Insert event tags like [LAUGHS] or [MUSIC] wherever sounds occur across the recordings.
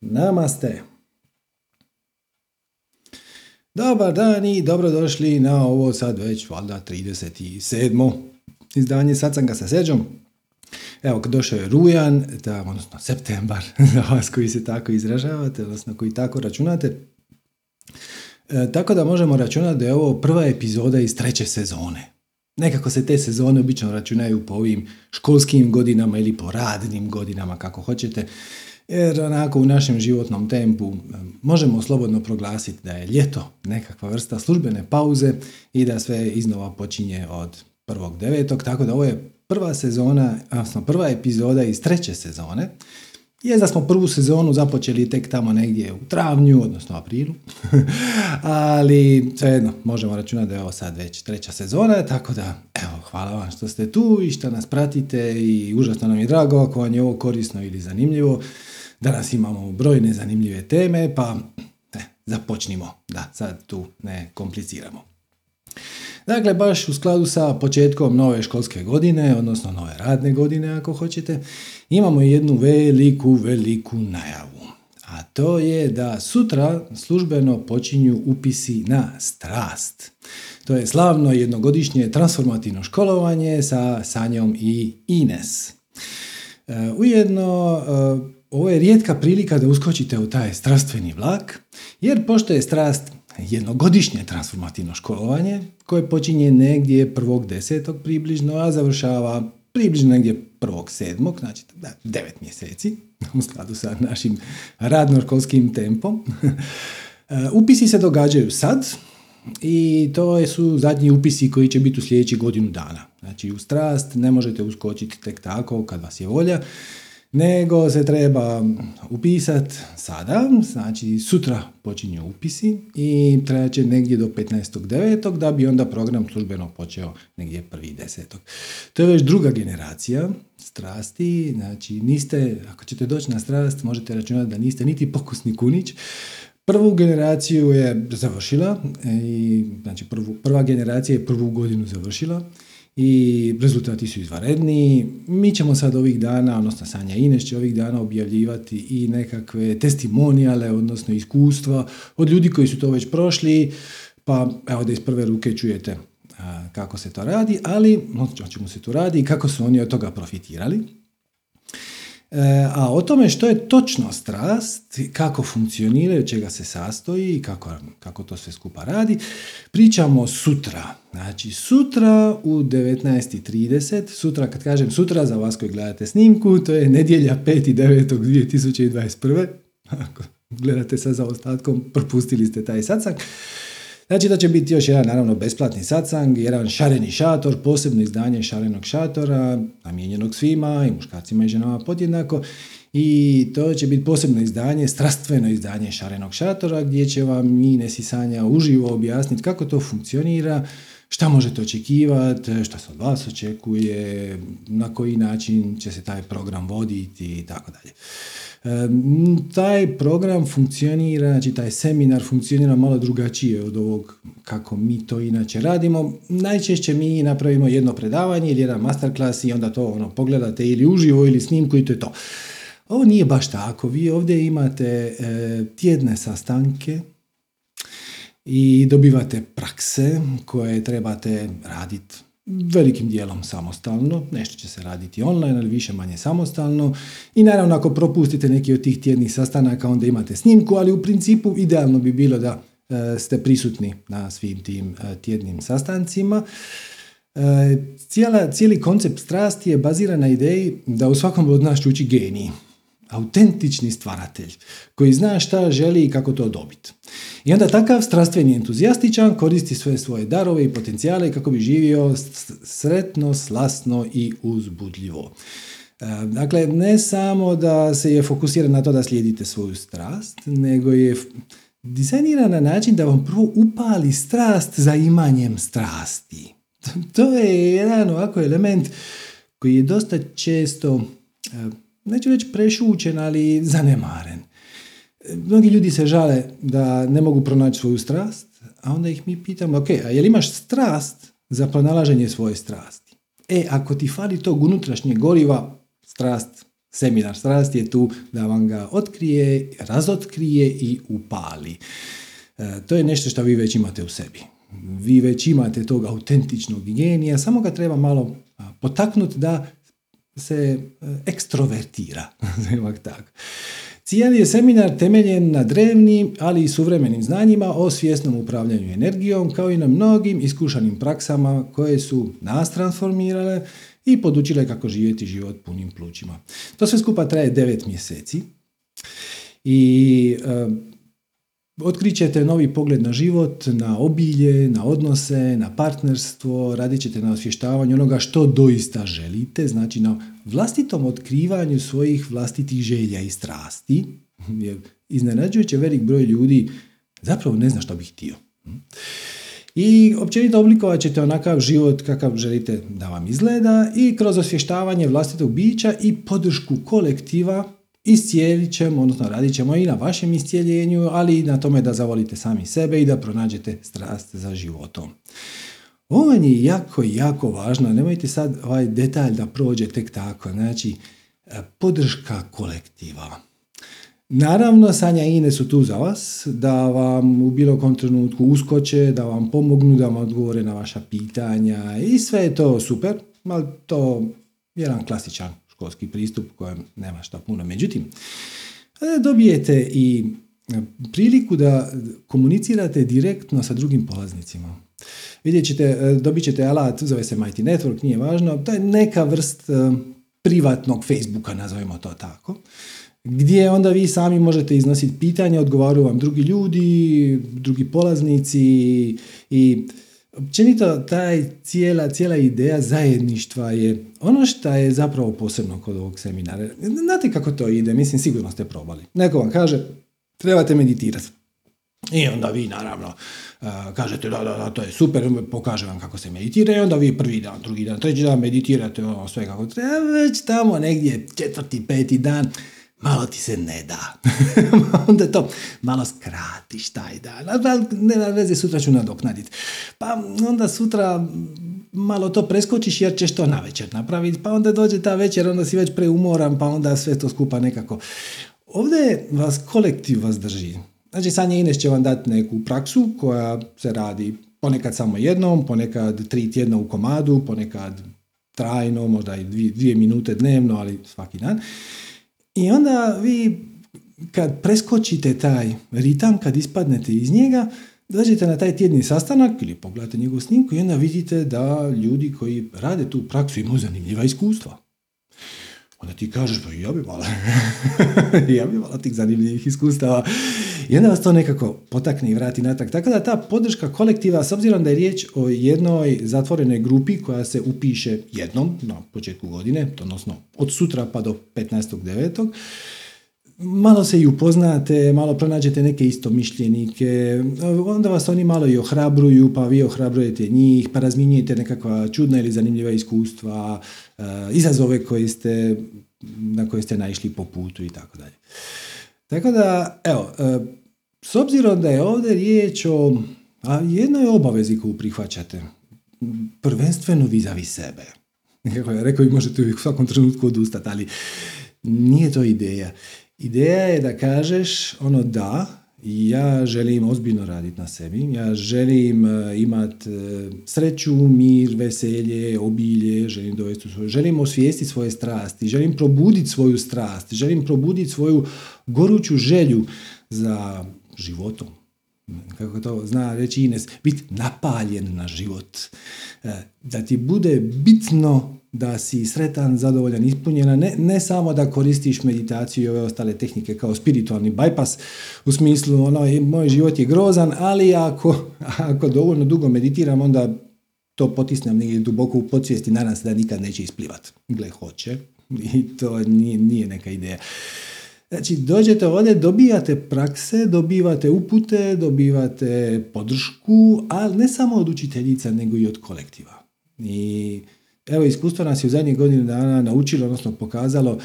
Namaste. Dobar dan i dobrodošli na ovo sad već valjda 37. izdanje Satsanga sa Seđom. Evo, došao je rujan, da, odnosno septembar, [LAUGHS] za vas koji se tako izražavate, odnosno koji tako računate. E, tako da možemo računati da je ovo prva epizoda iz treće sezone. Nekako se te sezone obično računaju po ovim školskim godinama ili po radnim godinama, kako hoćete. Jer onako u našem životnom tempu možemo slobodno proglasiti da je ljeto nekakva vrsta službene pauze i da sve iznova počinje od prvog devetog, tako da ovo je prva sezona, odnosno prva epizoda iz treće sezone. Je da smo prvu sezonu započeli tek tamo negdje u travnju, odnosno aprilu, [LAUGHS] ali svejedno možemo računati da je ovo sad već treća sezona, tako da evo, hvala vam što ste tu i što nas pratite i užasno nam je drago ako vam je ovo korisno ili zanimljivo. Danas imamo brojne zanimljive teme, pa ne, započnimo da sad tu ne kompliciramo. Dakle, baš u skladu sa početkom nove školske godine, odnosno nove radne godine ako hoćete, imamo jednu veliku, veliku najavu. A to je da sutra službeno počinju upisi na strast. To je slavno jednogodišnje transformativno školovanje sa Sanjom i Ines. E, ujedno, e, ovo je rijetka prilika da uskočite u taj strastveni vlak, jer pošto je strast jednogodišnje transformativno školovanje, koje počinje negdje prvog desetog približno, a završava približno negdje prvog sedmog, znači da, devet mjeseci, u skladu sa našim radno-školskim tempom. [LAUGHS] Upisi se događaju sad, i to su zadnji upisi koji će biti u sljedećih godinu dana. Znači u strast ne možete uskočiti tek tako kad vas je volja, nego se treba upisati sada, znači sutra počinju upisi i trebat će negdje do 15.9. da bi onda program službeno počeo negdje 1.10. To je već druga generacija strasti, znači niste, ako ćete doći na strast, možete računati da niste niti pokusni kunić, Prvu generaciju je završila, i, znači prvu, prva generacija je prvu godinu završila i rezultati su izvanredni. Mi ćemo sad ovih dana, odnosno Sanja Ines će ovih dana objavljivati i nekakve testimonijale, odnosno iskustva od ljudi koji su to već prošli, pa evo da iz prve ruke čujete kako se to radi, ali o čemu se tu radi i kako su oni od toga profitirali. E, a o tome što je točno strast, kako funkcionira, čega se sastoji i kako, kako to sve skupa radi, pričamo sutra. Znači sutra u 19.30, sutra kad kažem sutra za vas koji gledate snimku, to je nedjelja 5.9.2021. [LAUGHS] Ako gledate sa zaostatkom, propustili ste taj satsang. Znači da će biti još jedan naravno besplatni satsang, jedan šareni šator, posebno izdanje šarenog šatora, namijenjenog svima i muškarcima i ženama podjednako. I to će biti posebno izdanje, strastveno izdanje šarenog šatora gdje će vam i Sanja uživo objasniti kako to funkcionira, šta možete očekivati, šta se od vas očekuje, na koji način će se taj program voditi i tako dalje. Taj program funkcionira, znači taj seminar funkcionira malo drugačije od ovog kako mi to inače radimo. Najčešće mi napravimo jedno predavanje ili jedan masterclass i onda to ono, pogledate ili uživo ili snimku i to je to. Ovo nije baš tako. Vi ovdje imate e, tjedne sastanke i dobivate prakse koje trebate raditi velikim dijelom samostalno, nešto će se raditi online, ali više manje samostalno. I naravno ako propustite neki od tih tjednih sastanaka, onda imate snimku, ali u principu idealno bi bilo da e, ste prisutni na svim tim e, tjednim sastancima. E, cijela, cijeli koncept strasti je baziran na ideji da u svakom od nas uči geniji autentični stvaratelj koji zna šta želi i kako to dobiti. I onda takav strastveni entuzijastičan koristi sve svoje darove i potencijale kako bi živio sretno, slasno i uzbudljivo. E, dakle, ne samo da se je fokusiran na to da slijedite svoju strast, nego je dizajniran na način da vam prvo upali strast za imanjem strasti. [LAUGHS] To je jedan ovako element koji je dosta često e, neću reći prešućen, ali zanemaren. Mnogi ljudi se žale da ne mogu pronaći svoju strast, a onda ih mi pitamo, ok, a jel imaš strast za pronalaženje svoje strasti? E, ako ti fali tog unutrašnjeg goriva, strast Seminar strasti je tu da vam ga otkrije, razotkrije i upali. E, to je nešto što vi već imate u sebi. Vi već imate tog autentičnog genija, samo ga treba malo potaknuti da se e, ekstrovertira. [LAUGHS] tako. Cijeli je seminar temeljen na drevnim, ali i suvremenim znanjima o svjesnom upravljanju energijom, kao i na mnogim iskušanim praksama koje su nas transformirale i podučile kako živjeti život punim plućima. To sve skupa traje 9 mjeseci i e, Otkrit ćete novi pogled na život, na obilje, na odnose, na partnerstvo, radit ćete na osvještavanju onoga što doista želite, znači na vlastitom otkrivanju svojih vlastitih želja i strasti, jer iznenađujuće velik broj ljudi zapravo ne zna što bi htio. I općenito oblikovat ćete onakav život kakav želite da vam izgleda i kroz osvještavanje vlastitog bića i podršku kolektiva iscijelit ćemo, odnosno radit ćemo i na vašem iscijeljenju, ali i na tome da zavolite sami sebe i da pronađete strast za životom. Ovo je jako, jako važno. Nemojte sad ovaj detalj da prođe tek tako. Znači, e, podrška kolektiva. Naravno, Sanja i Ine su tu za vas, da vam u bilo kom trenutku uskoče, da vam pomognu, da vam odgovore na vaša pitanja i sve je to super, ali to je jedan klasičan školski pristup kojem nema šta puno. Međutim, e, dobijete i priliku da komunicirate direktno sa drugim polaznicima. Vidjet ćete, e, dobit ćete alat, zove se Mighty Network, nije važno, to je neka vrst e, privatnog Facebooka, nazovimo to tako, gdje onda vi sami možete iznositi pitanja, odgovaraju vam drugi ljudi, drugi polaznici i općenito taj cijela, cijela ideja zajedništva je ono što je zapravo posebno kod ovog seminara. Znate kako to ide, mislim sigurno ste probali. Neko vam kaže, trebate meditirati. I onda vi naravno kažete da, da, da, to je super, pokažem vam kako se meditira i onda vi prvi dan, drugi dan, treći dan meditirate ono sve kako treba, već tamo negdje četvrti, peti dan, malo ti se ne da. [LAUGHS] onda to malo skratiš taj dan, ali nema veze, sutra ću nadoknaditi. Pa onda sutra malo to preskočiš jer ćeš to na večer napraviti, pa onda dođe ta večer, onda si već preumoran, pa onda sve to skupa nekako. Ovdje vas kolektiv vas drži. Znači Sanja Ines će vam dati neku praksu koja se radi ponekad samo jednom, ponekad tri tjedna u komadu, ponekad trajno, možda i dvije, dvije minute dnevno, ali svaki dan. I onda vi kad preskočite taj ritam, kad ispadnete iz njega, dođete na taj tjedni sastanak ili pogledate njegovu snimku i onda vidite da ljudi koji rade tu praksu imaju zanimljiva iskustva. Onda ti kažeš, pa ja bi malo, [LAUGHS] ja bi malo tih zanimljivih iskustava. I onda vas to nekako potakne i vrati natak. Tako da ta podrška kolektiva, s obzirom da je riječ o jednoj zatvorenoj grupi koja se upiše jednom na početku godine, odnosno od sutra pa do 15.9., malo se i upoznate, malo pronađete neke istomišljenike, onda vas oni malo i ohrabruju, pa vi ohrabrujete njih, pa razminjujete nekakva čudna ili zanimljiva iskustva, eh, izazove koje ste, na koje ste naišli po putu i tako dalje. Tako da, evo, eh, s obzirom da je ovdje riječ o a jednoj obavezi koju prihvaćate, prvenstveno vizavi sebe. Kako ja rekao, vi možete u svakom trenutku odustati, ali nije to ideja. Ideja je da kažeš ono da, ja želim ozbiljno raditi na sebi, ja želim uh, imati uh, sreću, mir, veselje, obilje, želim dovesti želim osvijestiti svoje strasti, želim probuditi svoju strast, želim probuditi svoju goruću želju za životom. Kako to zna reći Ines, biti napaljen na život. Uh, da ti bude bitno da si sretan, zadovoljan, ispunjena, ne, ne samo da koristiš meditaciju i ove ostale tehnike kao spiritualni bypass, u smislu ono, moj život je grozan, ali ako, ako dovoljno dugo meditiram, onda to potisnem negdje duboko u podsvijesti, nadam se da nikad neće isplivat. Gle, hoće. I to nije, nije neka ideja. Znači, dođete ovdje, dobijate prakse, dobivate upute, dobivate podršku, ali ne samo od učiteljica, nego i od kolektiva. I Evo, iskustvo nas je u zadnjih godinu dana naučilo, odnosno pokazalo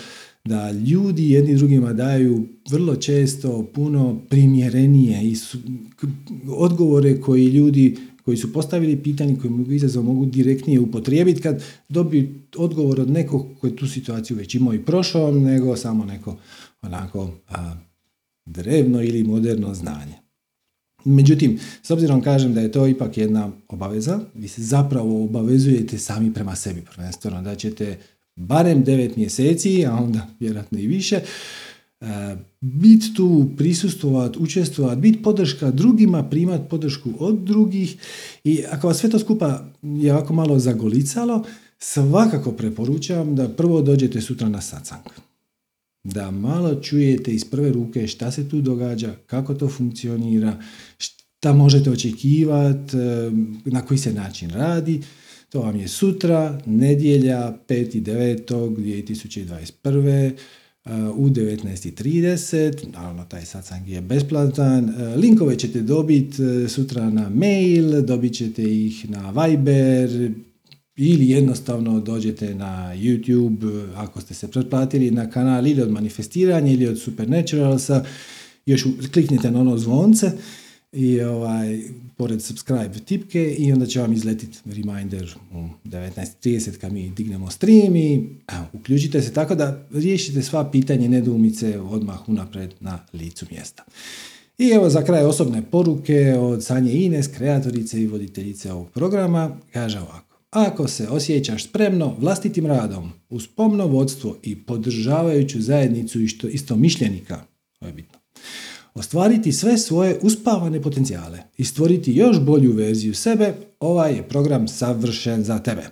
da ljudi jedni drugima daju vrlo često puno primjerenije i su, odgovore koji ljudi koji su postavili pitanje koji mogu izazov mogu direktnije upotrijebiti kad dobiju odgovor od nekog koji tu situaciju već imao i prošao, nego samo neko onako a, drevno ili moderno znanje. Međutim, s obzirom kažem da je to ipak jedna obaveza, vi se zapravo obavezujete sami prema sebi prvenstveno, da ćete barem 9 mjeseci, a onda vjerojatno i više, e, biti tu, prisustovati, učestvovati, biti podrška drugima, primati podršku od drugih i ako vas sve to skupa je ovako malo zagolicalo, svakako preporučam da prvo dođete sutra na satsang. Da malo čujete iz prve ruke šta se tu događa, kako to funkcionira, šta možete očekivati, e, na koji se način radi, to vam je sutra, nedjelja, 5.9.2021. u 19.30. Naravno, taj satsang je besplatan. Linkove ćete dobiti e, sutra na mail, dobit ćete ih na Viber ili jednostavno dođete na YouTube ako ste se pretplatili na kanal ili od manifestiranja ili od Supernaturalsa. Još kliknite na ono zvonce i ovaj, pored subscribe tipke i onda će vam izletiti reminder u 19.30 kad mi dignemo stream i evo, uključite se tako da riješite sva pitanje nedoumice odmah unapred na licu mjesta. I evo za kraj osobne poruke od Sanje Ines, kreatorice i voditeljice ovog programa, kaže ovako. Ako se osjećaš spremno vlastitim radom, uz pomno vodstvo i podržavajuću zajednicu isto mišljenika, to je bitno, ostvariti sve svoje uspavane potencijale i stvoriti još bolju verziju sebe, ovaj je program savršen za tebe.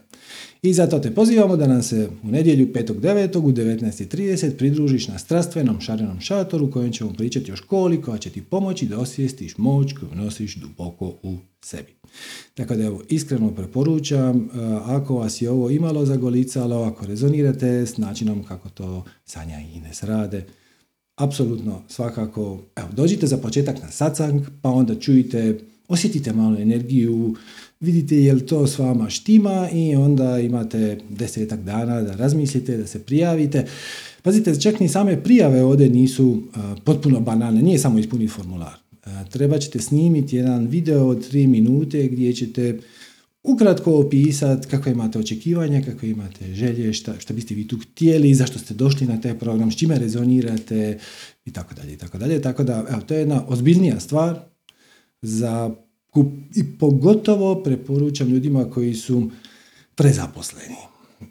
I zato te pozivamo da nam se u nedjelju 5.9. u 19.30 pridružiš na strastvenom šarenom šatoru kojem ćemo pričati o školi koja će ti pomoći da osvijestiš moć koju nosiš duboko u sebi. Tako da evo, iskreno preporučam, ako vas je ovo imalo zagolicalo, ako rezonirate s načinom kako to Sanja i Ines rade, apsolutno svakako, evo, dođite za početak na satsang, pa onda čujte, osjetite malo energiju, vidite je li to s vama štima i onda imate desetak dana da razmislite, da se prijavite. Pazite, čak ni same prijave ovdje nisu potpuno banalne, nije samo ispuniti formular. Treba ćete snimiti jedan video od 3 minute gdje ćete ukratko opisati kako imate očekivanja, kako imate želje, šta, šta biste vi tu htjeli, zašto ste došli na taj program, s čime rezonirate i tako dalje i tako dalje. Tako da, evo, to je jedna ozbiljnija stvar za i pogotovo preporučam ljudima koji su prezaposleni.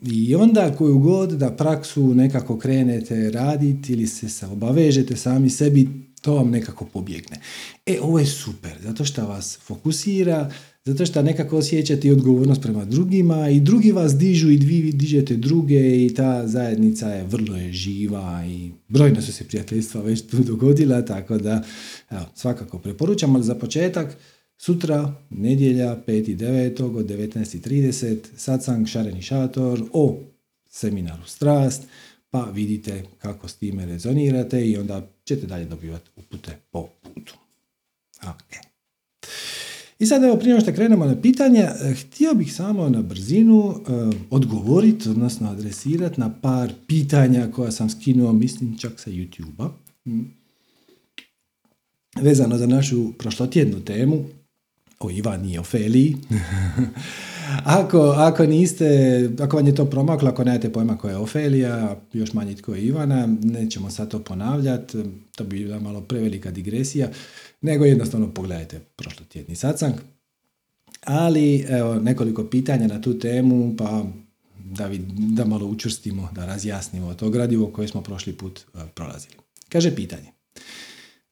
I onda koju god da praksu nekako krenete raditi ili se obavežete sami sebi, to vam nekako pobjegne. E, ovo je super, zato što vas fokusira, zato što nekako osjećate i odgovornost prema drugima i drugi vas dižu i vi dižete druge i ta zajednica je vrlo je živa i brojne su se prijateljstva već tu dogodila, tako da evo, svakako preporučam, ali za početak sutra, nedjelja, 5.9. od 19.30, satsang Šareni šator o seminaru Strast, pa vidite kako s time rezonirate i onda ćete dalje dobivati upute po putu. Okay. I sad evo prije što krenemo na pitanje, eh, htio bih samo na brzinu uh, odgovoriti, odnosno adresirati na par pitanja koja sam skinuo, mislim čak sa YouTube-a, hm. vezano za našu prošlotjednu temu o Ivani i Ofeliji. [LAUGHS] ako, ako niste, ako vam je to promaklo, ako nemate pojma koja je Ofelija, još manje tko je Ivana, nećemo sad to ponavljati, to bi bila malo prevelika digresija nego jednostavno pogledajte tjedni satsang. Ali evo nekoliko pitanja na tu temu, pa da, da malo učvrstimo, da razjasnimo to gradivo koje smo prošli put e, prolazili. Kaže pitanje.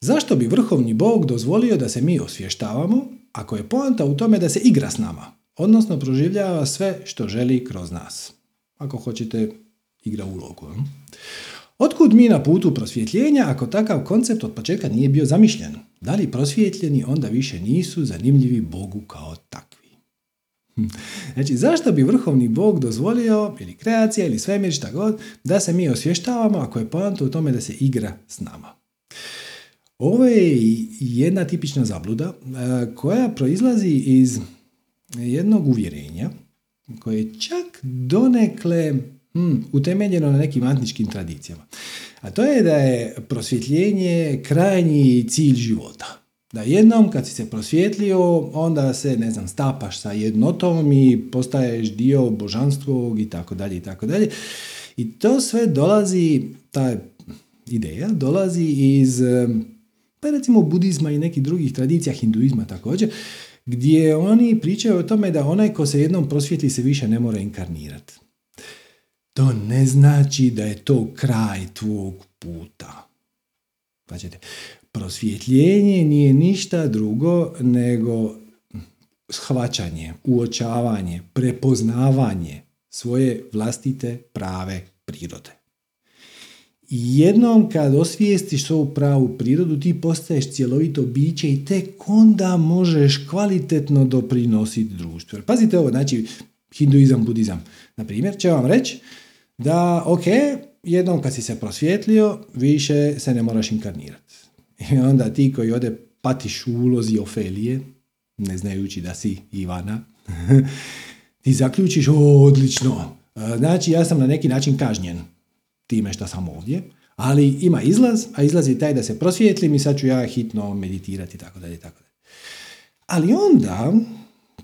Zašto bi vrhovni bog dozvolio da se mi osvještavamo ako je poanta u tome da se igra s nama, odnosno proživljava sve što želi kroz nas? Ako hoćete, igra ulogu. Otkud mi na putu prosvjetljenja ako takav koncept od početka nije bio zamišljen? Da li prosvjetljeni onda više nisu zanimljivi Bogu kao takvi? Hm. Znači, zašto bi vrhovni Bog dozvolio, ili kreacija, ili svemir, šta god, da se mi osvještavamo ako je poanta u tome da se igra s nama? Ovo je jedna tipična zabluda e, koja proizlazi iz jednog uvjerenja koje čak donekle hmm, utemeljeno na nekim antičkim tradicijama. A to je da je prosvjetljenje krajnji cilj života. Da jednom kad si se prosvjetlio, onda se, ne znam, stapaš sa jednotom i postaješ dio božanstvog i tako dalje i tako dalje. I to sve dolazi, ta ideja dolazi iz, pa recimo budizma i nekih drugih tradicija, hinduizma također, gdje oni pričaju o tome da onaj ko se jednom prosvjetli se više ne mora inkarnirati. To ne znači da je to kraj tvog puta. Pa ćete, prosvjetljenje nije ništa drugo nego shvaćanje, uočavanje, prepoznavanje svoje vlastite prave prirode. Jednom kad osvijestiš svoju pravu prirodu, ti postaješ cjelovito biće i tek onda možeš kvalitetno doprinositi društvu. Pazite ovo, znači hinduizam, budizam, na primjer, će vam reći da, ok, jednom kad si se prosvjetlio, više se ne moraš inkarnirati. I onda ti koji ode patiš u ulozi Ofelije, ne znajući da si Ivana, [LAUGHS] ti zaključiš, o, odlično, znači ja sam na neki način kažnjen time što sam ovdje, ali ima izlaz, a izlaz je taj da se prosvijetlim i sad ću ja hitno meditirati i tako dalje, tako dalje. Ali onda,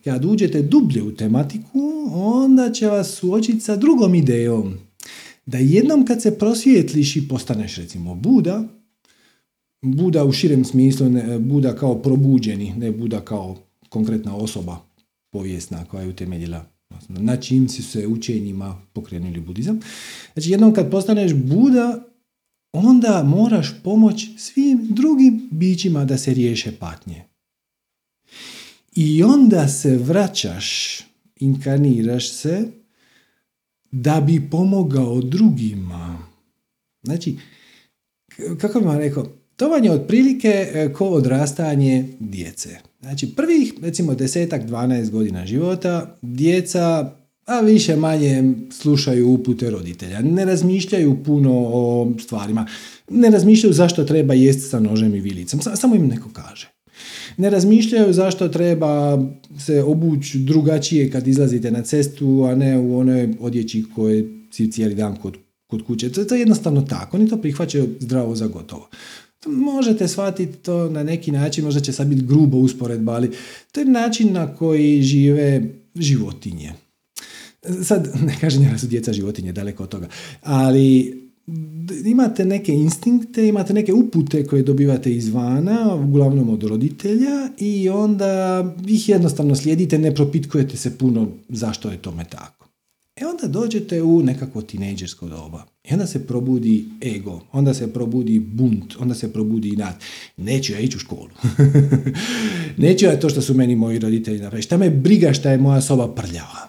kad uđete dublje u tematiku, onda će vas suočiti sa drugom idejom. Da jednom kad se prosvijetliš i postaneš recimo Buda, Buda u širem smislu, ne, Buda kao probuđeni, ne Buda kao konkretna osoba povijesna koja je utemeljila na čim su se učenjima pokrenuli budizam. Znači jednom kad postaneš Buda, onda moraš pomoć svim drugim bićima da se riješe patnje. I onda se vraćaš, inkarniraš se, da bi pomogao drugima. Znači, kako bi vam rekao, to vam je otprilike e, ko odrastanje djece. Znači, prvih, recimo, desetak, 12 godina života, djeca a više manje slušaju upute roditelja. Ne razmišljaju puno o stvarima. Ne razmišljaju zašto treba jesti sa nožem i vilicom. Samo im neko kaže. Ne razmišljaju zašto treba se obući drugačije kad izlazite na cestu, a ne u onoj odjeći koje si cijeli dan kod, kod kuće. To je jednostavno tako. Oni to prihvaćaju zdravo za gotovo. Možete shvatiti to na neki način, možda će sad biti grubo usporedba, ali to je način na koji žive životinje. Sad, [LAUGHS] ne kažem da su djeca životinje, daleko od toga, ali imate neke instinkte, imate neke upute koje dobivate izvana, uglavnom od roditelja i onda ih jednostavno slijedite, ne propitkujete se puno zašto je tome tako. E onda dođete u nekako tinejdžersko doba. I onda se probudi ego, onda se probudi bunt, onda se probudi inat. Neću ja ići u školu. [LAUGHS] Neću ja to što su meni moji roditelji napravili. Šta me briga šta je moja soba prljava.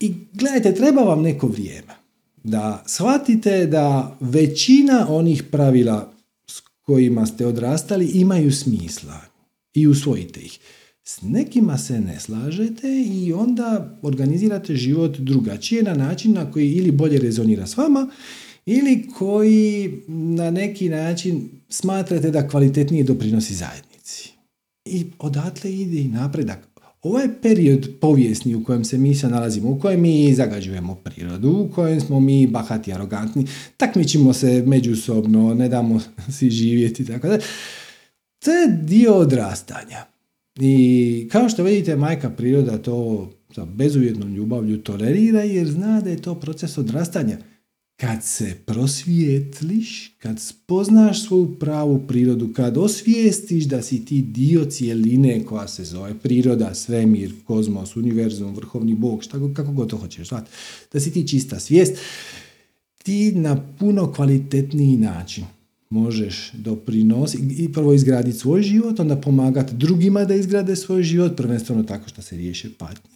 I gledajte, treba vam neko vrijeme da shvatite da većina onih pravila s kojima ste odrastali imaju smisla i usvojite ih. S nekima se ne slažete i onda organizirate život drugačije na način na koji ili bolje rezonira s vama ili koji na neki način smatrate da kvalitetnije doprinosi zajednici. I odatle ide i napredak. Ovaj period povijesni u kojem se mi se nalazimo, u kojem mi zagađujemo prirodu, u kojem smo mi bahati, arogantni, takmičimo se međusobno, ne damo [LAUGHS] si živjeti, tako da. To je dio odrastanja. I kao što vidite, majka priroda to sa bezuvjetnom ljubavlju tolerira jer zna da je to proces odrastanja. Kad se prosvijetliš, kad spoznaš svoju pravu prirodu, kad osvijestiš da si ti dio cijeline koja se zove priroda, svemir, kozmos, univerzum, vrhovni bog, šta, kako god to hoćeš zvati, da si ti čista svijest, ti na puno kvalitetniji način možeš doprinositi i prvo izgraditi svoj život, onda pomagati drugima da izgrade svoj život, prvenstveno tako što se riješe patnje.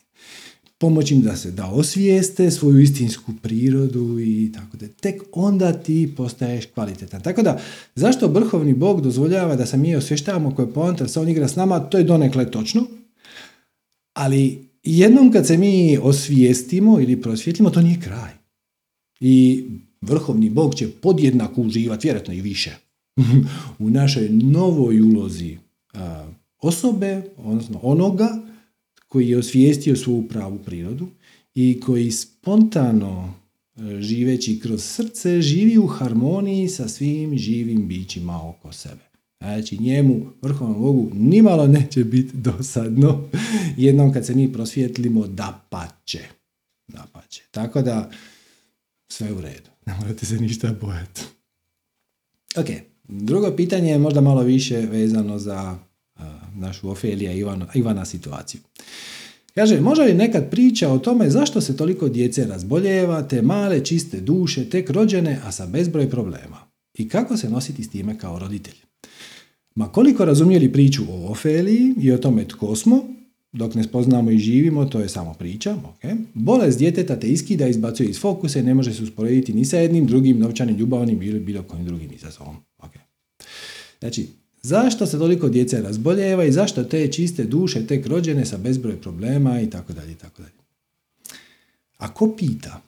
Pomoći im da se da osvijeste svoju istinsku prirodu i tako da. Tek onda ti postaješ kvalitetan. Tako da, zašto vrhovni Bog dozvoljava da se mi osvještavamo koje poanta se on igra s nama, to je donekle točno, ali jednom kad se mi osvijestimo ili prosvjetlimo, to nije kraj. I vrhovni bog će podjednako uživati, vjerojatno i više, u našoj novoj ulozi osobe, odnosno onoga koji je osvijestio svoju pravu prirodu i koji spontano e, živeći kroz srce živi u harmoniji sa svim živim bićima oko sebe. Znači njemu, vrhovnom Bogu, nimalo neće biti dosadno [LAUGHS] jednom kad se mi prosvjetlimo da pače. Da pače. Tako da, sve u redu. Ne morate se ništa bojati. Ok, drugo pitanje je možda malo više vezano za našu Ofelija Ivana, Ivana situaciju. Kaže, može li nekad priča o tome zašto se toliko djece razboljeva, te male, čiste duše, tek rođene, a sa bezbroj problema? I kako se nositi s time kao roditelj? Ma koliko razumijeli priču o Ofeliji i o tome tko smo, dok ne spoznamo i živimo, to je samo priča. Okay. Bolest djeteta te iskida, izbacuje iz fokusa i ne može se usporediti ni sa jednim drugim novčanim ljubavnim ili bilo kojim drugim izazovom. Okay. Znači, zašto se toliko djece razboljeva i zašto te čiste duše tek rođene sa bezbroj problema i tako dalje i tako dalje. A ko pita?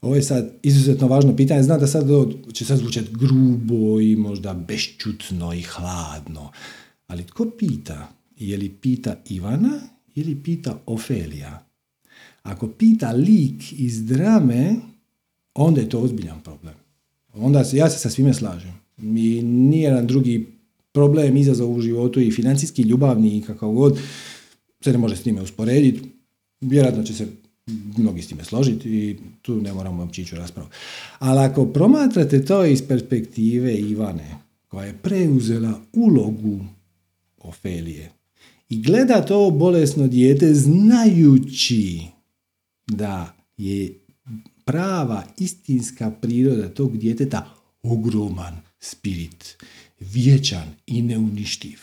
Ovo je sad izuzetno važno pitanje. Znam da sad će sad zvučati grubo i možda bešćutno i hladno. Ali tko pita? Je li pita Ivana ili pita Ofelija? Ako pita lik iz drame, onda je to ozbiljan problem. Onda se, ja se sa svime slažem. Mi nijedan drugi problem, izazov u životu i financijski, ljubavni i kakav god se ne može s time usporediti. Vjerojatno će se mnogi s time složiti i tu ne moramo uopće ići u raspravu. Ali ako promatrate to iz perspektive Ivane, koja je preuzela ulogu Ofelije i gleda to bolesno dijete znajući da je prava istinska priroda tog djeteta ogroman spirit, vječan i neuništiv.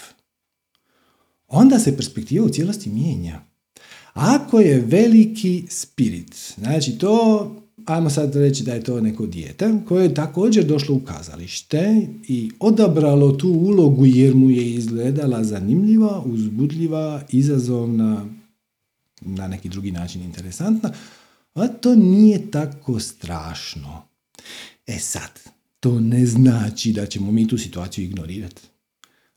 Onda se perspektiva u cijelosti mijenja. Ako je veliki spirit, znači to, ajmo sad reći da je to neko dijete koje je također došlo u kazalište i odabralo tu ulogu jer mu je izgledala zanimljiva, uzbudljiva, izazovna, na neki drugi način interesantna, a to nije tako strašno. E sad, to ne znači da ćemo mi tu situaciju ignorirati.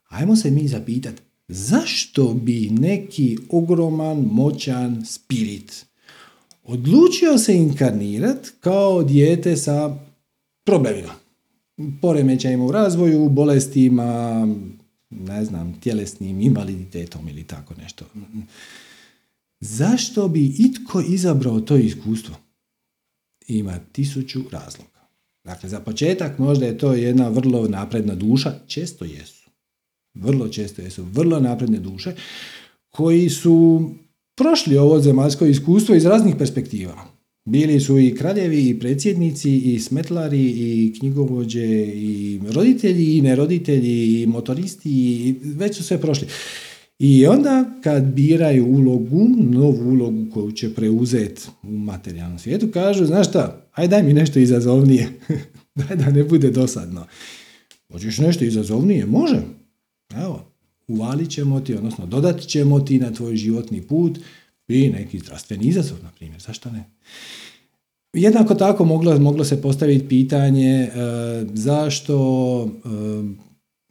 Ajmo se mi zapitati, zašto bi neki ogroman, moćan spirit odlučio se inkarnirati kao dijete sa problemima, poremećajima u razvoju, bolestima, ne znam, tjelesnim invaliditetom ili tako nešto. Zašto bi itko izabrao to iskustvo? Ima tisuću razloga. Dakle, za početak možda je to jedna vrlo napredna duša, često jesu. Vrlo često jesu vrlo napredne duše koji su prošli ovo zemaljsko iskustvo iz raznih perspektiva. Bili su i kraljevi, i predsjednici, i smetlari, i knjigovođe, i roditelji, i neroditelji, i motoristi, i već su sve prošli. I onda kad biraju ulogu, novu ulogu koju će preuzeti u materijalnom svijetu, kažu, znaš šta, aj daj mi nešto izazovnije, [LAUGHS] daj da ne bude dosadno. Hoćeš nešto izazovnije? Može. Evo, uvalit ćemo ti, odnosno dodat ćemo ti na tvoj životni put i neki zdravstveni izazov, na primjer, zašto ne? Jednako tako moglo, moglo se postaviti pitanje e, zašto, e,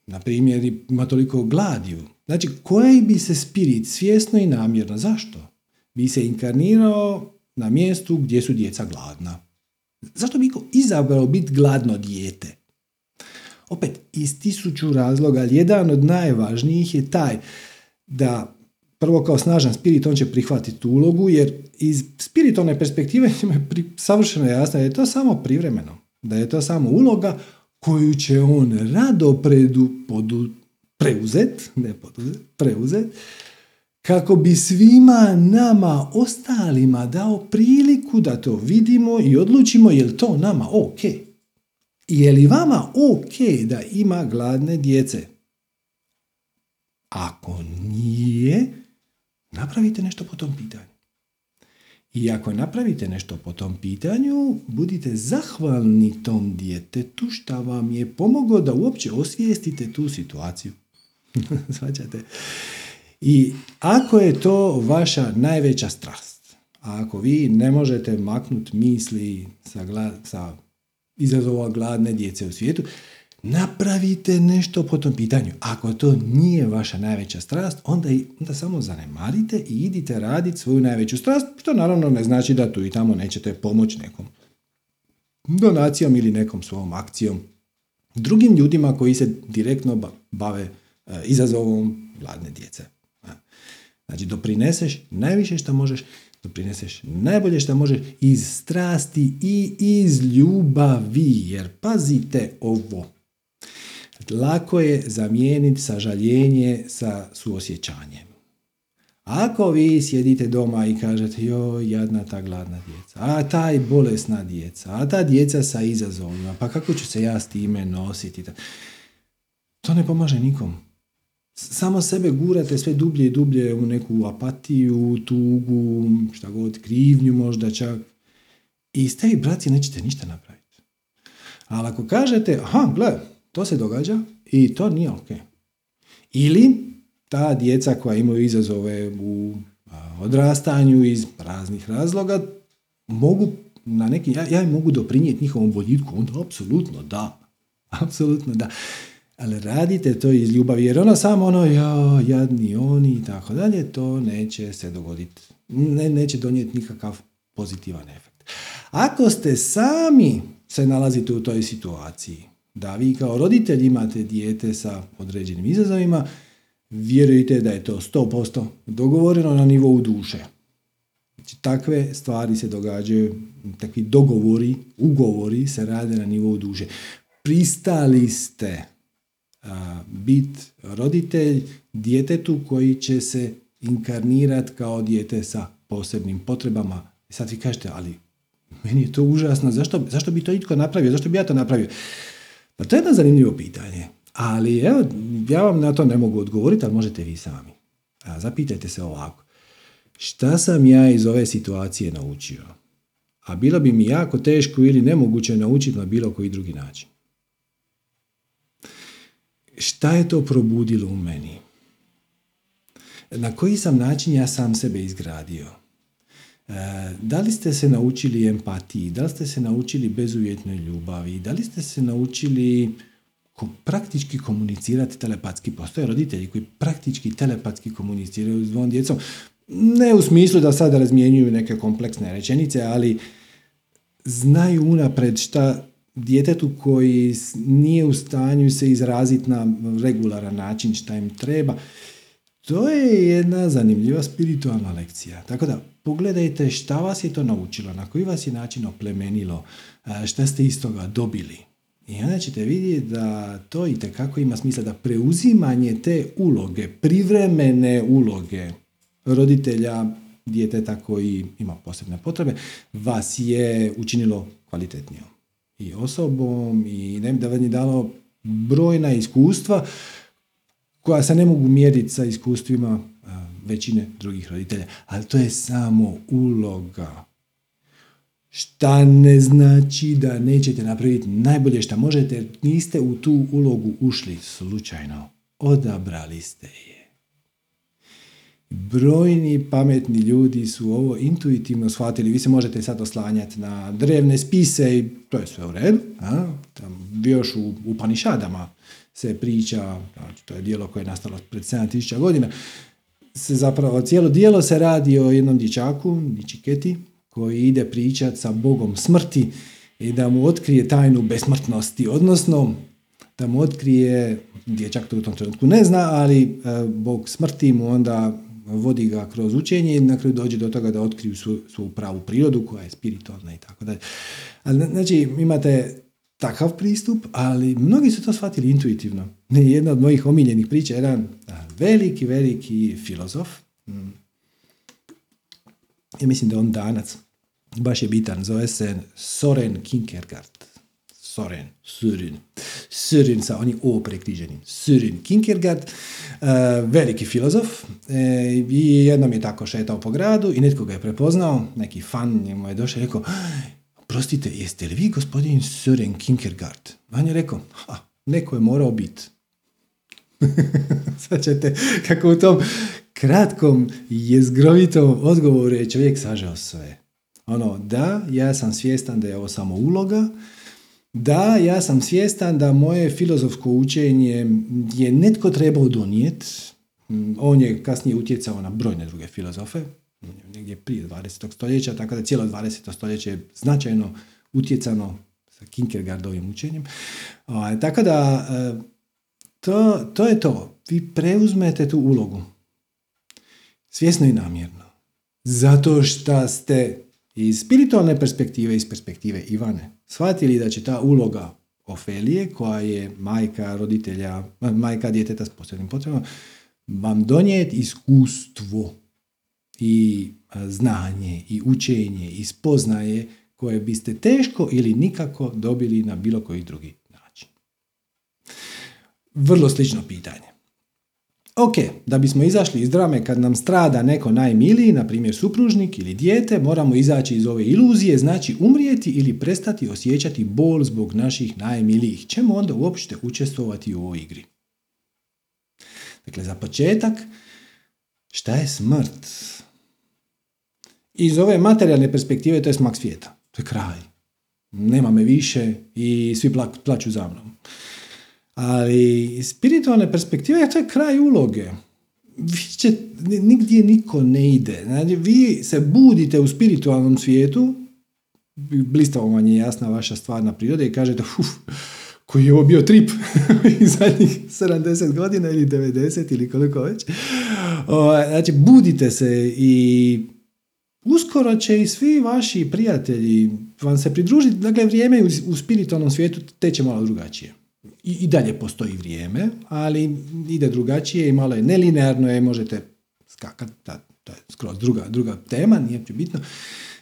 na primjer, ima toliko gladiju Znači, koji bi se spirit svjesno i namjerno, zašto? Bi se inkarnirao na mjestu gdje su djeca gladna. Zašto bi izabrao biti gladno dijete? Opet, iz tisuću razloga, ali jedan od najvažnijih je taj da prvo kao snažan spirit on će prihvatiti tu ulogu, jer iz spiritovne perspektive [LAUGHS] je savršeno jasno da je to samo privremeno, da je to samo uloga koju će on rado predu, podu, preuzet, ne poduzet, preuzet, kako bi svima nama ostalima dao priliku da to vidimo i odlučimo je li to nama ok. Je li vama ok da ima gladne djece? Ako nije, napravite nešto po tom pitanju. I ako napravite nešto po tom pitanju, budite zahvalni tom djetetu što vam je pomoglo da uopće osvijestite tu situaciju. [LAUGHS] Svaćate? I ako je to vaša najveća strast, a ako vi ne možete maknuti misli sa, gla, sa izazova gladne djece u svijetu, napravite nešto po tom pitanju. Ako to nije vaša najveća strast, onda, onda samo zanemarite i idite raditi svoju najveću strast, što naravno ne znači da tu i tamo nećete pomoći nekom donacijom ili nekom svom akcijom drugim ljudima koji se direktno bave e, izazovom gladne djece. Znači, doprineseš najviše što možeš, doprineseš najbolje što možeš iz strasti i iz ljubavi. Jer pazite ovo. Lako je zamijeniti sažaljenje sa suosjećanjem. Ako vi sjedite doma i kažete, joj, jadna ta gladna djeca, a taj bolesna djeca, a ta djeca sa izazovima, pa kako ću se ja s time nositi? To ne pomaže nikom. Samo sebe gurate sve dublje i dublje u neku apatiju, tugu, šta god, krivnju možda čak. I s tebi, braci, nećete ništa napraviti. Ali ako kažete, aha, gle, to se događa i to nije ok. Ili ta djeca koja imaju izazove u odrastanju iz raznih razloga mogu na neki, ja, ja im mogu doprinijeti njihovom boljitku, onda apsolutno da. Apsolutno da. Ali radite to iz ljubavi, jer ono samo ono, ja, jadni oni i tako dalje, to neće se dogoditi. Ne, neće donijeti nikakav pozitivan efekt. Ako ste sami se nalazite u toj situaciji, da vi kao roditelj imate dijete sa određenim izazovima, vjerujte da je to 100% dogovoreno na nivou duše. Znači, takve stvari se događaju, takvi dogovori, ugovori se rade na nivou duše. Pristali ste biti roditelj djetetu koji će se inkarnirati kao dijete sa posebnim potrebama. Sad vi kažete, ali meni je to užasno, zašto, zašto bi to itko napravio, zašto bi ja to napravio? Pa to je jedno zanimljivo pitanje. Ali evo, ja vam na to ne mogu odgovoriti, ali možete vi sami. A zapitajte se ovako. Šta sam ja iz ove situacije naučio? A bilo bi mi jako teško ili nemoguće naučiti na bilo koji drugi način. Šta je to probudilo u meni? Na koji sam način ja sam sebe izgradio? E, da li ste se naučili empatiji? Da li ste se naučili bezuvjetnoj ljubavi? Da li ste se naučili praktički komunicirati telepatski. Postoje roditelji koji praktički telepatski komuniciraju s dvom djecom. Ne u smislu da sada razmjenjuju neke kompleksne rečenice, ali znaju unapred šta djetetu koji nije u stanju se izraziti na regularan način šta im treba. To je jedna zanimljiva spiritualna lekcija. Tako da pogledajte šta vas je to naučilo, na koji vas je način oplemenilo, šta ste iz toga dobili. I onda ćete vidjeti da to i tekako ima smisla da preuzimanje te uloge, privremene uloge roditelja djeteta koji ima posebne potrebe, vas je učinilo kvalitetnijom i osobom i ne da vam je dalo brojna iskustva koja se ne mogu mjeriti sa iskustvima većine drugih roditelja, ali to je samo uloga šta ne znači da nećete napraviti najbolje što možete jer niste u tu ulogu ušli slučajno. Odabrali ste je. Brojni pametni ljudi su ovo intuitivno shvatili. Vi se možete sad oslanjati na drevne spise i to je sve u redu. A? Tam još u, u Panišadama se priča, znači to je dijelo koje je nastalo pred 7000 godina, se zapravo cijelo dijelo se radi o jednom dječaku, Ničiketi, koji ide pričat sa Bogom smrti i da mu otkrije tajnu besmrtnosti, odnosno da mu otkrije, dječak to u tom trenutku ne zna, ali e, Bog smrti mu onda vodi ga kroz učenje i na kraju dođe do toga da otkriju svu, pravu prirodu koja je spiritualna i tako dalje. Znači, imate takav pristup, ali mnogi su to shvatili intuitivno. Jedna od mojih omiljenih priča je jedan veliki, veliki filozof. Mm. Ja mislim da on danac baš je bitan, zove se Soren Kierkegaard. Soren, Søren, Søren sa onim O prekriženim. Søren Kierkegaard, uh, veliki filozof e, i jednom je tako šetao po gradu i netko ga je prepoznao, neki fan njemu je došao i rekao, prostite, jeste li vi gospodin Søren Kierkegaard? On je rekao, ha, neko je morao biti. [LAUGHS] Sad ćete, kako u tom kratkom jezgrovitom odgovoru je čovjek sažao sve. Ono, da, ja sam svjestan da je ovo samo uloga, da, ja sam svjestan da moje filozofsko učenje je netko trebao donijeti, on je kasnije utjecao na brojne druge filozofe, negdje prije 20. stoljeća, tako da cijelo 20. stoljeće je značajno utjecano sa Kinkergardovim učenjem. Tako da, e, to, to je to. Vi preuzmete tu ulogu. Svjesno i namjerno. Zato što ste iz spiritualne perspektive, iz perspektive Ivane, shvatili da će ta uloga Ofelije, koja je majka roditelja, majka djeteta s posebnim potrebama, vam donijeti iskustvo i znanje i učenje i spoznaje koje biste teško ili nikako dobili na bilo koji drugi način. Vrlo slično pitanje. Ok, da bismo izašli iz drame kad nam strada neko najmiliji, na primjer supružnik ili dijete, moramo izaći iz ove iluzije, znači umrijeti ili prestati osjećati bol zbog naših najmilijih. Čemu onda uopšte učestvovati u ovoj igri? Dakle, za početak, šta je smrt? Iz ove materijalne perspektive to je smak svijeta. To je kraj. Nema me više i svi plaću za mnom. Ali iz spiritualne perspektive to je kraj uloge. Vi će, nigdje niko ne ide. Znači, vi se budite u spiritualnom svijetu, blistavo vam je jasna vaša stvarna priroda i kažete, uf, koji je ovo bio trip [LAUGHS] zadnjih 70 godina ili 90 ili koliko već. Znači, budite se i uskoro će i svi vaši prijatelji vam se pridružiti. Dakle, vrijeme u spiritualnom svijetu teče malo drugačije. I, I dalje postoji vrijeme, ali ide drugačije i malo je nelinearno je, možete skakati, to je skroz druga, druga tema, nije bitno.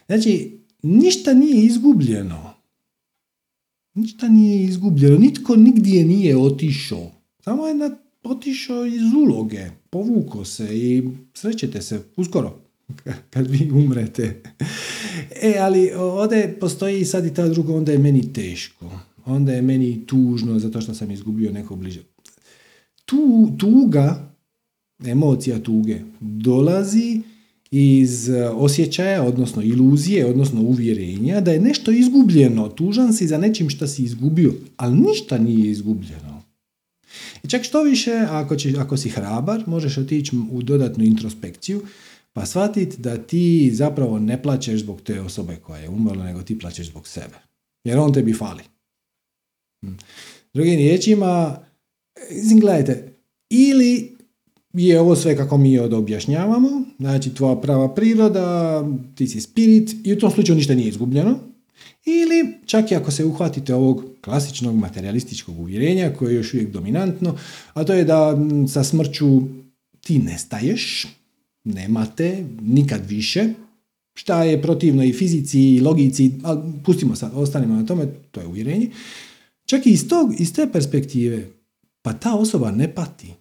Znači, ništa nije izgubljeno Ništa nije izgubljeno, nitko nigdje nije otišao. Samo je otišao iz uloge, povuko se i srećete se uskoro [LAUGHS] kad vi umrete. E, ali ovdje postoji sad i ta druga, onda je meni teško. Onda je meni tužno zato što sam izgubio neko bliže. Tu, tuga, emocija tuge, dolazi iz e, osjećaja, odnosno iluzije, odnosno uvjerenja da je nešto izgubljeno. Tužan si za nečim što si izgubio, ali ništa nije izgubljeno. I čak što više, ako, će, ako si hrabar, možeš otići u dodatnu introspekciju, pa shvatiti da ti zapravo ne plaćeš zbog te osobe koja je umrla, nego ti plaćeš zbog sebe. Jer on tebi fali. Drugim riječima, gledajte, ili je ovo sve kako mi od objašnjavamo, znači tvoja prava priroda, ti si spirit i u tom slučaju ništa nije izgubljeno. Ili čak i ako se uhvatite ovog klasičnog materialističkog uvjerenja koje je još uvijek dominantno, a to je da sa smrću ti nestaješ, nemate nikad više, šta je protivno i fizici i logici, ali pustimo sad, ostanimo na tome, to je uvjerenje. Čak i iz, tog, iz te perspektive, pa ta osoba ne pati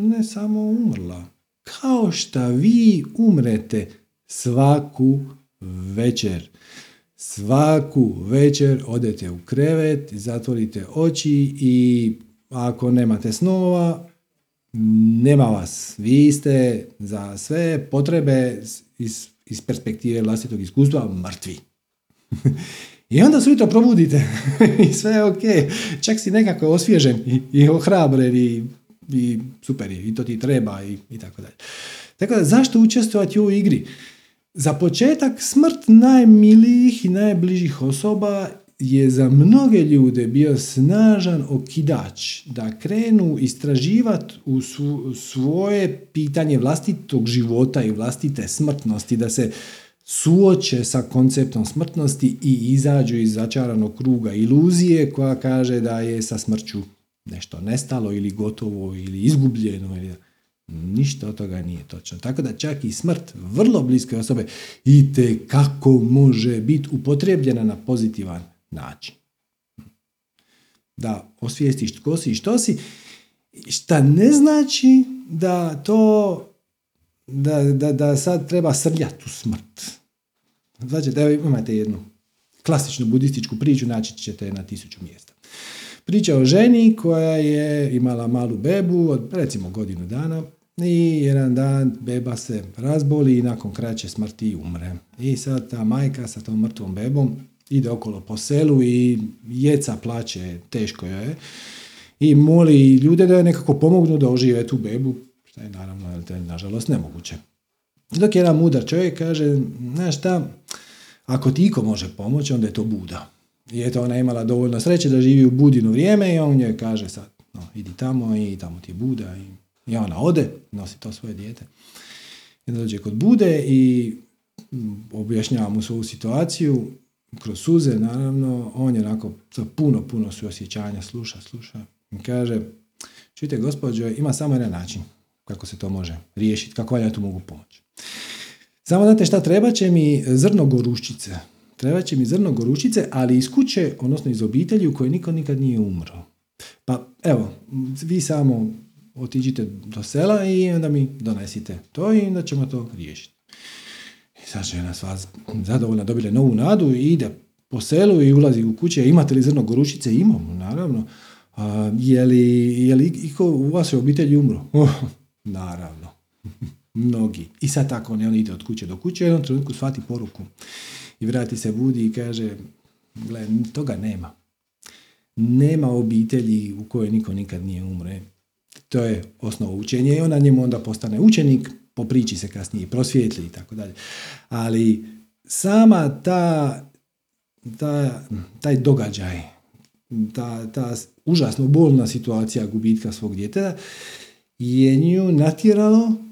ne samo umrla. Kao što vi umrete svaku večer. Svaku večer odete u krevet, zatvorite oči i ako nemate snova, nema vas. Vi ste za sve potrebe iz, iz perspektive vlastitog iskustva mrtvi. [LAUGHS] I onda se probudite [LAUGHS] i sve je ok. Čak si nekako osvježen i, i ohrabren i i super i to ti treba i, i tako dalje. Tako da, zašto učestvovati u igri? Za početak, smrt najmilijih i najbližih osoba je za mnoge ljude bio snažan okidač da krenu istraživati u svoje pitanje vlastitog života i vlastite smrtnosti, da se suoče sa konceptom smrtnosti i izađu iz začaranog kruga iluzije koja kaže da je sa smrću nešto nestalo ili gotovo ili izgubljeno ili ništa od toga nije točno. Tako da čak i smrt vrlo bliske osobe i kako može biti upotrebljena na pozitivan način. Da osvijestiš tko si i što si, šta ne znači da to da, da, da sad treba srljati u smrt. Znači, evo imate jednu klasičnu budističku priču, naći ćete na tisuću mjesta. Priča o ženi koja je imala malu bebu od recimo godinu dana i jedan dan beba se razboli i nakon kraće smrti umre. I sad ta majka sa tom mrtvom bebom ide okolo po selu i jeca plaće, teško je. I moli ljude da je nekako pomognu da ožive tu bebu, što je naravno, nažalost nemoguće. Dok jedan mudar čovjek kaže, znaš šta, ako ti iko može pomoći, onda je to Buda. I eto, ona je imala dovoljno sreće da živi u Budinu vrijeme i on joj kaže sad, no, idi tamo i tamo ti je Buda. I, i ona ode, nosi to svoje dijete. I dođe kod Bude i mm, objašnjava mu svoju situaciju kroz suze, naravno. On je onako puno, puno su osjećanja, sluša, sluša. I kaže, čujte gospođo, ima samo jedan način kako se to može riješiti, kako ja tu mogu pomoći. Samo znate šta, treba će mi zrno goruščice. Treba će mi zrno goruščice, ali iz kuće, odnosno iz obitelji u kojoj niko nikad nije umro. Pa evo, vi samo otiđite do sela i onda mi donesite to i onda ćemo to riješiti. I sad žena sva zadovoljna dobila novu nadu i ide po selu i ulazi u kuće. Imate li zrno gorušice? Imamo, naravno. A, je, li, je li iko u vašoj obitelji umro? [LAUGHS] Naravno. [LAUGHS] Mnogi. I sad tako ne, on ide od kuće do kuće, u jednom trenutku shvati poruku. I vrati se budi i kaže, gle, toga nema. Nema obitelji u kojoj niko nikad nije umre. To je osnovo učenja i ona njemu onda postane učenik, po priči se kasnije prosvijetli i tako dalje. Ali sama ta, ta, taj događaj, ta, ta užasno bolna situacija gubitka svog djeteta je nju natjeralo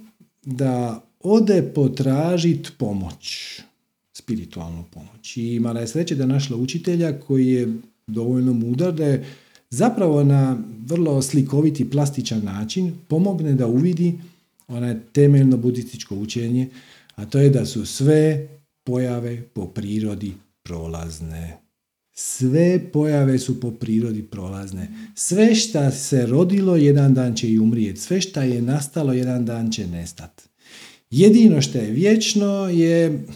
da ode potražiti pomoć, spiritualnu pomoć. I imala je sreće da našla učitelja koji je dovoljno mudar da je zapravo na vrlo slikoviti plastičan način pomogne da uvidi onaj temeljno budističko učenje, a to je da su sve pojave po prirodi prolazne. Sve pojave su po prirodi prolazne. Sve šta se rodilo jedan dan će i umrijeti. Sve šta je nastalo jedan dan će nestati. Jedino što je vječno je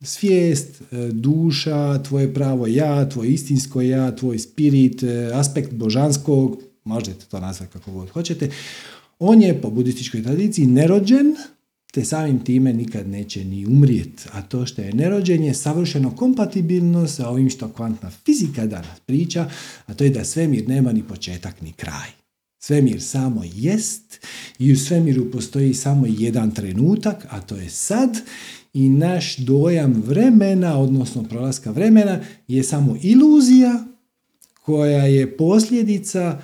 svijest, e, duša, tvoje pravo ja, tvoj istinsko ja, tvoj spirit, e, aspekt božanskog, možete to nazvati kako god hoćete, on je po budističkoj tradiciji nerođen, te samim time nikad neće ni umrijet. A to što je nerođen je savršeno kompatibilno sa ovim što kvantna fizika danas priča, a to je da svemir nema ni početak ni kraj. Svemir samo jest i u svemiru postoji samo jedan trenutak, a to je sad i naš dojam vremena, odnosno prolaska vremena, je samo iluzija koja je posljedica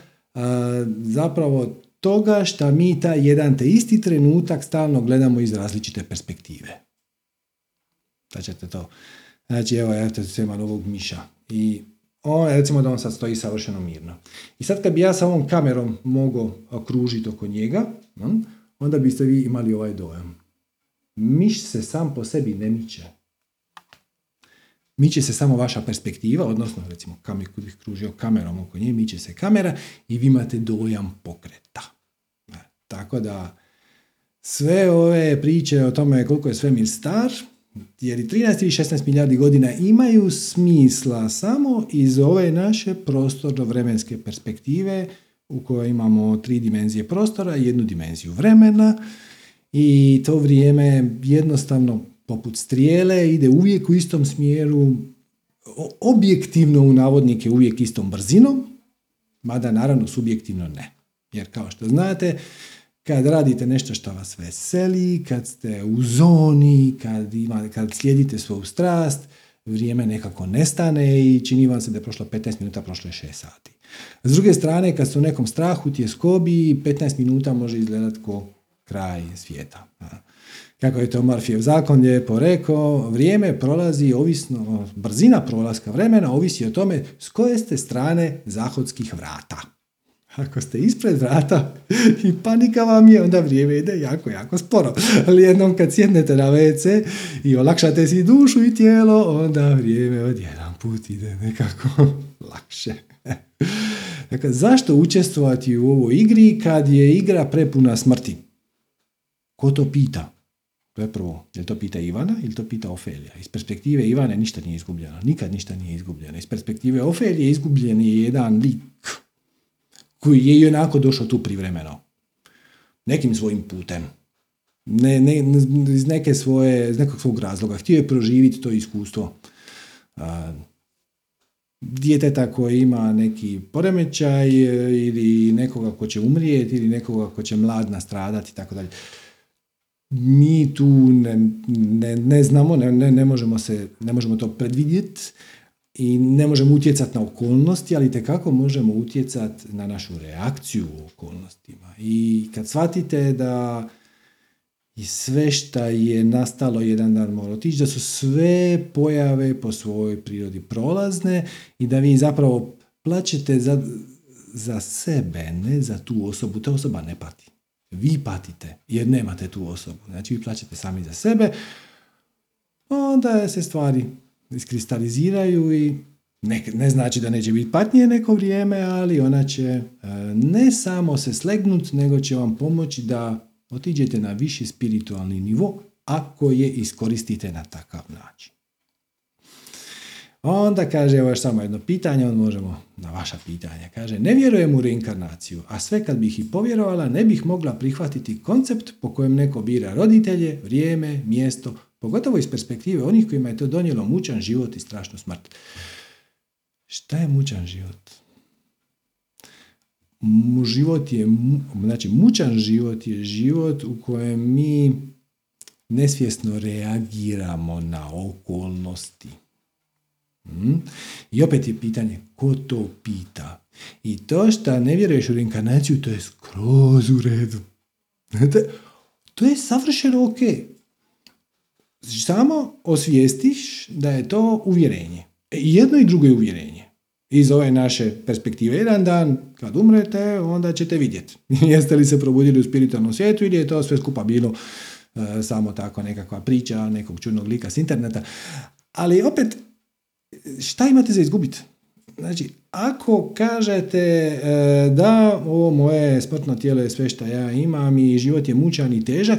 zapravo toga što mi taj jedan te isti trenutak stalno gledamo iz različite perspektive. Da ćete to. Znači, evo, ja te imam ovog miša. I on, recimo da on sad stoji savršeno mirno. I sad kad bi ja sa ovom kamerom mogao okružiti oko njega, onda biste vi imali ovaj dojam. Miš se sam po sebi ne miče. Miče se samo vaša perspektiva, odnosno recimo kamer koji bih kružio kamerom oko nje, miče se kamera i vi imate dojam pokreta. E, tako da sve ove priče o tome koliko je svemir star, jer i 13 ili 16 milijardi godina imaju smisla samo iz ove naše prostorno-vremenske perspektive u kojoj imamo tri dimenzije prostora i jednu dimenziju vremena i to vrijeme jednostavno poput strijele ide uvijek u istom smjeru, objektivno u navodnike uvijek istom brzinom, mada naravno subjektivno ne. Jer kao što znate, kad radite nešto što vas veseli, kad ste u zoni, kad, ima, kad slijedite svoju strast, vrijeme nekako nestane i čini vam se da je prošlo 15 minuta, prošlo je 6 sati. S druge strane, kad ste u nekom strahu, tjeskobi, 15 minuta može izgledati ko kraj svijeta. Kako je to Marfijev zakon lijepo rekao, vrijeme prolazi ovisno, brzina prolaska vremena ovisi o tome s koje ste strane zahodskih vrata. Ako ste ispred vrata [LAUGHS] i panika vam je, onda vrijeme ide jako, jako sporo. Ali jednom kad sjednete na WC i olakšate si dušu i tijelo, onda vrijeme odjedan put ide nekako [LAUGHS] lakše. [LAUGHS] Dakle, zašto učestvovati u ovoj igri kad je igra prepuna smrti? Ko to pita? To je prvo. Je to pita Ivana ili to pita Ofelija? Iz perspektive Ivane ništa nije izgubljeno. Nikad ništa nije izgubljeno. Iz perspektive Ofelije izgubljen je jedan lik koji je i onako došao tu privremeno. Nekim svojim putem. Ne, ne, iz neke svoje, iz nekog svog razloga. Htio je proživiti to iskustvo. Djeteta koji ima neki poremećaj ili nekoga ko će umrijeti ili nekoga ko će mlad nastradati i tako dalje mi tu ne, ne, ne znamo, ne, ne, možemo se, ne možemo to predvidjeti i ne možemo utjecati na okolnosti, ali tekako možemo utjecati na našu reakciju u okolnostima. I kad shvatite da i sve šta je nastalo jedan dan mora otići, da su sve pojave po svojoj prirodi prolazne i da vi zapravo plaćete za, za sebe, ne za tu osobu. Ta osoba ne pati. Vi patite jer nemate tu osobu. Znači vi plaćate sami za sebe, onda se stvari iskristaliziraju i ne, ne znači da neće biti patnije neko vrijeme, ali ona će e, ne samo se slegnut, nego će vam pomoći da otiđete na viši spiritualni nivo ako je iskoristite na takav način. Onda kaže, evo još samo jedno pitanje, on možemo na vaša pitanja. Kaže, ne vjerujem u reinkarnaciju, a sve kad bih i povjerovala, ne bih mogla prihvatiti koncept po kojem neko bira roditelje, vrijeme, mjesto, pogotovo iz perspektive onih kojima je to donijelo mučan život i strašnu smrt. Šta je mučan život? Život je, znači mučan život je život u kojem mi nesvjesno reagiramo na okolnosti. Hmm? I opet je pitanje, ko to pita? I to što ne vjeruješ u reinkarnaciju, to je skroz u redu. To je savršeno ok. Samo osvijestiš da je to uvjerenje. E, jedno i drugo je uvjerenje. Iz ove naše perspektive, jedan dan kad umrete, onda ćete vidjeti. [LAUGHS] Jeste li se probudili u spiritualnom svijetu ili je to sve skupa bilo e, samo tako nekakva priča nekog čudnog lika s interneta. Ali opet, šta imate za izgubiti? Znači, ako kažete e, da ovo moje smrtno tijelo je sve što ja imam i život je mučan i težak,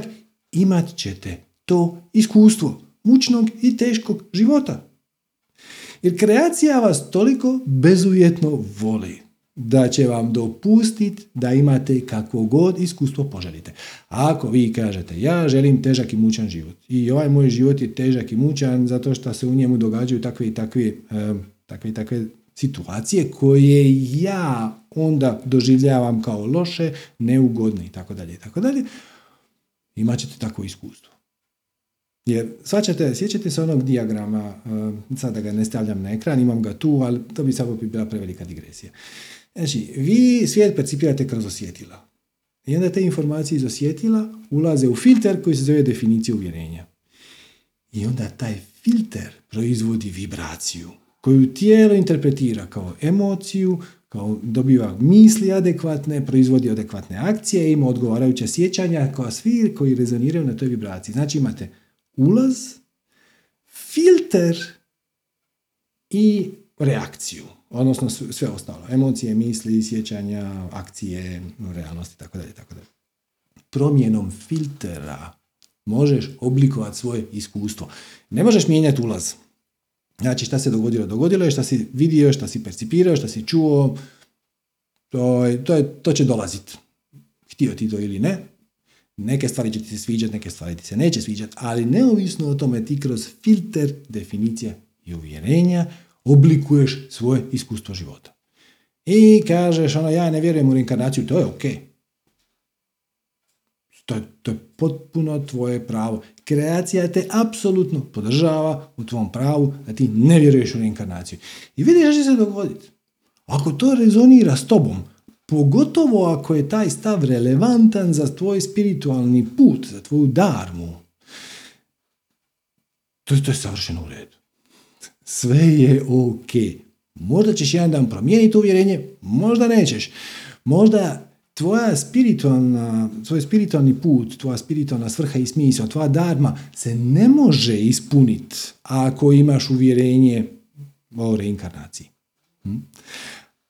imat ćete to iskustvo mučnog i teškog života. Jer kreacija vas toliko bezuvjetno voli da će vam dopustiti da imate kakvo god iskustvo poželite. Ako vi kažete ja želim težak i mučan život i ovaj moj život je težak i mučan zato što se u njemu događaju takve i takve, takve, i takve situacije koje ja onda doživljavam kao loše, neugodne i tako dalje i tako dalje, imat ćete takvo iskustvo. Jer, svačate, sjećate se onog dijagrama, sada ga ne stavljam na ekran, imam ga tu, ali to bi samo bi bila prevelika digresija. Znači, vi svijet percipirate kroz osjetila. I onda te informacije iz osjetila ulaze u filter koji se zove definicija uvjerenja. I onda taj filter proizvodi vibraciju koju tijelo interpretira kao emociju, kao dobiva misli adekvatne, proizvodi adekvatne akcije, ima odgovarajuća sjećanja kao svi koji rezoniraju na toj vibraciji. Znači imate ulaz, filter i reakciju, odnosno sve ostalo, emocije, misli, sjećanja, akcije, realnosti, tako dalje, tako dalje. Promjenom filtera možeš oblikovati svoje iskustvo. Ne možeš mijenjati ulaz. Znači šta se dogodilo? Dogodilo je šta si vidio, šta si percipirao, šta si čuo, to, to, je, to će dolaziti. Htio ti to ili ne, Neke stvari će ti se sviđati, neke stvari ti se neće sviđati, ali neovisno o tome ti kroz filter definicija i uvjerenja oblikuješ svoje iskustvo života. I kažeš, ono, ja ne vjerujem u reinkarnaciju, to je ok. To je, to je potpuno tvoje pravo. Kreacija te apsolutno podržava u tvom pravu da ti ne vjeruješ u reinkarnaciju. I vidiš što se dogoditi. Ako to rezonira s tobom, Pogotovo ako je taj stav relevantan za tvoj spiritualni put, za tvoju darmu. To, to je savršeno u redu. Sve je ok. Možda ćeš jedan dan promijeniti uvjerenje, možda nećeš. Možda tvoja spiritualna, tvoj spiritualni put, tvoja spiritualna svrha i smisao, tvoja darma se ne može ispuniti ako imaš uvjerenje o reinkarnaciji. Hm?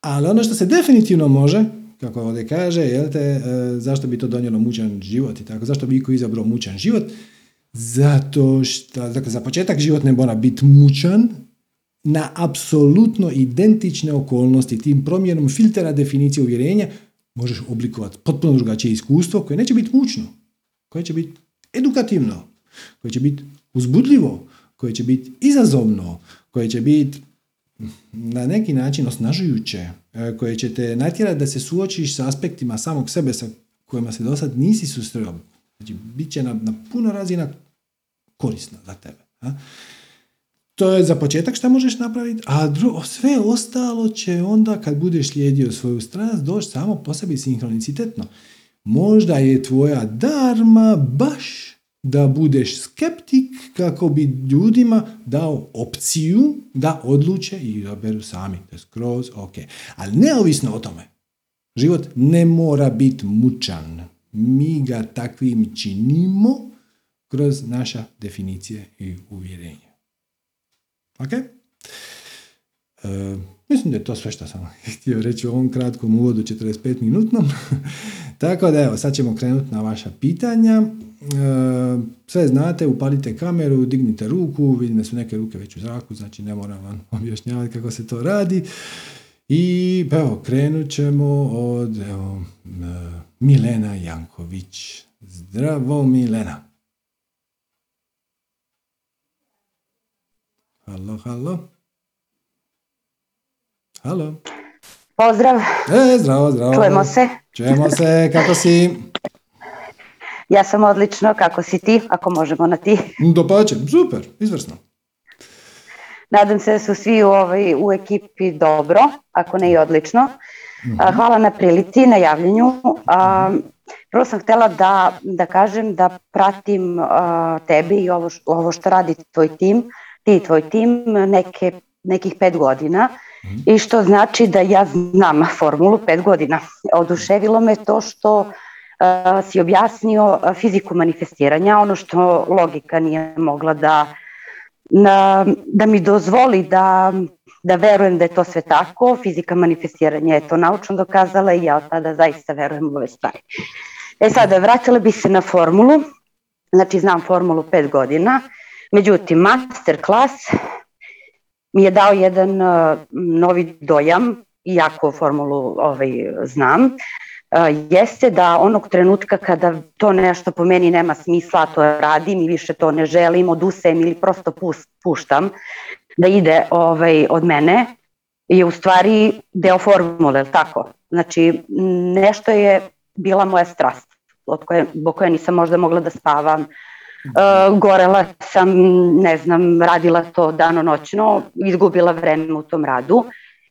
Ali ono što se definitivno može, kako ovdje kaže, jel te, e, zašto bi to donijelo mučan život i tako, zašto bi iko izabrao mučan život? Zato što, dakle, za početak život ne mora biti mučan, na apsolutno identične okolnosti, tim promjenom filtera definicije uvjerenja, možeš oblikovati potpuno drugačije iskustvo koje neće biti mučno, koje će biti edukativno, koje će biti uzbudljivo, koje će biti izazovno, koje će biti na neki način osnažujuće, e, koje će te natjerati da se suočiš sa aspektima samog sebe sa kojima se do sad nisi susreo. Znači, bit će na, na puno razina korisno za tebe. A? To je za početak što možeš napraviti, a dru- sve ostalo će onda kad budeš slijedio svoju strast doći samo po sebi sinhronicitetno. Možda je tvoja darma baš da budeš skeptik kako bi ljudima dao opciju da odluče i odaberu sami. To je skroz ok. Ali neovisno o tome, život ne mora biti mučan. Mi ga takvim činimo kroz naša definicije i uvjerenje. Ok? E, mislim da je to sve što sam [LAUGHS] htio reći u ovom kratkom uvodu 45 minutnom. [LAUGHS] Tako da evo, sad ćemo krenuti na vaša pitanja. E, sve znate, upalite kameru, dignite ruku, vidim da su neke ruke već u zraku, znači ne moram vam [LAUGHS] objašnjavati kako se to radi. I pa evo, krenut ćemo od evo, e, Milena Janković. Zdravo Milena. Halo, halo. Halo. Pozdrav. E, zdravo, zdravo. Čujemo se. Čujemo se, kako si? Ja sam odlično, kako si ti, ako možemo na ti. Dopače, super, izvrsno. Nadam se da su svi u, ovoj, u ekipi dobro, ako ne i odlično. Mhm. Hvala na prilici, na javljanju. Prvo sam htjela da, da kažem da pratim tebi i ovo, ovo što radi tvoj tim, ti i tvoj tim neke, nekih pet godina i što znači da ja znam formulu pet godina. Oduševilo me to što si objasnio fiziku manifestiranja, ono što logika nije mogla da, na, da mi dozvoli da, da verujem da je to sve tako. Fizika manifestiranja je to naučno dokazala i ja od tada zaista verujem u ove stvari. E sada, vratila bi se na formulu, znači znam formulu pet godina, međutim, master klas mi je dao jedan uh, novi dojam, iako formulu ovaj, znam, uh, jeste da onog trenutka kada to nešto po meni nema smisla, to radim i više to ne želim, odusajem ili prosto puštam da ide ovaj, od mene, je u stvari deo formule, tako? Znači, nešto je bila moja strast, od koje, zbog koje nisam možda mogla da spavam, Uh, gorela sam, ne znam, radila to dano noćno, izgubila vreme u tom radu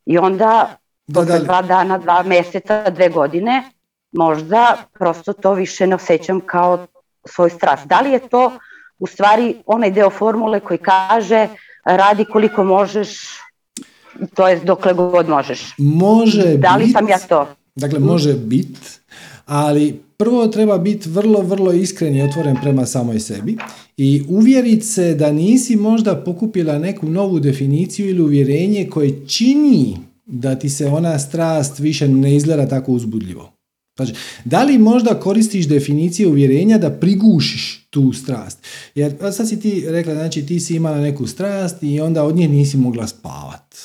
i onda da, posle dva dana, dva mjeseca, dve godine, možda prosto to više ne osjećam kao svoj strast. Da li je to u stvari onaj deo formule koji kaže radi koliko možeš, to je dokle god možeš. Može Da li sam ja to? Dakle, može biti, ali prvo treba biti vrlo, vrlo iskren i otvoren prema samoj sebi i uvjeriti se da nisi možda pokupila neku novu definiciju ili uvjerenje koje čini da ti se ona strast više ne izgleda tako uzbudljivo. Znači, da li možda koristiš definicije uvjerenja da prigušiš tu strast? Jer sad si ti rekla, znači ti si imala neku strast i onda od nje nisi mogla spavat.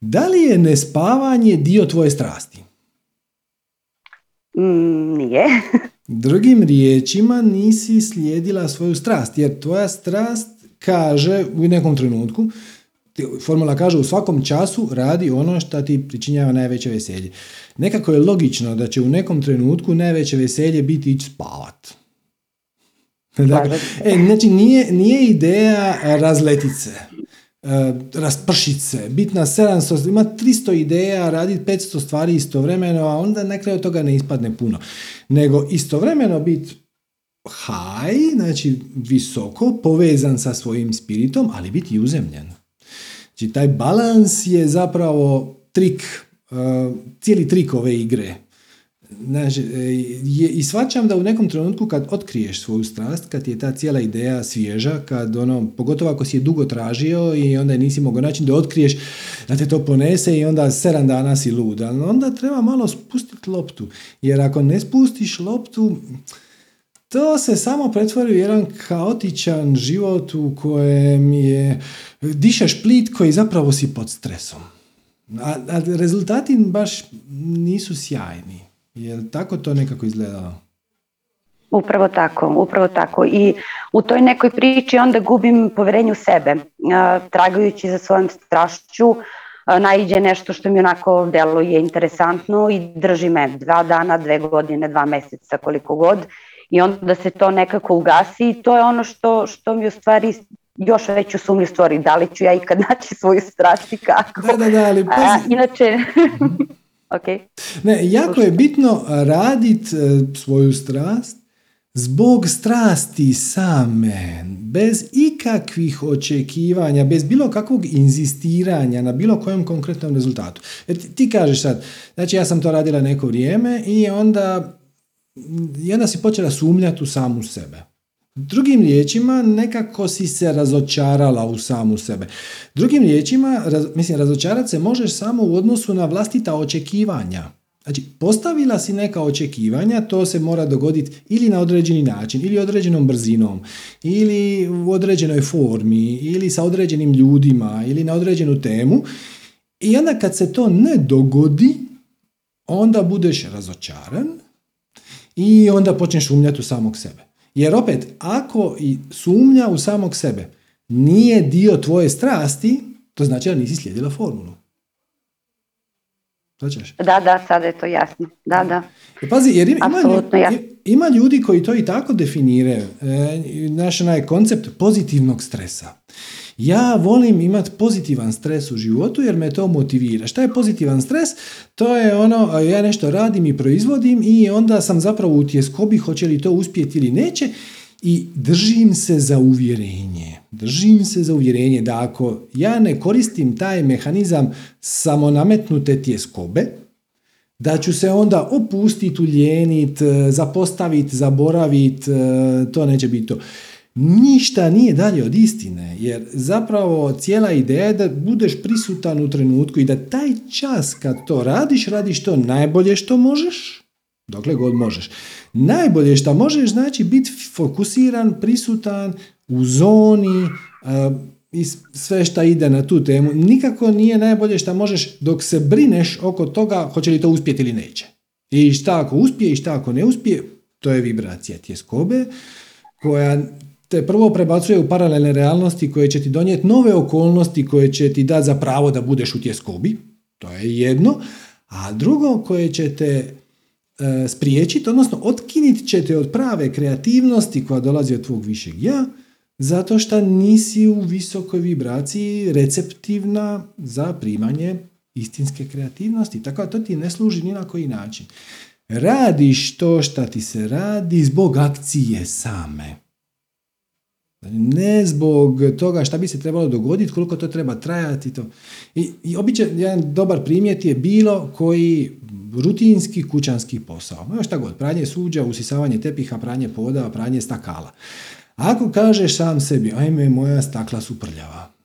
Da li je nespavanje dio tvoje strasti? Mm, nije. [LAUGHS] Drugim riječima nisi slijedila svoju strast, jer tvoja strast kaže u nekom trenutku, formula kaže u svakom času radi ono što ti pričinjava najveće veselje. Nekako je logično da će u nekom trenutku najveće veselje biti ići spavat. [LAUGHS] Dakle, e, znači nije, nije ideja raspršit se, bit na 700, ima 300 ideja, raditi 500 stvari istovremeno, a onda na kraju toga ne ispadne puno. Nego istovremeno biti high, znači visoko, povezan sa svojim spiritom, ali biti uzemljen. Znači taj balans je zapravo trik, uh, cijeli trik ove igre. Znači, je, I svačam da u nekom trenutku kad otkriješ svoju strast, kad je ta cijela ideja svježa, kad ono, pogotovo ako si je dugo tražio i onda nisi mogao naći da otkriješ da te to ponese i onda sedam dana si lud. Ali onda treba malo spustiti loptu. Jer ako ne spustiš loptu, to se samo pretvori u jedan kaotičan život u kojem je dišeš plit koji zapravo si pod stresom. A, a rezultati baš nisu sjajni. Je li tako to nekako izgledalo? Upravo tako, upravo tako. I u toj nekoj priči onda gubim poverenje u sebe. Tragajući za svojom strašću, naiđe nešto što mi onako deluje interesantno i drži me dva dana, dve godine, dva meseca, koliko god. I onda se to nekako ugasi i to je ono što, što mi u stvari još veću sumnju stvori, da li ću ja ikad naći svoju strast i kako. Da, da, da, ali pazi. A, inače, [LAUGHS] ok. Ne, jako je bitno raditi e, svoju strast zbog strasti same, bez ikakvih očekivanja, bez bilo kakvog inzistiranja na bilo kojem konkretnom rezultatu. Ti, ti kažeš sad, znači ja sam to radila neko vrijeme i onda, i onda si počela sumnjati u samu sebe. Drugim riječima, nekako si se razočarala u samu sebe. Drugim riječima, mislim, razočarati se možeš samo u odnosu na vlastita očekivanja. Znači, postavila si neka očekivanja, to se mora dogoditi ili na određeni način, ili određenom brzinom, ili u određenoj formi, ili sa određenim ljudima, ili na određenu temu. I onda kad se to ne dogodi, onda budeš razočaran i onda počneš umljati u samog sebe. Jer opet, ako i sumnja u samog sebe nije dio tvoje strasti, to znači da nisi slijedila formulu. Da, da, sada je to jasno. Da, da. E, pazi, jer ima, ima, ima ljudi koji to i tako definiraju. E, naš onaj koncept pozitivnog stresa. Ja volim imati pozitivan stres u životu jer me to motivira. Šta je pozitivan stres? To je ono, ja nešto radim i proizvodim i onda sam zapravo u tjeskobi hoće li to uspjeti ili neće i držim se za uvjerenje. Držim se za uvjerenje da ako ja ne koristim taj mehanizam samonametnute tjeskobe, da ću se onda opustiti, uljenit, zapostavit, zaboravit, to neće biti to ništa nije dalje od istine, jer zapravo cijela ideja je da budeš prisutan u trenutku i da taj čas kad to radiš, radiš to najbolje što možeš, dokle god možeš. Najbolje što možeš znači biti fokusiran, prisutan, u zoni i sve što ide na tu temu. Nikako nije najbolje što možeš dok se brineš oko toga hoće li to uspjeti ili neće. I šta ako uspije i šta ako ne uspije, to je vibracija tjeskobe koja te prvo prebacuje u paralelne realnosti koje će ti donijeti nove okolnosti koje će ti dati za pravo da budeš u tjeskobi, to je jedno, a drugo koje će te e, spriječiti, odnosno otkinit će te od prave kreativnosti koja dolazi od tvog višeg ja, zato što nisi u visokoj vibraciji receptivna za primanje istinske kreativnosti. Tako da to ti ne služi ni na koji način. Radiš to što ti se radi zbog akcije same. Ne zbog toga šta bi se trebalo dogoditi, koliko to treba trajati. To. I, i običan, jedan dobar primjet je bilo koji rutinski kućanski posao. Evo šta god, pranje suđa, usisavanje tepiha, pranje poda, pranje stakala. Ako kažeš sam sebi, ajme, moja stakla su prljava,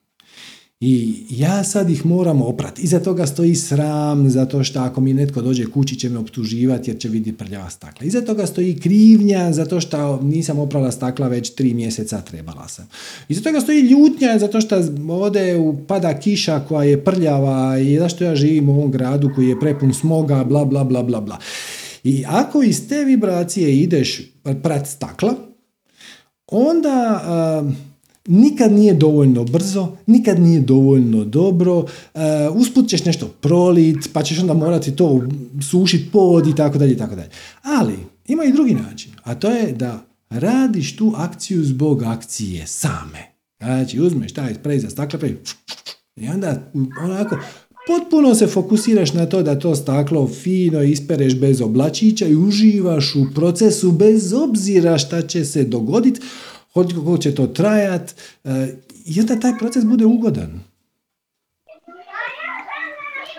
i ja sad ih moram oprati. Iza toga stoji sram, zato što ako mi netko dođe kući će me optuživati jer će vidjeti prljava stakla. Iza toga stoji krivnja, zato što nisam oprala stakla već tri mjeseca, trebala sam. Iza toga stoji ljutnja, zato što ovdje pada kiša koja je prljava i zašto ja živim u ovom gradu koji je prepun smoga, bla, bla, bla, bla, bla. I ako iz te vibracije ideš prat stakla, onda nikad nije dovoljno brzo, nikad nije dovoljno dobro, uh, usput ćeš nešto prolit, pa ćeš onda morati to sušiti pod i tako dalje i tako dalje. Ali ima i drugi način, a to je da radiš tu akciju zbog akcije same. Znači, uzmeš taj sprej za stakla, i onda onako potpuno se fokusiraš na to da to staklo fino ispereš bez oblačića i uživaš u procesu bez obzira šta će se dogoditi, koliko će to trajat e, i onda taj proces bude ugodan.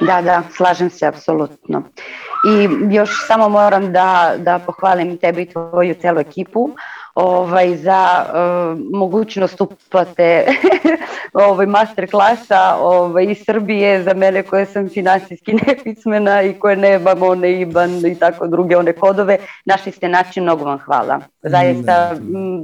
Da, da, slažem se apsolutno. I još samo moram da, da pohvalim tebi i tvoju celu ekipu ovaj, za uh, mogućnost uplate [LAUGHS] ovaj, master klasa ovaj, iz Srbije za mene koje sam financijski [LAUGHS] nepismena i koje nemam one IBAN i tako druge one kodove. Našli ste način, mnogo vam hvala. Zaista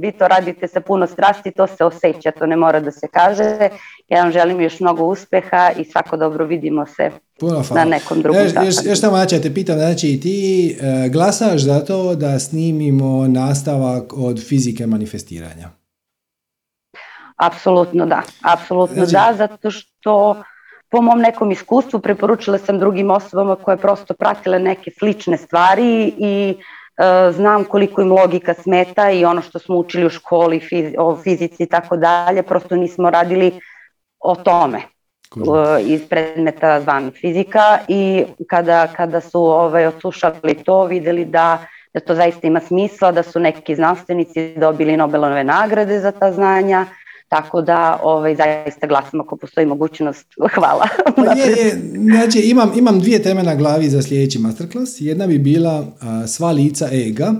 vi to radite sa puno strasti, to se osjeća, to ne mora da se kaže. Ja vam želim još mnogo uspeha i svako dobro vidimo se Puno na nekom drugom Još, još, još tamo te pitam, znači ti e, glasaš za to da snimimo nastavak od fizike manifestiranja? Apsolutno da, apsolutno znači- da, zato što po mom nekom iskustvu preporučila sam drugim osobama koje prosto pratile neke slične stvari i znam koliko im logika smeta i ono što smo učili u školi o fizici i tako dalje, prosto nismo radili o tome iz predmeta zvan fizika i kada, kada su ovaj, odslušali to vidjeli da, da to zaista ima smisla, da su neki znanstvenici dobili Nobelove nagrade za ta znanja, tako da ovaj, zaista glasam ako postoji mogućnost. [LAUGHS] Hvala. Pa je, je, znači, imam, imam dvije teme na glavi za sljedeći masterclass. Jedna bi bila sva lica ega,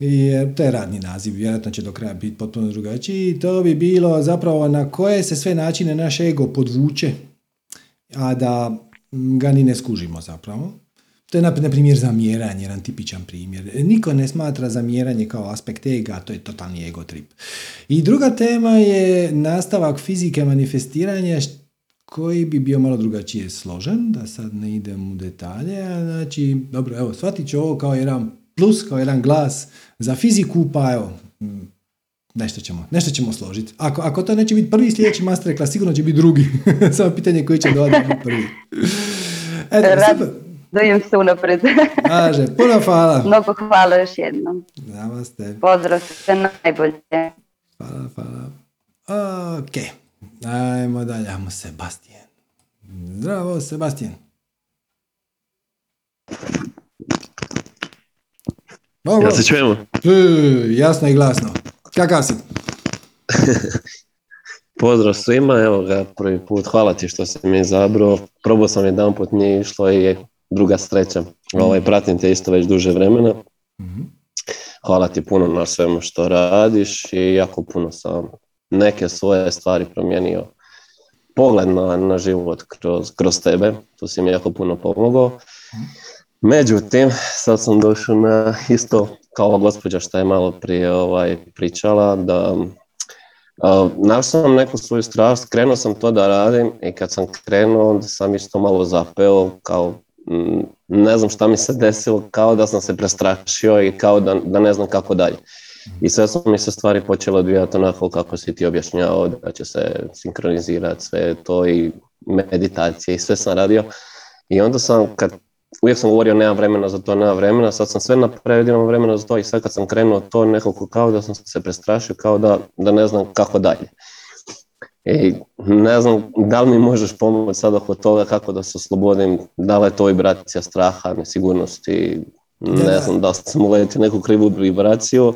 i to je radni naziv, vjerojatno će do kraja biti potpuno drugačiji. To bi bilo zapravo na koje se sve načine naš ego podvuče, a da ga ni ne skužimo zapravo. To je na primjer zamjeranje, jedan tipičan primjer. Niko ne smatra zamjeranje kao aspekt ega, to je totalni ego trip. I druga tema je nastavak fizike manifestiranja koji bi bio malo drugačije složen, da sad ne idem u detalje, znači, dobro, evo, shvatit ću ovo kao jedan plus, kao jedan glas za fiziku, pa evo, nešto ćemo, nešto ćemo složiti. Ako, ako to neće biti prvi sljedeći masterclass, sigurno će biti drugi. [LAUGHS] Samo pitanje koji će dodati prvi. Eto, super. Dojem se unapred. [LAUGHS] Kaže, puno hvala. Mnogo hvala još jednom. Namaste. Pozdrav, sve najbolje. Hvala, hvala. Ok, ajmo dalje, ajmo Sebastian. Zdravo, Sebastian. Ja se čujemo? jasno i glasno. Kakav si? [LAUGHS] Pozdrav svima, evo ga prvi put, hvala ti što si mi izabrao. Probao sam jedan put, nije išlo i druga sreća. Ovaj, pratim te isto već duže vremena. Mhm. Hvala ti puno na svemu što radiš i jako puno sam neke svoje stvari promijenio. Pogled na, na život kroz, kroz tebe, tu si mi jako puno pomogao. Međutim, sad sam došao na isto kao gospođa što je malo prije ovaj, pričala, da uh, našao sam neku svoju strast, krenuo sam to da radim i kad sam krenuo onda sam isto malo zapeo, kao ne znam šta mi se desilo, kao da sam se prestrašio i kao da, da ne znam kako dalje. I sve su mi se stvari počele odvijati onako kako si ti objašnjavao, da će se sinkronizirati sve to i meditacije i sve sam radio. I onda sam kad uvijek sam govorio nemam vremena za to, nemam vremena, sad sam sve napravio, imam vremena za to i sad kad sam krenuo to nekako kao da sam se prestrašio, kao da, da ne znam kako dalje. I ne znam da li mi možeš pomoći sad oko toga kako da se oslobodim, da li je to vibracija straha, nesigurnosti, ne znam da li sam uletio neku krivu vibraciju,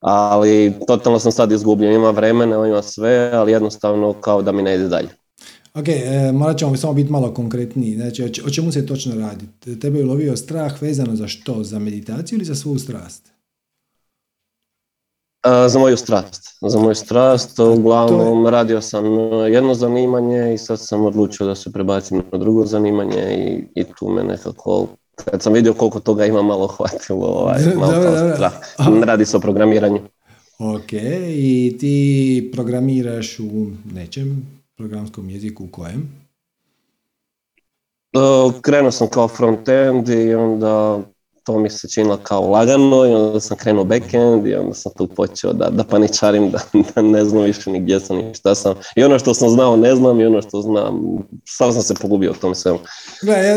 ali totalno sam sad izgubljen, ima vremena, ima sve, ali jednostavno kao da mi ne ide dalje. Ok, e, morat ćemo samo biti malo konkretniji. Znači, o čemu se točno radi? Tebe je lovio strah vezano za što? Za meditaciju ili za svu strast? E, za moju strast. Za moju strast, uglavnom radio sam jedno zanimanje i sad sam odlučio da se prebacim na drugo zanimanje i, i tu me nekako, kad sam vidio koliko toga ima, malo hvatilo ovaj, [LAUGHS] malo dobro, strah. Radi se o programiranju. Ok, i ti programiraš u nečem? Programskom jeziku u kojem? Krenuo sam kao front-end i onda to mi se činilo kao lagano i onda sam krenuo backend i onda sam tu počeo da, da paničarim, da, da ne znam više ni gdje sam ni šta sam. I ono što sam znao ne znam i ono što znam, sam sam se pogubio u tom svemu.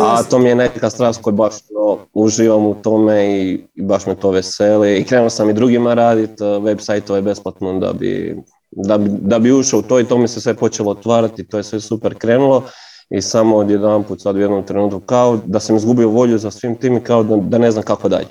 A to mi je neka strast koja baš no, uživam u tome i, i baš me to veseli. I krenuo sam i drugima raditi web sajtove besplatno da bi da bi, da bi ušao u to i to mi se sve počelo otvarati, to je sve super krenulo i samo odjedan put sad u jednom trenutku kao da sam izgubio volju za svim tim i kao da, da ne znam kako dalje.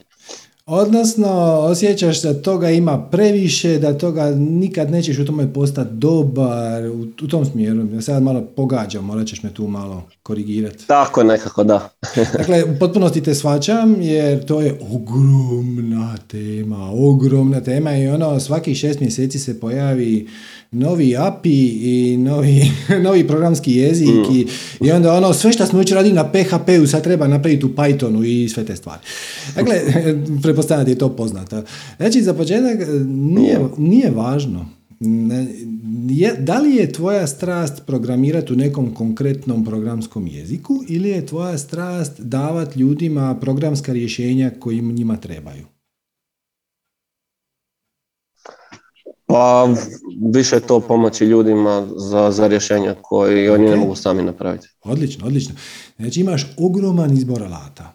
Odnosno, osjećaš da toga ima previše, da toga nikad nećeš u tome postati dobar, u, u tom smjeru. Ja sad malo pogađam, morat ćeš me tu malo korigirati. Tako nekako, da. [LAUGHS] dakle, u potpunosti te svačam, jer to je ogromna tema, ogromna tema i ono, svakih šest mjeseci se pojavi novi API i novi, [LAUGHS] novi programski jezik mm. i, i onda ono sve što smo već radili na PHP-u sad treba napraviti u Pythonu i sve te stvari. Dakle, [LAUGHS] pretpostavljam da je to poznato. Znači, za početak nije, nije važno je, da li je tvoja strast programirati u nekom konkretnom programskom jeziku ili je tvoja strast davati ljudima programska rješenja koji njima trebaju? Pa više to pomoći ljudima za, za rješenja koji oni ne mogu sami napraviti. Odlično, odlično. Znači imaš ogroman izbor alata.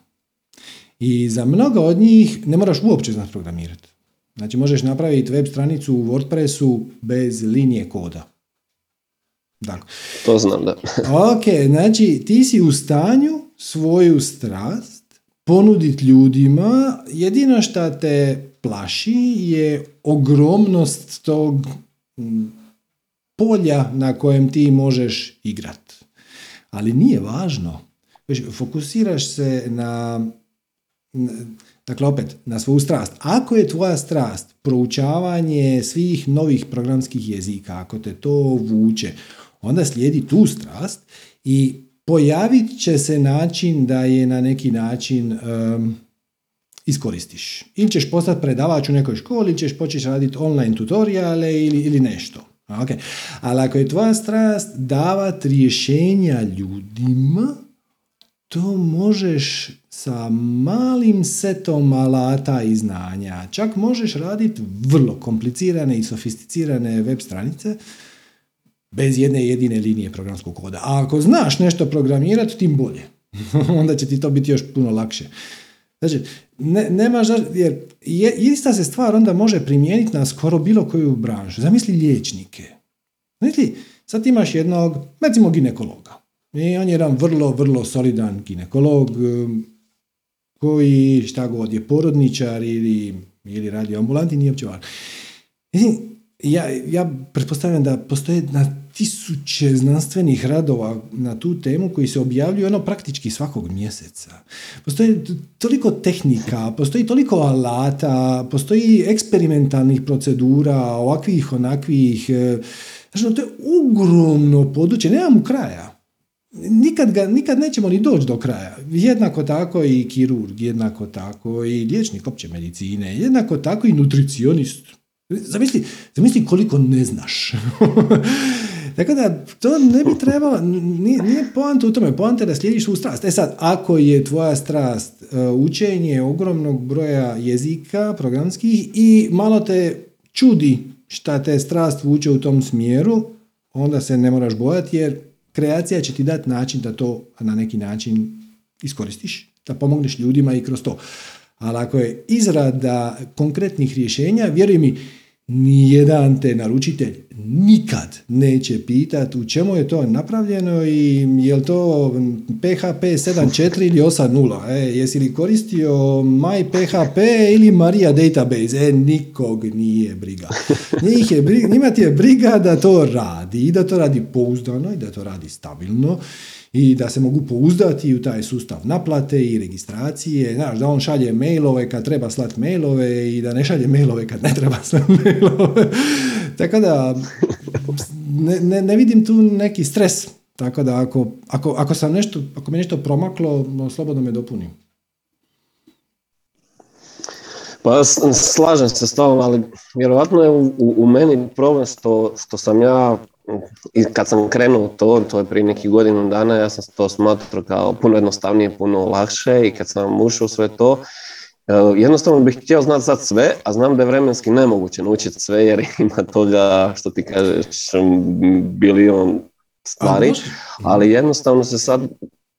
I za mnogo od njih ne moraš uopće znati programirati. Znači možeš napraviti web stranicu u WordPressu bez linije koda. Dakle. To znam, da. [LAUGHS] ok, znači ti si u stanju svoju strast ponuditi ljudima, jedino što te plaši je ogromnost tog polja na kojem ti možeš igrat. Ali nije važno. Fokusiraš se na, dakle opet, na svoju strast. Ako je tvoja strast proučavanje svih novih programskih jezika, ako te to vuče, onda slijedi tu strast i pojavit će se način da je na neki način um, iskoristiš. Ili ćeš postati predavač u nekoj školi, ili ćeš početi raditi online tutoriale ili, ili nešto. Okay. Ali ako je tvoja strast davati rješenja ljudima, to možeš sa malim setom alata i znanja. Čak možeš raditi vrlo komplicirane i sofisticirane web stranice bez jedne jedine linije programskog koda. A ako znaš nešto programirati, tim bolje. [LAUGHS] Onda će ti to biti još puno lakše. Znači, ne, nema jer je, ista se stvar onda može primijeniti na skoro bilo koju branšu. Zamisli liječnike. Znači, sad imaš jednog, recimo ginekologa. I on je jedan vrlo, vrlo solidan ginekolog um, koji šta god je porodničar ili, ili radi ambulanti, nije uopće ja, ja pretpostavljam da postoje na tisuće znanstvenih radova na tu temu koji se objavljuju ono praktički svakog mjeseca. Postoji toliko tehnika, postoji toliko alata, postoji eksperimentalnih procedura, ovakvih, onakvih. Znači, to je ogromno područje, nemamo kraja. Nikad, ga, nikad nećemo ni doći do kraja. Jednako tako i kirurg, jednako tako i liječnik opće medicine, jednako tako i nutricionist. Zamisli, zamisli koliko ne znaš. [LAUGHS] Tako da, to ne bi trebalo, nije, nije poanta u tome, poanta je da slijediš u strast. E sad, ako je tvoja strast uh, učenje ogromnog broja jezika programskih i malo te čudi šta te strast vuče u tom smjeru, onda se ne moraš bojati jer kreacija će ti dati način da to na neki način iskoristiš, da pomogneš ljudima i kroz to. Ali ako je izrada konkretnih rješenja, vjeruj mi, nijedan te naručitelj nikad neće pitati u čemu je to napravljeno i je li to PHP 7.4 ili 8.0. E, jesi li koristio MyPHP ili Maria Database? E, nikog nije briga. Njih je briga. Njima ti je briga da to radi i da to radi pouzdano i da to radi stabilno i da se mogu pouzdati u taj sustav naplate i registracije, znaš, da on šalje mailove kad treba slati mailove i da ne šalje mailove kad ne treba [LAUGHS] slati mailove. Tako da ne, ne, ne, vidim tu neki stres. Tako da ako, ako, ako sam nešto, ako mi nešto promaklo, slobodno me dopuni. Pa slažem se s tobom, ali vjerojatno je u, u meni problem što, što sam ja i kad sam krenuo to, to je prije nekih godinu dana, ja sam to smatrao kao puno jednostavnije, puno lakše i kad sam ušao sve to, e, jednostavno bih htio znati sad sve, a znam da je vremenski nemoguće naučiti sve jer [LAUGHS] ima toga što ti kažeš bilion stvari, ali jednostavno se sad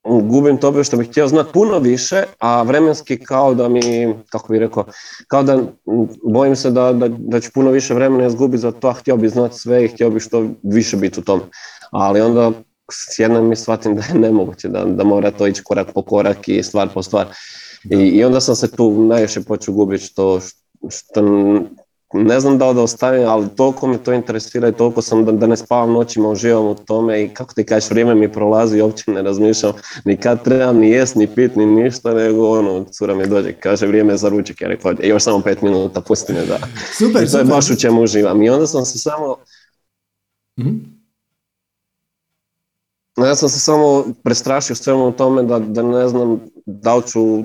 gubim tobe što bih htio znati puno više, a vremenski kao da mi, kako bih rekao, kao da bojim se da, da, da ću puno više vremena izgubiti za to, a htio bih znati sve i htio bih što više biti u tome. Ali onda s jednom mi shvatim [LAUGHS] da je nemoguće, da, da mora to ići korak po korak i stvar po stvar. I, I onda sam se tu najviše počeo gubiti što, što ne znam da li da ostavim, ali toliko me to interesira i toliko sam da, da ne spavam noćima, uživam u tome i kako ti kažeš, vrijeme mi prolazi i uopće ne razmišljam ni kad trebam, ni jest, ni pit, ni ništa, nego ono, cura mi dođe, kaže vrijeme za ručak, ja rekao, još samo pet minuta, pusti me da. Super, I to je baš u čemu uživam. I onda sam se samo... mm Ja sam se samo prestrašio svemu tome da, da ne znam da li ću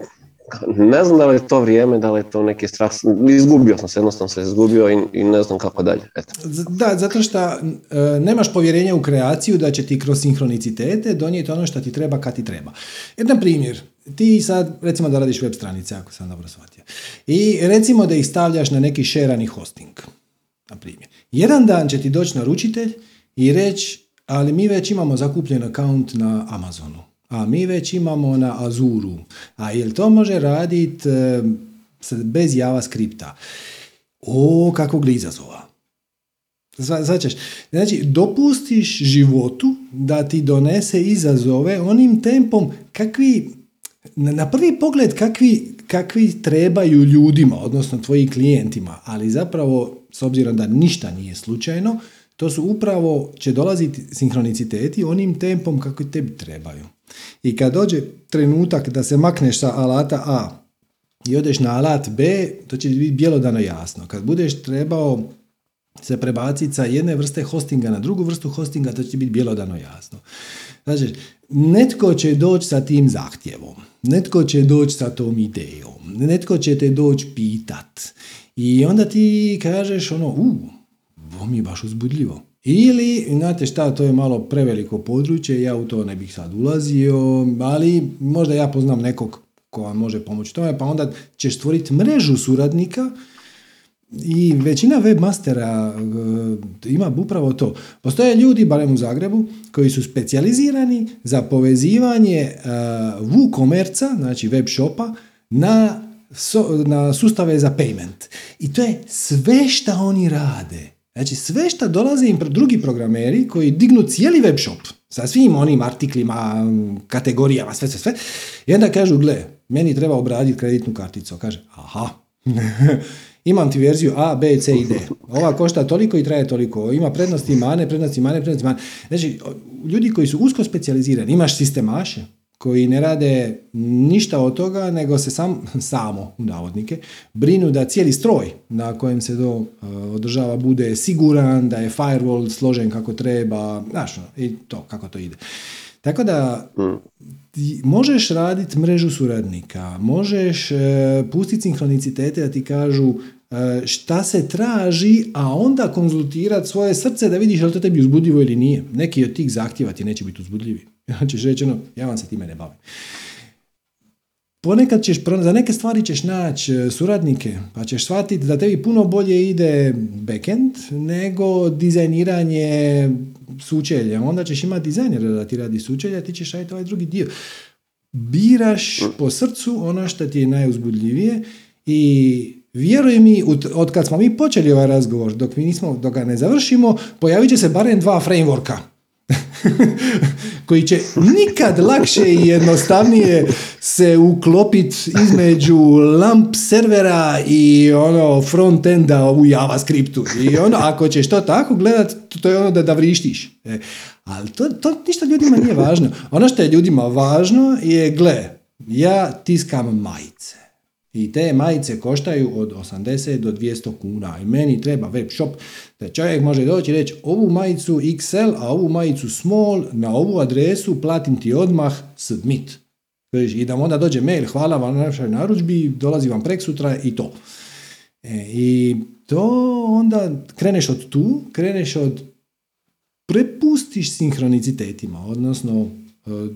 ne znam da li je to vrijeme, da li je to neki strah, izgubio sam se, jednostavno se izgubio i, i ne znam kako dalje. Eto. Da, zato što e, nemaš povjerenja u kreaciju da će ti kroz sinhronicitete donijeti ono što ti treba kad ti treba. Jedan primjer, ti sad, recimo da radiš web stranice, ako sam dobro shvatio, i recimo da ih stavljaš na neki šerani hosting, na primjer. Jedan dan će ti doći naručitelj i reći, ali mi već imamo zakupljen account na Amazonu a mi već imamo na Azuru. A jel to može raditi e, bez JavaScripta? O, kakvog izazova. Značiš, znači, dopustiš životu da ti donese izazove onim tempom kakvi, na prvi pogled kakvi, kakvi trebaju ljudima, odnosno tvojim klijentima, ali zapravo, s obzirom da ništa nije slučajno, to su upravo, će dolaziti sinhroniciteti onim tempom kako tebi trebaju. I kad dođe trenutak da se makneš sa alata A i odeš na alat B, to će biti bjelodano jasno. Kad budeš trebao se prebaciti sa jedne vrste hostinga na drugu vrstu hostinga, to će biti bjelodano jasno. Znači, netko će doći sa tim zahtjevom, netko će doći sa tom idejom, netko će te doći pitat. I onda ti kažeš ono, u, ovo mi je baš uzbudljivo. Ili, znate šta, to je malo preveliko područje, ja u to ne bih sad ulazio, ali možda ja poznam nekog ko vam može pomoći tome, pa onda ćeš stvoriti mrežu suradnika i većina webmastera e, ima upravo to. Postoje ljudi, barem u Zagrebu, koji su specijalizirani za povezivanje uh, WooCommerce, znači web shopa, na, na sustave za payment. I to je sve šta oni rade. Znači sve što dolaze im drugi programeri koji dignu cijeli web shop sa svim onim artiklima, kategorijama, sve, sve, sve. I onda kažu, gle, meni treba obraditi kreditnu karticu. Kaže, aha, [LAUGHS] imam ti verziju A, B, C i D. Ova košta toliko i traje toliko. Ima prednosti mane, prednosti mane, prednosti mane. Znači, ljudi koji su usko specijalizirani, imaš sistemaše, koji ne rade ništa od toga, nego se sam, [LAUGHS] samo, u navodnike, brinu da cijeli stroj na kojem se to uh, održava bude siguran, da je firewall složen kako treba, znaš, ono, i to, kako to ide. Tako da, ti možeš raditi mrežu suradnika, možeš uh, pustiti sinhronicitete da ti kažu uh, šta se traži, a onda konzultirati svoje srce da vidiš je li to tebi uzbudljivo ili nije. Neki od tih zahtjeva ti neće biti uzbudljivi. [LAUGHS] Znači rečeno, ja vam se time ne bavim. Ponekad ćeš, za neke stvari ćeš naći e, suradnike, pa ćeš shvatiti da tebi puno bolje ide backend nego dizajniranje sučelja. Onda ćeš imati dizajnera da ti radi sučelja, ti ćeš raditi ovaj drugi dio. Biraš po srcu ono što ti je najuzbudljivije i Vjeruj mi, od kad smo mi počeli ovaj razgovor, dok mi nismo, dok ga ne završimo, pojavit će se barem dva frameworka [LAUGHS] koji će nikad lakše i jednostavnije se uklopiti između lamp servera i ono frontenda u JavaScriptu. I ono, ako ćeš to tako gledat, to je ono da, da vrištiš. E, ali to, to ništa ljudima nije važno. Ono što je ljudima važno je, gle, ja tiskam majice. I te majice koštaju od 80 do 200 kuna. I meni treba web shop da čovjek može doći i reći ovu majicu XL, a ovu majicu small, na ovu adresu platim ti odmah submit. I da onda dođe mail, hvala vam na našoj narudžbi, dolazi vam prek sutra i to. E, I to onda kreneš od tu, kreneš od prepustiš sinhronicitetima, odnosno E,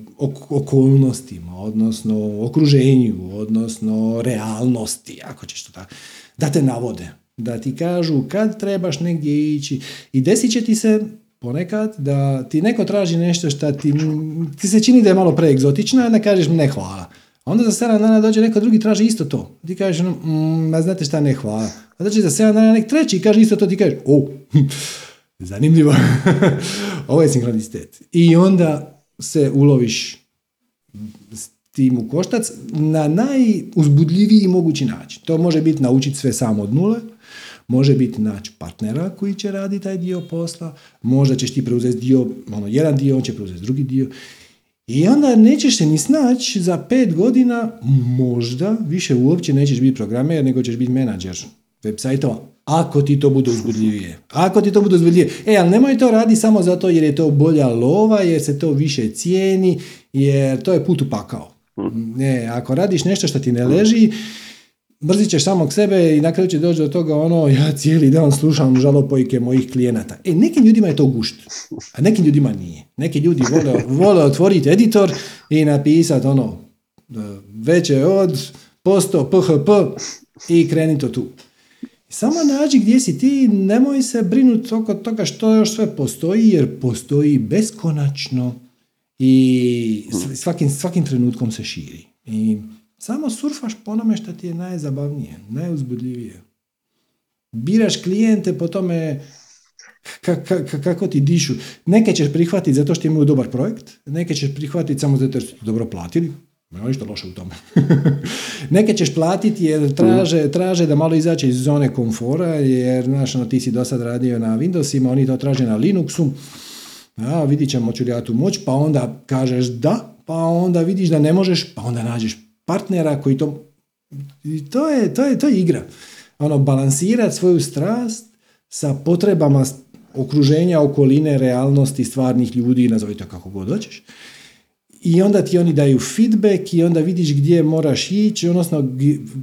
okolnostima, odnosno okruženju, odnosno realnosti, ako ćeš to tako, da te navode, da ti kažu kad trebaš negdje ići i desit će ti se ponekad da ti neko traži nešto što ti, ti se čini da je malo preegzotično, a ne kažeš ne hvala. Onda za 7 dana dođe neko drugi traži isto to. Ti kažeš, ono, mm, znate šta, ne hvala. A dođe za 7 dana nek treći kaže isto to, ti kažeš, o, [LAUGHS] zanimljivo. [LAUGHS] Ovo je sinkronicitet. I onda se uloviš s tim u koštac na najuzbudljiviji mogući način. To može biti naučiti sve samo od nule, može biti naći partnera koji će raditi taj dio posla, možda ćeš ti preuzeti dio, ono, jedan dio, on će preuzeti drugi dio. I onda nećeš se ni snaći za pet godina, možda više uopće nećeš biti programer, nego ćeš biti menadžer web sajtova ako ti to bude uzbudljivije. Ako ti to bude uzbudljivije. E, ali nemoj to radi samo zato jer je to bolja lova, jer se to više cijeni, jer to je put u pakao. Ne, ako radiš nešto što ti ne leži, brzit ćeš samog sebe i na kraju će doći do toga ono, ja cijeli dan slušam žalopojke mojih klijenata. E, nekim ljudima je to gušt, a nekim ljudima nije. Neki ljudi vole, [LAUGHS] vole otvoriti editor i napisati ono, veće od posto php i kreni to tu. Samo nađi gdje si ti, nemoj se brinuti oko toga što još sve postoji, jer postoji beskonačno i svakim, svakim trenutkom se širi. I samo surfaš po onome što ti je najzabavnije, najuzbudljivije. Biraš klijente po tome kako ti dišu. Neke ćeš prihvatiti zato što imaju dobar projekt, neke ćeš prihvatiti samo zato što su dobro platili, nema ništa loše u tome. [LAUGHS] Neke ćeš platiti jer traže, traže da malo izaće iz zone komfora, jer znaš, ono, ti si do sad radio na Windowsima, oni to traže na Linuxu. A, vidit ćemo ću li ja tu moć, pa onda kažeš da, pa onda vidiš da ne možeš, pa onda nađeš partnera koji to... I to je, to je, to je igra. Ono, balansirati svoju strast sa potrebama okruženja, okoline, realnosti, stvarnih ljudi, nazovite kako god hoćeš i onda ti oni daju feedback i onda vidiš gdje moraš ići, odnosno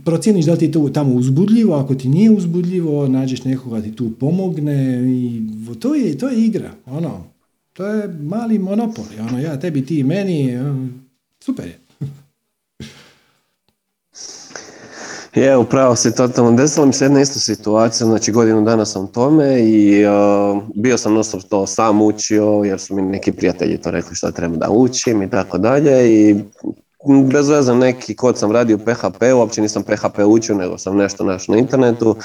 procijeniš da li ti je to tamo uzbudljivo, ako ti nije uzbudljivo, nađeš nekoga ti tu pomogne i to je, to je igra, ono, to je mali monopol, ono, ja tebi, ti meni, super je. Je, upravo se totalno. Desila mi se jedna ista situacija, znači godinu dana sam tome i uh, bio sam nostop to sam učio jer su mi neki prijatelji to rekli što treba da učim i tako dalje i bez veze neki kod sam radio PHP, uopće nisam PHP učio nego sam nešto našao na internetu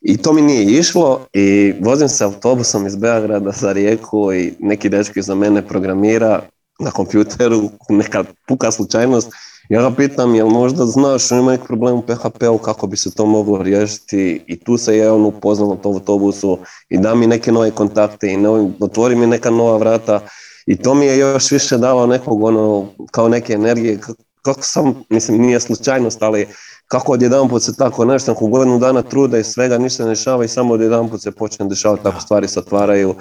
i to mi nije išlo i vozim se autobusom iz Beograda za Rijeku i neki dečki za mene programira na kompjuteru, neka puka slučajnost ja ga pitam, jel možda znaš, ima neki problem u PHP-u, kako bi se to moglo riješiti i tu se je on upoznao na tom autobusu i da mi neke nove kontakte i otvori mi neka nova vrata i to mi je još više dalo nekog ono, kao neke energije, kako sam, mislim nije slučajnost, ali kako odjedanput se tako nešto, nakon godinu dana truda i svega ništa ne dešava i samo odjedanput se počne dešavati, tako stvari se otvaraju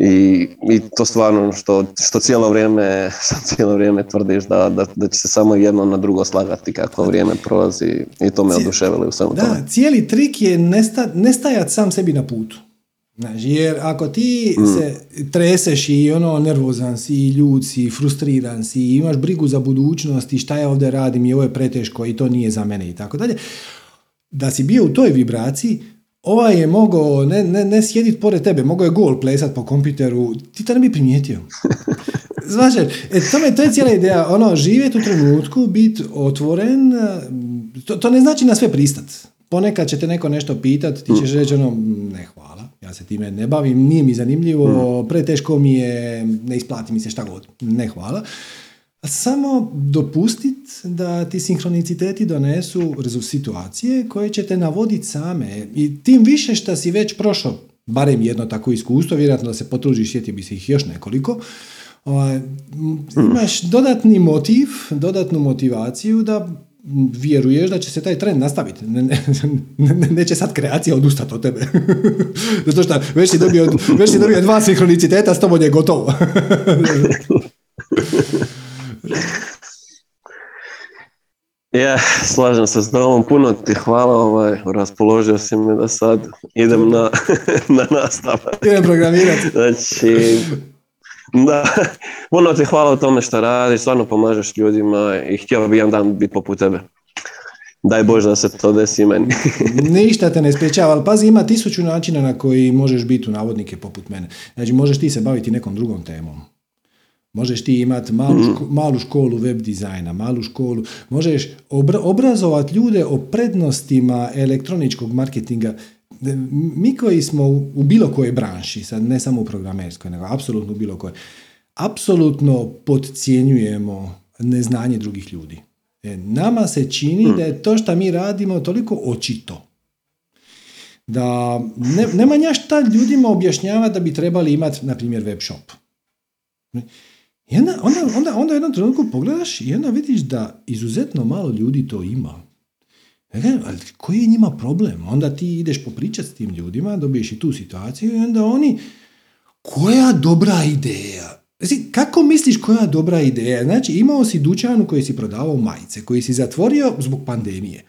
i, i to stvarno što, što cijelo vrijeme, [LAUGHS] što cijelo vrijeme tvrdiš da, da, da će se samo jedno na drugo slagati kako vrijeme prolazi i to me oduševili u svemu da, cijeli trik je nesta, nestajati sam sebi na putu. Znači, jer ako ti mm. se treseš i ono nervozan si, i ljud si, frustriran si, i imaš brigu za budućnost i šta ja ovdje radim i ovo je preteško i to nije za mene i tako dalje, da si bio u toj vibraciji, ovaj je mogao ne, ne, ne sjediti pored tebe, mogao je gol plesat po kompjuteru, ti to ne bi primijetio. [LAUGHS] Znaš, e, to, to je cijela ideja, ono, živjeti u trenutku, biti otvoren, to, to ne znači na sve pristat. Ponekad će te neko nešto pitat, ti ćeš reći ono, ne hvala, ja se time ne bavim, nije mi zanimljivo, mm. preteško mi je, ne isplati mi se šta god, ne hvala samo dopustiti da ti sinhroniciteti donesu situacije koje će te navoditi same. I tim više što si već prošao, barem jedno tako iskustvo, vjerojatno da se potružiš, sjeti bi se ih još nekoliko, ovaj, imaš dodatni motiv, dodatnu motivaciju da vjeruješ da će se taj trend nastaviti. Ne, ne, neće sad kreacija odustati od tebe. [LAUGHS] Zato što već si dobio, već si dobio dva sinhroniciteta, s tobom je gotovo. [LAUGHS] Ja, slažem se s tobom, puno ti hvala, ovaj, raspoložio si me da sad idem na, [LAUGHS] na nastavak. Idem programirati. Znači, da, puno ti hvala o tome što radiš, stvarno pomažeš ljudima i htio bi jedan dan biti poput tebe. Daj Bože da se to desi meni. [LAUGHS] Ništa te ne spriječava, ali pazi, ima tisuću načina na koji možeš biti u navodnike poput mene. Znači, možeš ti se baviti nekom drugom temom. Možeš ti imati malu, ško, malu školu web dizajna, malu školu, možeš obrazovati ljude o prednostima elektroničkog marketinga. Mi koji smo u, bilo kojoj branši, sad ne samo u programerskoj, nego apsolutno u bilo kojoj, apsolutno podcjenjujemo neznanje drugih ljudi. E, nama se čini da je to što mi radimo toliko očito. Da ne, nema nja šta ljudima objašnjava da bi trebali imati, na primjer, web shop. I onda, onda, onda, onda jednom trenutku pogledaš i onda vidiš da izuzetno malo ljudi to ima. Ali koji je njima problem? Onda ti ideš popričati s tim ljudima, dobiješ i tu situaciju i onda oni, koja dobra ideja? Znači, kako misliš koja dobra ideja? Znači, imao si dućan u koji si prodavao majice, koji si zatvorio zbog pandemije.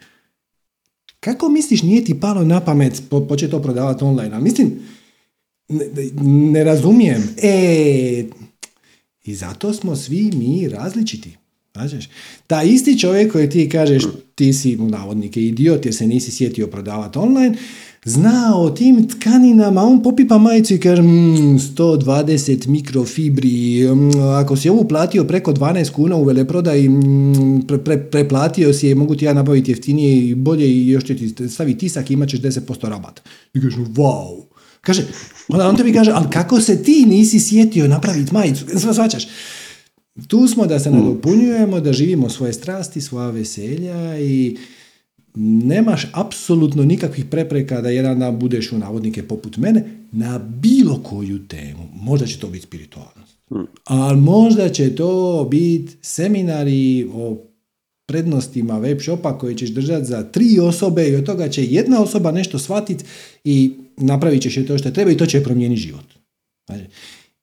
Kako misliš nije ti palo na pamet po, početi to prodavati online? A mislim, ne, ne razumijem. E, i zato smo svi mi različiti. Znaš, ta isti čovjek koji ti kažeš ti si navodnike idiot jer se nisi sjetio prodavati online, zna o tim tkaninama, on popipa majicu i kaže mm, 120 mikrofibri, mm, ako si ovu platio preko 12 kuna u veleprodaji, mm, pre, pre, preplatio si je, mogu ti ja nabaviti jeftinije i bolje i još će ti stavi tisak i imat ćeš 10% rabat. I kažeš, wow. Kaže, onda on tebi kaže, ali kako se ti nisi sjetio napraviti majicu? Svačaš? Tu smo da se nadopunjujemo, da živimo svoje strasti, svoja veselja i nemaš apsolutno nikakvih prepreka da jedan dan budeš u navodnike poput mene na bilo koju temu. Možda će to biti spiritualnost. Ali možda će to biti seminari o prednostima web shopa koje ćeš držati za tri osobe i od toga će jedna osoba nešto shvatiti i napravit ćeš je to što treba i to će promijeniti život.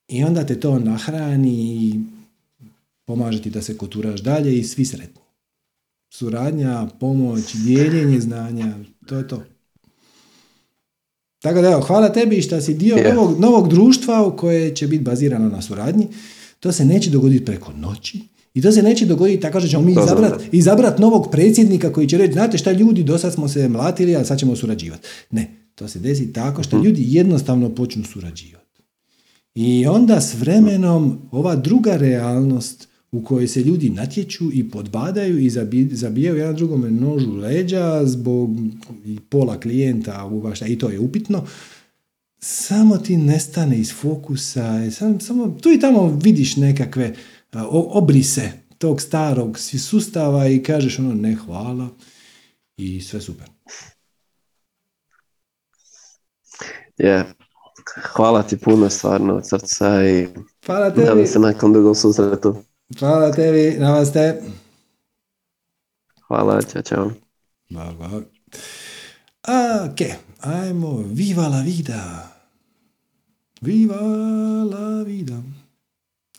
I onda te to nahrani i pomaže ti da se koturaš dalje i svi sretni. Suradnja, pomoć, dijeljenje znanja, to je to. Tako da evo, hvala tebi što si dio novog, novog društva u koje će biti bazirano na suradnji. To se neće dogoditi preko noći. I to se neće dogoditi tako što ćemo mi izabrati izabrat novog predsjednika koji će reći, znate šta ljudi, do sad smo se mlatili, a sad ćemo surađivati. Ne, to se desi tako što mhm. ljudi jednostavno počnu surađivati. I onda s vremenom ova druga realnost u kojoj se ljudi natječu i podbadaju i zabijaju jedan drugome nožu leđa zbog pola klijenta, i to je upitno, samo ti nestane iz fokusa, samo, samo tu i tamo vidiš nekakve obrise tog starog sustava i kažeš ono ne hvala i sve super. Je, hvala ti puno stvarno od srca i hvala tebi. se nakon dugog susretu. Hvala tebi, namaste. Hvala, čao, čao. Hvala. Ok, ajmo, viva la vida. Viva la vida.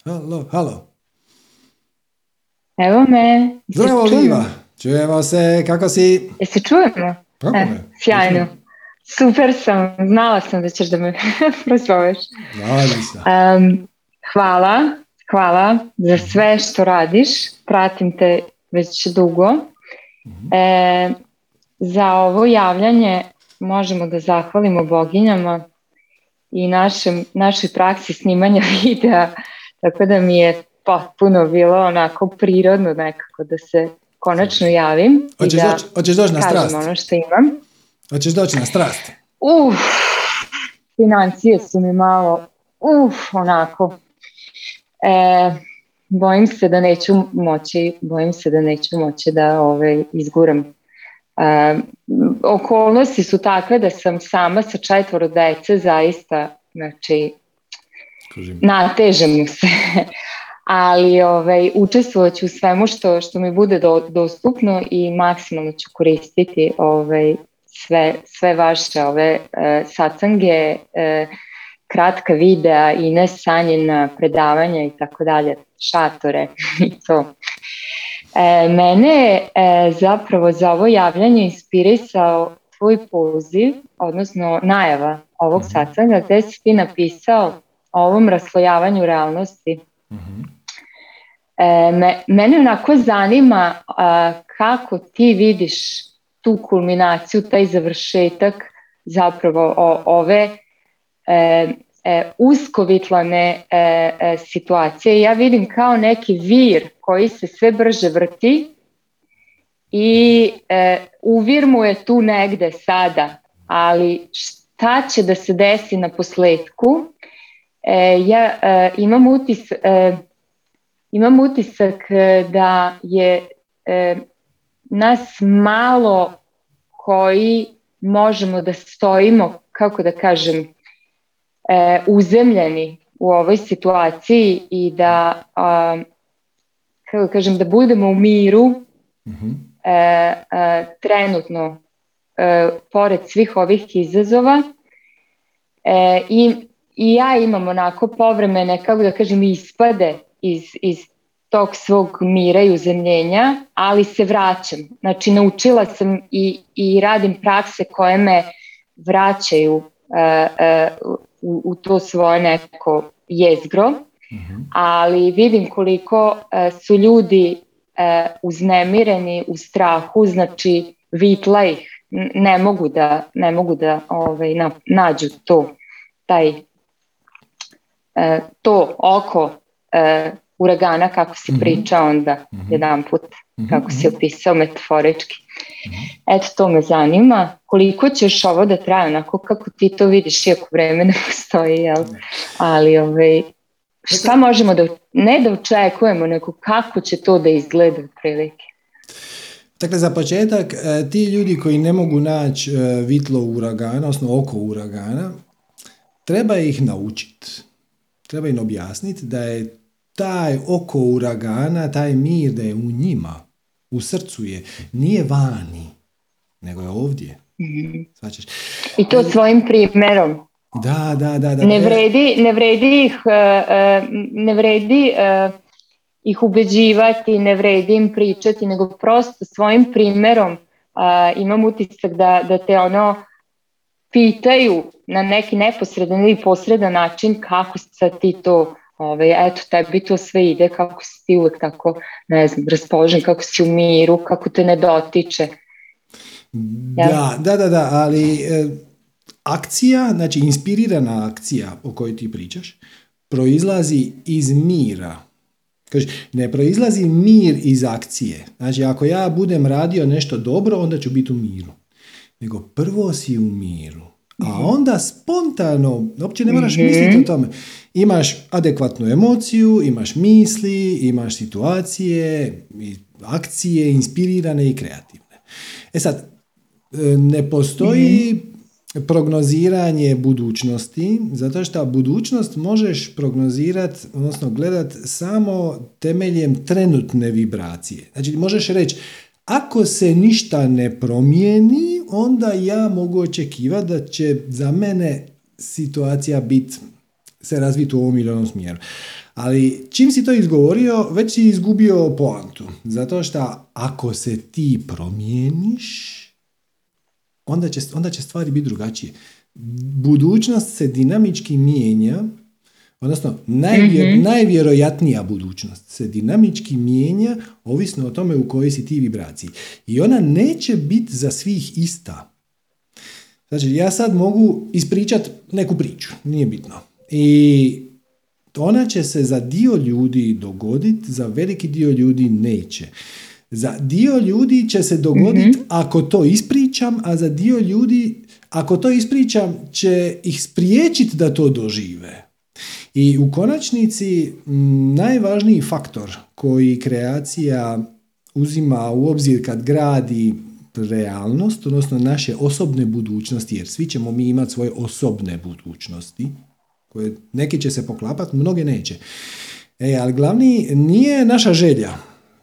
Halo, halo. Evo me. Zdravo, Viva. Čujemo se, kako si? Jesi čujemo? Kako e, Sjajno. Super sam, znala sam da ćeš da me [LAUGHS] prozoveš. Um, hvala, hvala za sve što radiš, pratim te već dugo. Mhm. E, za ovo javljanje možemo da zahvalimo boginjama i našem, našoj praksi snimanja [LAUGHS] videa, tako da mi je potpuno bilo onako prirodno nekako da se konačno javim. Hoćeš, doći na strast? ono što imam. Hoćeš doći na strast? Uf, financije su mi malo, uf, onako, e, bojim se da neću moći, bojim se da neću moći da ove, ovaj, izguram. E, okolnosti su takve da sam sama sa četvoro dece zaista, znači, natežem se. [LAUGHS] ali ovaj, učestvovat ću u svemu što, što mi bude dostupno i maksimalno ću koristiti ovaj, sve, sve vaše ove e, sacange, e, kratka videa i ne sanjena predavanja i tako dalje, šatore [LAUGHS] i to. E, mene e, zapravo za ovo javljanje inspirisao tvoj poziv, odnosno najava ovog mhm. sacanga gde si ti napisao o ovom raslojavanju realnosti. mm E, me, mene onako zanima kako ti vidiš tu kulminaciju, taj završetak zapravo o, ove e, e, uskovitlane e, e, situacije. Ja vidim kao neki vir koji se sve brže vrti i e, uvir mu je tu negde sada, ali šta će da se desi na posledku? E, ja e, imam utis... Imam utisak da je nas malo koji možemo da stojimo, kako da kažem, e, uzemljeni u ovoj situaciji i da, a, kako da kažem, da budemo u miru mm-hmm. e, e, trenutno e, pored svih ovih izazova e, i, i ja imam onako povremene, kako da kažem, ispade iz, iz tog svog mira i uzemljenja, ali se vraćam. Znači, naučila sam i, i radim prakse koje me vraćaju uh, uh, u, u to svoje neko jezgro, mm-hmm. ali vidim koliko uh, su ljudi e, uznemireni, u strahu, znači vitla ih, ne mogu da, ne mogu da ovaj, na, nađu to, taj, e, to oko e, uragana kako si mhm. pričao onda mm -hmm. jedan put, mhm. kako si opisao metaforički. -hmm. Eto, to me zanima. Koliko ćeš ovo da traje, onako kako ti to vidiš, iako vreme ne postoji, jel? Ali, ovaj, šta možemo da, ne da očekujemo, nego kako će to da izgleda prilike? Dakle, za početak, e, ti ljudi koji ne mogu naći e, vitlo uragana, odnosno oko uragana, treba ih naučiti. Treba im objasniti da je taj oko uragana, taj mir da je u njima, u srcu je, nije vani, nego je ovdje. mm I to svojim primjerom. Da, da, da. da. Ne vredi, ne vredi ih, e, e, ne vredi e, ih ubeđivati, ne vredi im pričati, nego prosto svojim primjerom imam utisak da, da te ono pitaju na neki neposredan ili posredan način kako sad ti to Ove, eto, tebi to sve ide, kako si ti uvek tako, ne znam, raspoložen, kako si u miru, kako te ne dotiče. Da, da, da, da, ali e, akcija, znači inspirirana akcija o kojoj ti pričaš, proizlazi iz mira. Kaže, ne proizlazi mir iz akcije. Znači, ako ja budem radio nešto dobro, onda ću biti u miru. Nego prvo si u miru. A mhm. onda spontano, uopće ne moraš mm-hmm. misliti o tome. Imaš adekvatnu emociju, imaš misli, imaš situacije, akcije inspirirane i kreativne. E sad, e, ne postoji mm-hmm. prognoziranje budućnosti, zato što budućnost možeš prognozirati, odnosno gledat samo temeljem trenutne vibracije. Znači, možeš reći, ako se ništa ne promijeni, onda ja mogu očekivati da će za mene situacija biti se razviti u ovom ili smjeru. Ali čim si to izgovorio, već si izgubio poantu. Zato što ako se ti promijeniš, onda će, onda će stvari biti drugačije. Budućnost se dinamički mijenja, odnosno najvjer, mm najvjerojatnija budućnost se dinamički mijenja ovisno o tome u kojoj si ti vibraciji. I ona neće biti za svih ista. Znači, ja sad mogu ispričati neku priču, nije bitno. I ona će se za dio ljudi dogoditi, za veliki dio ljudi neće. Za dio ljudi će se dogoditi mm ako to ispričam, a za dio ljudi, ako to ispričam, će ih spriječiti da to dožive. I u konačnici najvažniji faktor koji kreacija uzima u obzir kad gradi realnost, odnosno naše osobne budućnosti, jer svi ćemo mi imati svoje osobne budućnosti, koje neki će se poklapati, mnoge neće. E, ali glavni nije naša želja,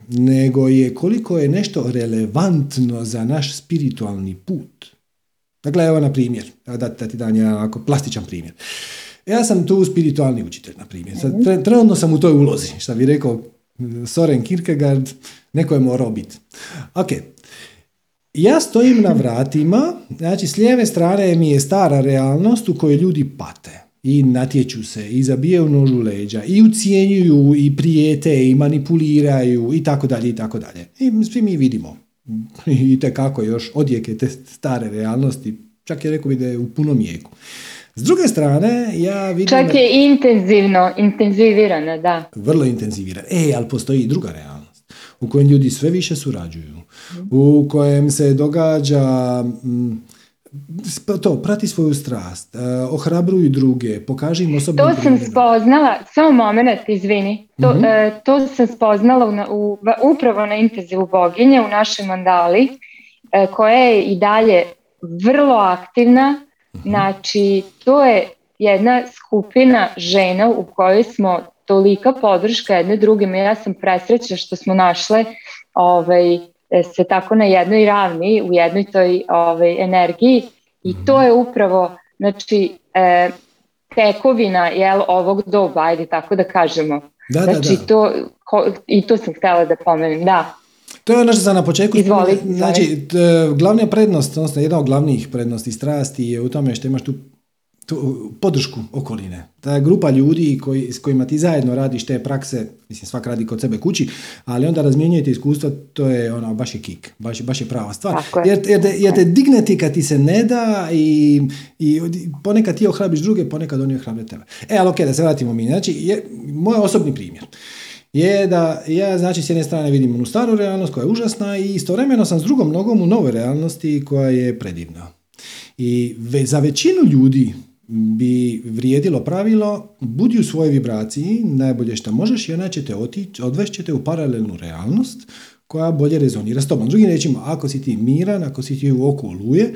nego je koliko je nešto relevantno za naš spiritualni put. Dakle, evo na primjer, da, da ti dam jedan plastičan primjer. Ja sam tu spiritualni učitelj, na primjer. Sad, trenutno sam u toj ulozi, što bi rekao Soren Kierkegaard, neko je morao biti. Ok, ja stojim na vratima, znači s lijeve strane mi je stara realnost u kojoj ljudi pate i natječu se i zabijaju nožu leđa i ucijenjuju i prijete i manipuliraju i tako dalje i tako dalje. I svi mi vidimo [LAUGHS] i kako još odjeke te stare realnosti, čak je rekao bi da je u punom jeku. S druge strane, ja vidim... Čak je intenzivno, intenzivirana, da. Vrlo intenzivirana. E, ali postoji i druga realnost u kojem ljudi sve više surađuju, u kojem se događa mm, to, prati svoju strast, uh, ohrabruju druge, pokaži im osobno To sam spoznala, samo moment, izvini, to, mm to sam spoznala u, u, upravo na intenzivu boginje u našoj mandali, uh, koja je i dalje vrlo aktivna, Mhm. Znači, to je jedna skupina žena u kojoj smo tolika podrška jedne drugim. Ja sam presrećna što smo našle ovaj, se tako na jednoj ravni, u jednoj toj ovaj, energiji i mhm. to je upravo znači, e, tekovina jel, ovog doba, ajde tako da kažemo. Da, znači, da, da. To, ko, I to sam htjela da pomenem, da. To je ono što sam na početku izvoli, Znači, glavna prednost, odnosno jedna od glavnih prednosti strasti je u tome što imaš tu tu, podršku okoline. Ta grupa ljudi koji, s kojima ti zajedno radiš te prakse, mislim svak radi kod sebe kući, ali onda razmjenjujete iskustva, to je ono, baš je kik, baš, baš je prava stvar. Jer, jer, te, jer te digneti kad ti se ne da i, i ponekad ti ohrabiš druge, ponekad oni ohrabre tebe. E, ali ok, da se vratimo mi. Znači, je, moj osobni primjer je da ja znači s jedne strane vidim onu staru realnost koja je užasna i istovremeno sam s drugom nogom u nove realnosti koja je predivna. I za većinu ljudi bi vrijedilo pravilo budi u svojoj vibraciji najbolje što možeš i ona će te otići, odvešćete u paralelnu realnost koja bolje rezonira s tobom. Drugim rečima, ako si ti miran, ako si ti u oko oluje,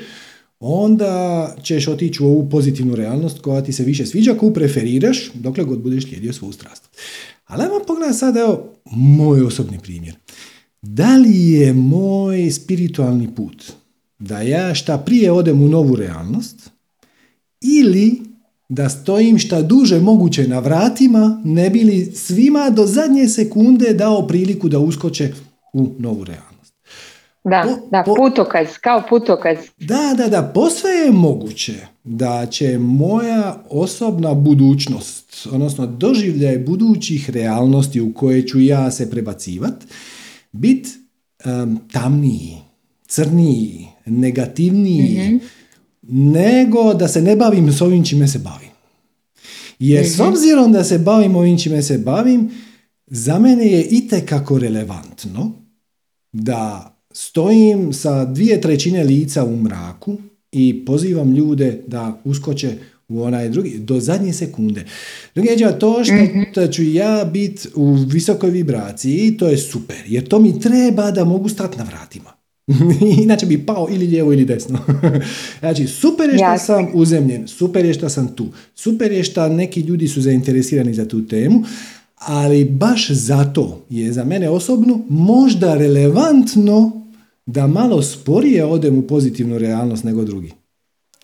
onda ćeš otići u ovu pozitivnu realnost koja ti se više sviđa, koju preferiraš dokle god budeš slijedio svoju strast. Ali ajmo pogledati sad, evo, moj osobni primjer. Da li je moj spiritualni put da ja šta prije odem u novu realnost ili da stojim šta duže moguće na vratima ne bi li svima do zadnje sekunde dao priliku da uskoče u novu realnost. Da, da, putokaz, kao putokaz. Da, da, da, posve je moguće da će moja osobna budućnost, odnosno doživljaj budućih realnosti u koje ću ja se prebacivat, bit um, tamniji, crniji, negativniji, mm nego da se ne bavim s ovim čime se bavim. Jer s mhm. obzirom da se bavim ovim čime se bavim, za mene je itekako relevantno da stojim sa dvije trećine lica u mraku i pozivam ljude da uskoče u onaj drugi, do zadnje sekunde. Drugi to što mm ću ja biti u visokoj vibraciji, to je super, jer to mi treba da mogu stati na vratima. [LAUGHS] Inače bi pao ili lijevo ili desno. [LAUGHS] znači, super je što sam uzemljen, super je što sam tu, super je što neki ljudi su zainteresirani za tu temu, ali baš zato je za mene osobno možda relevantno da malo sporije odem u pozitivnu realnost nego drugi.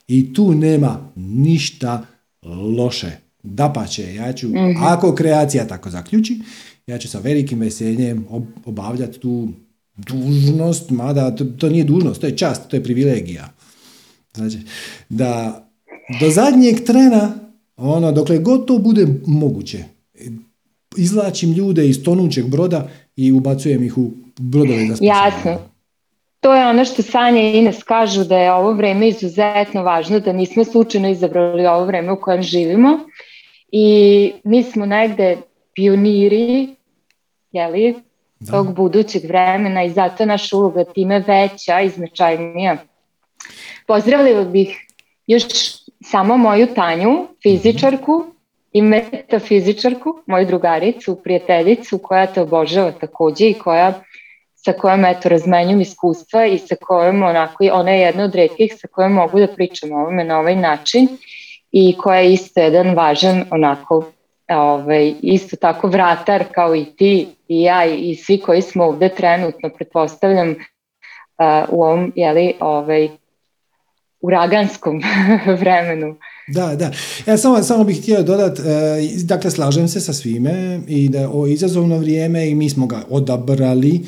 I tu nema ništa loše. Dapače, ja ću, mhm. ako kreacija tako zaključi, ja ću sa velikim veseljem obavljati tu dužnost, mada to, to nije dužnost, to je čast, to je privilegija. Znači, da do zadnjeg trena, ono, dokle god to bude moguće, izlačim ljude iz tonućeg broda i ubacujem ih u brodove za Jasno. To je ono što Sanja i Ines kažu da je ovo vreme izuzetno važno, da nismo slučajno izabrali ovo vreme u kojem živimo i mi smo negde pioniri, jeli, tog budućeg vremena i zato naša uloga time veća i značajnija. Pozdravila bih još samo moju Tanju, fizičarku i metafizičarku, moju drugaricu, prijateljicu koja te obožava takođe i koja sa kojom eto razmenjam iskustva i sa kojom onako, ona je jedna od redkih sa kojom mogu da pričam o ovome na ovaj način i koja je isto jedan važan onako ovaj, isto tako vratar kao i ti i ja i svi koji smo ovde trenutno, pretpostavljam, uh, u ovom, jeli, ovaj, uraganskom [LAUGHS] vremenu. Da, da. Ja samo, samo bih htio dodati, uh, dakle, slažem se sa svime i da o izazovno vrijeme i mi smo ga odabrali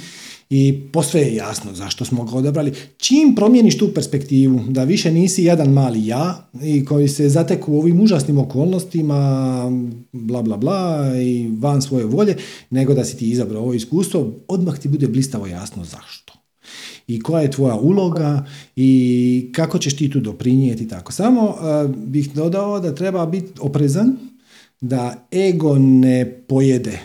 i posve je jasno zašto smo ga odabrali. Čim promijeniš tu perspektivu, da više nisi jedan mali ja i koji se zateku u ovim užasnim okolnostima, bla bla bla i van svoje volje, nego da si ti izabrao ovo iskustvo, odmah ti bude blistavo jasno zašto. I koja je tvoja uloga i kako ćeš ti tu doprinijeti tako. Samo uh, bih dodao da treba biti oprezan da ego ne pojede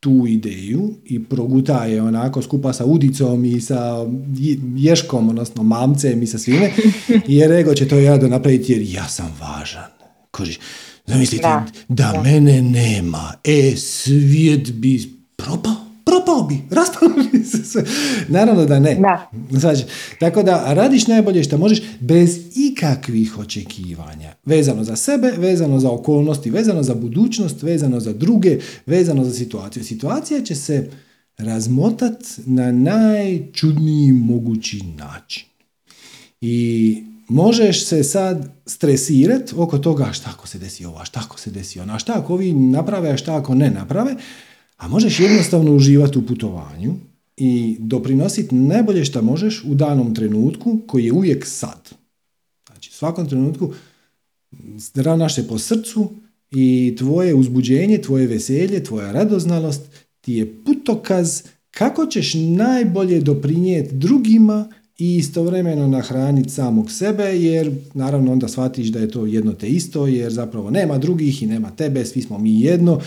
tu ideju i proguta je onako skupa sa udicom i sa ješkom, odnosno mamcem i sa svime, [LAUGHS] jer ego će to jado napraviti jer ja sam važan. Koži, zamislite, da, da, mene nema, e, svijet bi propao propao bi, [LAUGHS] raspalo bi se sve. Naravno da ne. Da. Znači, tako da radiš najbolje što možeš bez ikakvih očekivanja. Vezano za sebe, vezano za okolnosti, vezano za budućnost, vezano za druge, vezano za situaciju. Situacija će se razmotat na najčudniji mogući način. I možeš se sad stresirati oko toga šta ako se desi ovo, šta ako se desi ono, šta ako ovi naprave, a šta ako ne naprave, a možeš jednostavno uživati u putovanju i doprinositi najbolje što možeš u danom trenutku koji je uvijek sad. Znači, u svakom trenutku ravnaš se po srcu i tvoje uzbuđenje, tvoje veselje, tvoja radoznalost ti je putokaz kako ćeš najbolje doprinijeti drugima i istovremeno nahraniti samog sebe, jer naravno onda shvatiš da je to jedno te isto, jer zapravo nema drugih i nema tebe, svi smo mi jedno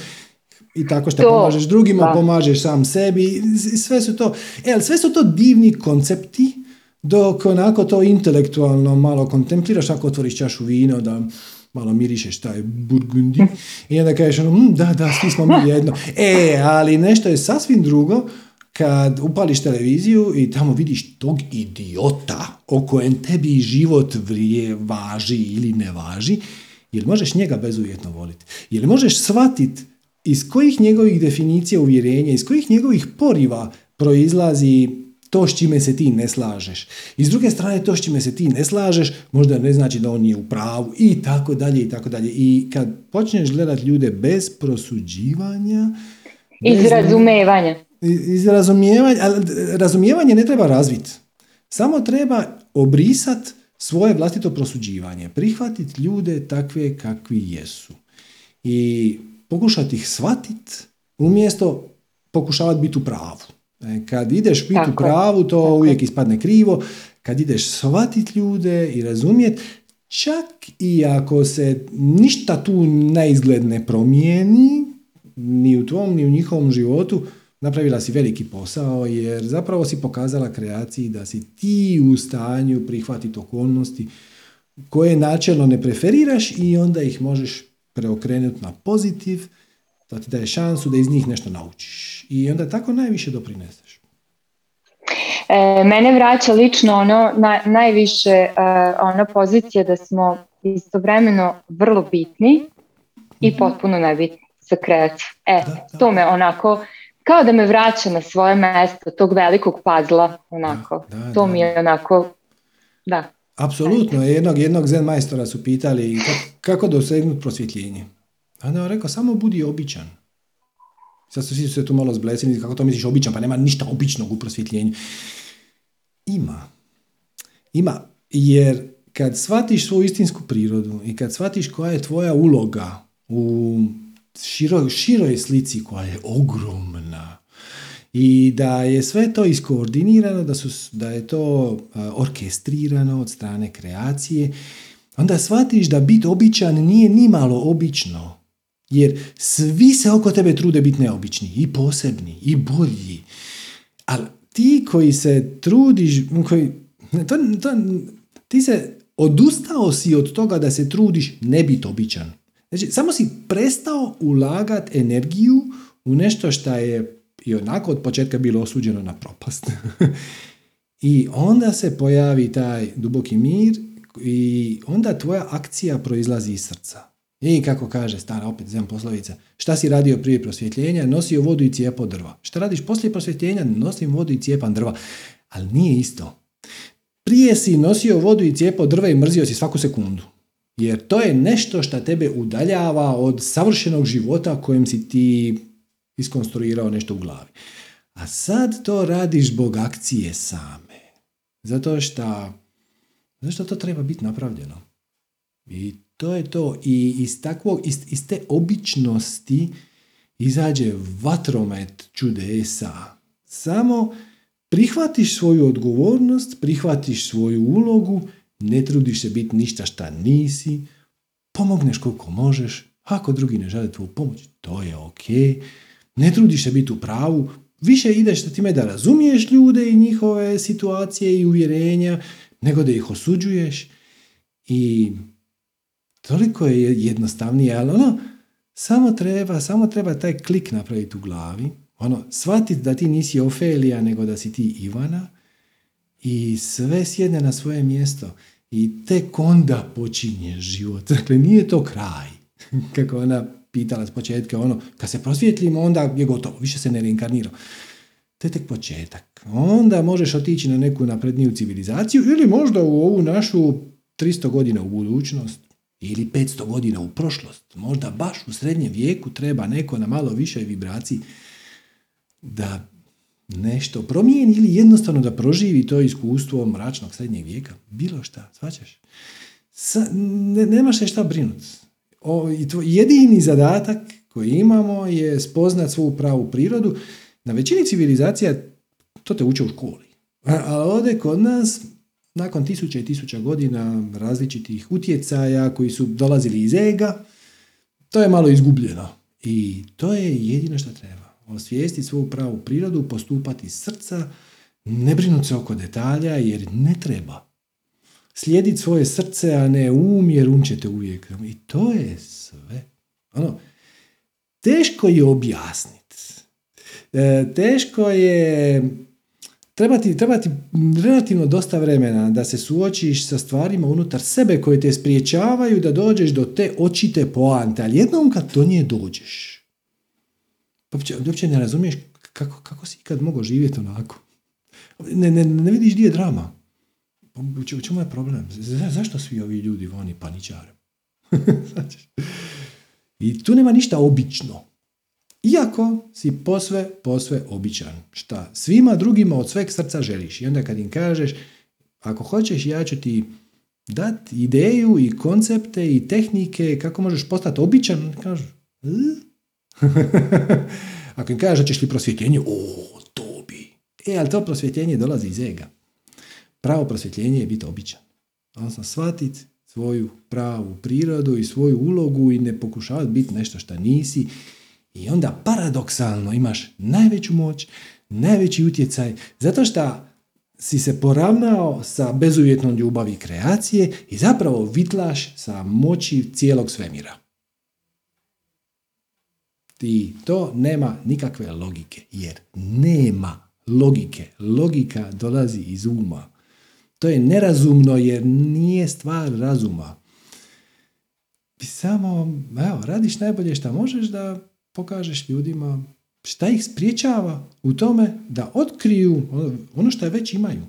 i tako što pomažeš drugima, pomažeš sam sebi, sve su to, e, sve su to divni koncepti, dok onako to intelektualno malo kontempliraš, ako otvoriš čašu vina, da malo mirišeš taj burgundi i onda kažeš ono, mm, da, da, svi smo mi jedno. E, ali nešto je sasvim drugo kad upališ televiziju i tamo vidiš tog idiota o kojem tebi život vrije važi ili ne važi, jel možeš njega bezuvjetno voliti? Jel možeš shvatiti iz kojih njegovih definicija uvjerenja, iz kojih njegovih poriva proizlazi to s čime se ti ne slažeš. I s druge strane, to s čime se ti ne slažeš, možda ne znači da on je u pravu i tako dalje i tako dalje. I kad počneš gledati ljude bez prosuđivanja... Iz razumevanja. Iz razumijevanja, ali razumijevanje ne treba razviti. Samo treba obrisat svoje vlastito prosuđivanje. Prihvatiti ljude takve kakvi jesu. I pokušati ih shvatiti umjesto pokušavati biti u pravu. E, kad ideš biti u pravu, to tako. uvijek ispadne krivo. Kad ideš shvatiti ljude i razumjeti, čak i ako se ništa tu na izgled ne promijeni, ni u tvom, ni u njihovom životu, napravila si veliki posao jer zapravo si pokazala kreaciji da si ti u stanju prihvatiti okolnosti koje načelno ne preferiraš i onda ih možeš preokrenuti na pozitiv, da ti daje šansu da iz njih nešto naučiš. I onda tako najviše doprineseš. E, mene vraća lično ono na, najviše e, ona pozicija da smo istovremeno vrlo bitni i mhm. potpuno nebitni za kreaciju. E, to me onako kao da me vraća na svoje mesto tog velikog pazla, onako. to mi je onako, da. Apsolutno, jednog, jednog zen majstora su pitali kako, kako dosegnuti prosvjetljenje. A onda on rekao, samo budi običan. Sad su svi se tu malo zblesili, kako to misliš običan, pa nema ništa običnog u prosvjetljenju. Ima. Ima, jer kad shvatiš svoju istinsku prirodu i kad shvatiš koja je tvoja uloga u široj, široj slici koja je ogromna i da je sve to iskoordinirano, da, su, da je to orkestrirano od strane kreacije, onda shvatiš da biti običan nije ni malo obično. Jer svi se oko tebe trude biti neobični, i posebni, i bolji. Ali ti koji se trudiš, koji, to, to, ti se odustao si od toga da se trudiš ne biti običan. Znači, samo si prestao ulagati energiju u nešto što je i onako od početka bilo osuđeno na propast. [LAUGHS] I onda se pojavi taj duboki mir i onda tvoja akcija proizlazi iz srca. I kako kaže stara opet zem poslovica, šta si radio prije prosvjetljenja, nosio vodu i cijepo drva. Šta radiš poslije prosvjetljenja, nosim vodu i cijepam drva. Ali nije isto. Prije si nosio vodu i cijepo drva i mrzio si svaku sekundu. Jer to je nešto što tebe udaljava od savršenog života kojem si ti iskonstruirao nešto u glavi. A sad to radiš zbog akcije same. Zato što, zato to treba biti napravljeno. I to je to. I iz, takvog, iz, iz te običnosti izađe vatromet čudesa. Samo prihvatiš svoju odgovornost, prihvatiš svoju ulogu, ne trudiš se biti ništa šta nisi, pomogneš koliko možeš, ako drugi ne žele tvoju pomoć, to je ok, ne trudiš se biti u pravu, više ideš sa time da razumiješ ljude i njihove situacije i uvjerenja, nego da ih osuđuješ i toliko je jednostavnije, ali ono, samo treba, samo treba taj klik napraviti u glavi, ono, shvatiti da ti nisi Ofelija, nego da si ti Ivana i sve sjedne na svoje mjesto i tek onda počinje život. Dakle, nije to kraj. [LAUGHS] Kako ona pitala s početka, ono, kad se prosvjetlimo, onda je gotovo, više se ne reinkarnira. To je tek početak. Onda možeš otići na neku napredniju civilizaciju ili možda u ovu našu 300 godina u budućnost ili 500 godina u prošlost. Možda baš u srednjem vijeku treba neko na malo višoj vibraciji da nešto promijeni ili jednostavno da proživi to iskustvo mračnog srednjeg vijeka. Bilo šta, svačaš. ne, nemaš se šta brinuti. I tvoj jedini zadatak koji imamo je spoznat svu pravu prirodu. Na većini civilizacija to te uče u školi. Ali ovdje kod nas, nakon tisuća i tisuća godina različitih utjecaja koji su dolazili iz ega, to je malo izgubljeno. I to je jedino što treba. Osvijestiti svoju pravu prirodu, postupati iz srca, ne brinuti se oko detalja jer ne treba. Slijediti svoje srce, a ne um, jer um ćete uvijek. I to je sve. Ono, teško je objasniti. E, teško je treba ti, treba ti relativno dosta vremena da se suočiš sa stvarima unutar sebe koje te spriječavaju da dođeš do te očite poante, ali jednom kad do nje dođeš, pa uopće ne razumiješ kako, kako si ikad mogao živjeti onako. Ne, ne, ne vidiš gdje je drama. U čemu je problem? Zašto svi ovi ljudi voni paničare? [LAUGHS] I tu nema ništa obično. Iako si posve, posve običan. Šta svima drugima od sveg srca želiš. I onda kad im kažeš, ako hoćeš ja ću ti dati ideju i koncepte i tehnike kako možeš postati običan, kažu, [LAUGHS] ako im kažeš da ćeš prosvjetljenje, o, to bi. E, ali to prosvjetljenje dolazi iz ega. Pravo prosvjetljenje je biti običan. Odnosno, shvatiti svoju pravu prirodu i svoju ulogu i ne pokušavati biti nešto što nisi i onda paradoksalno imaš najveću moć, najveći utjecaj, zato što si se poravnao sa bezuvjetnom ljubavi kreacije i zapravo vitlaš sa moći cijelog svemira. I to nema nikakve logike, jer nema logike. Logika dolazi iz uma. To je nerazumno jer nije stvar razuma. I samo, evo, radiš najbolje što možeš da pokažeš ljudima šta ih spriječava u tome da otkriju ono što već imaju.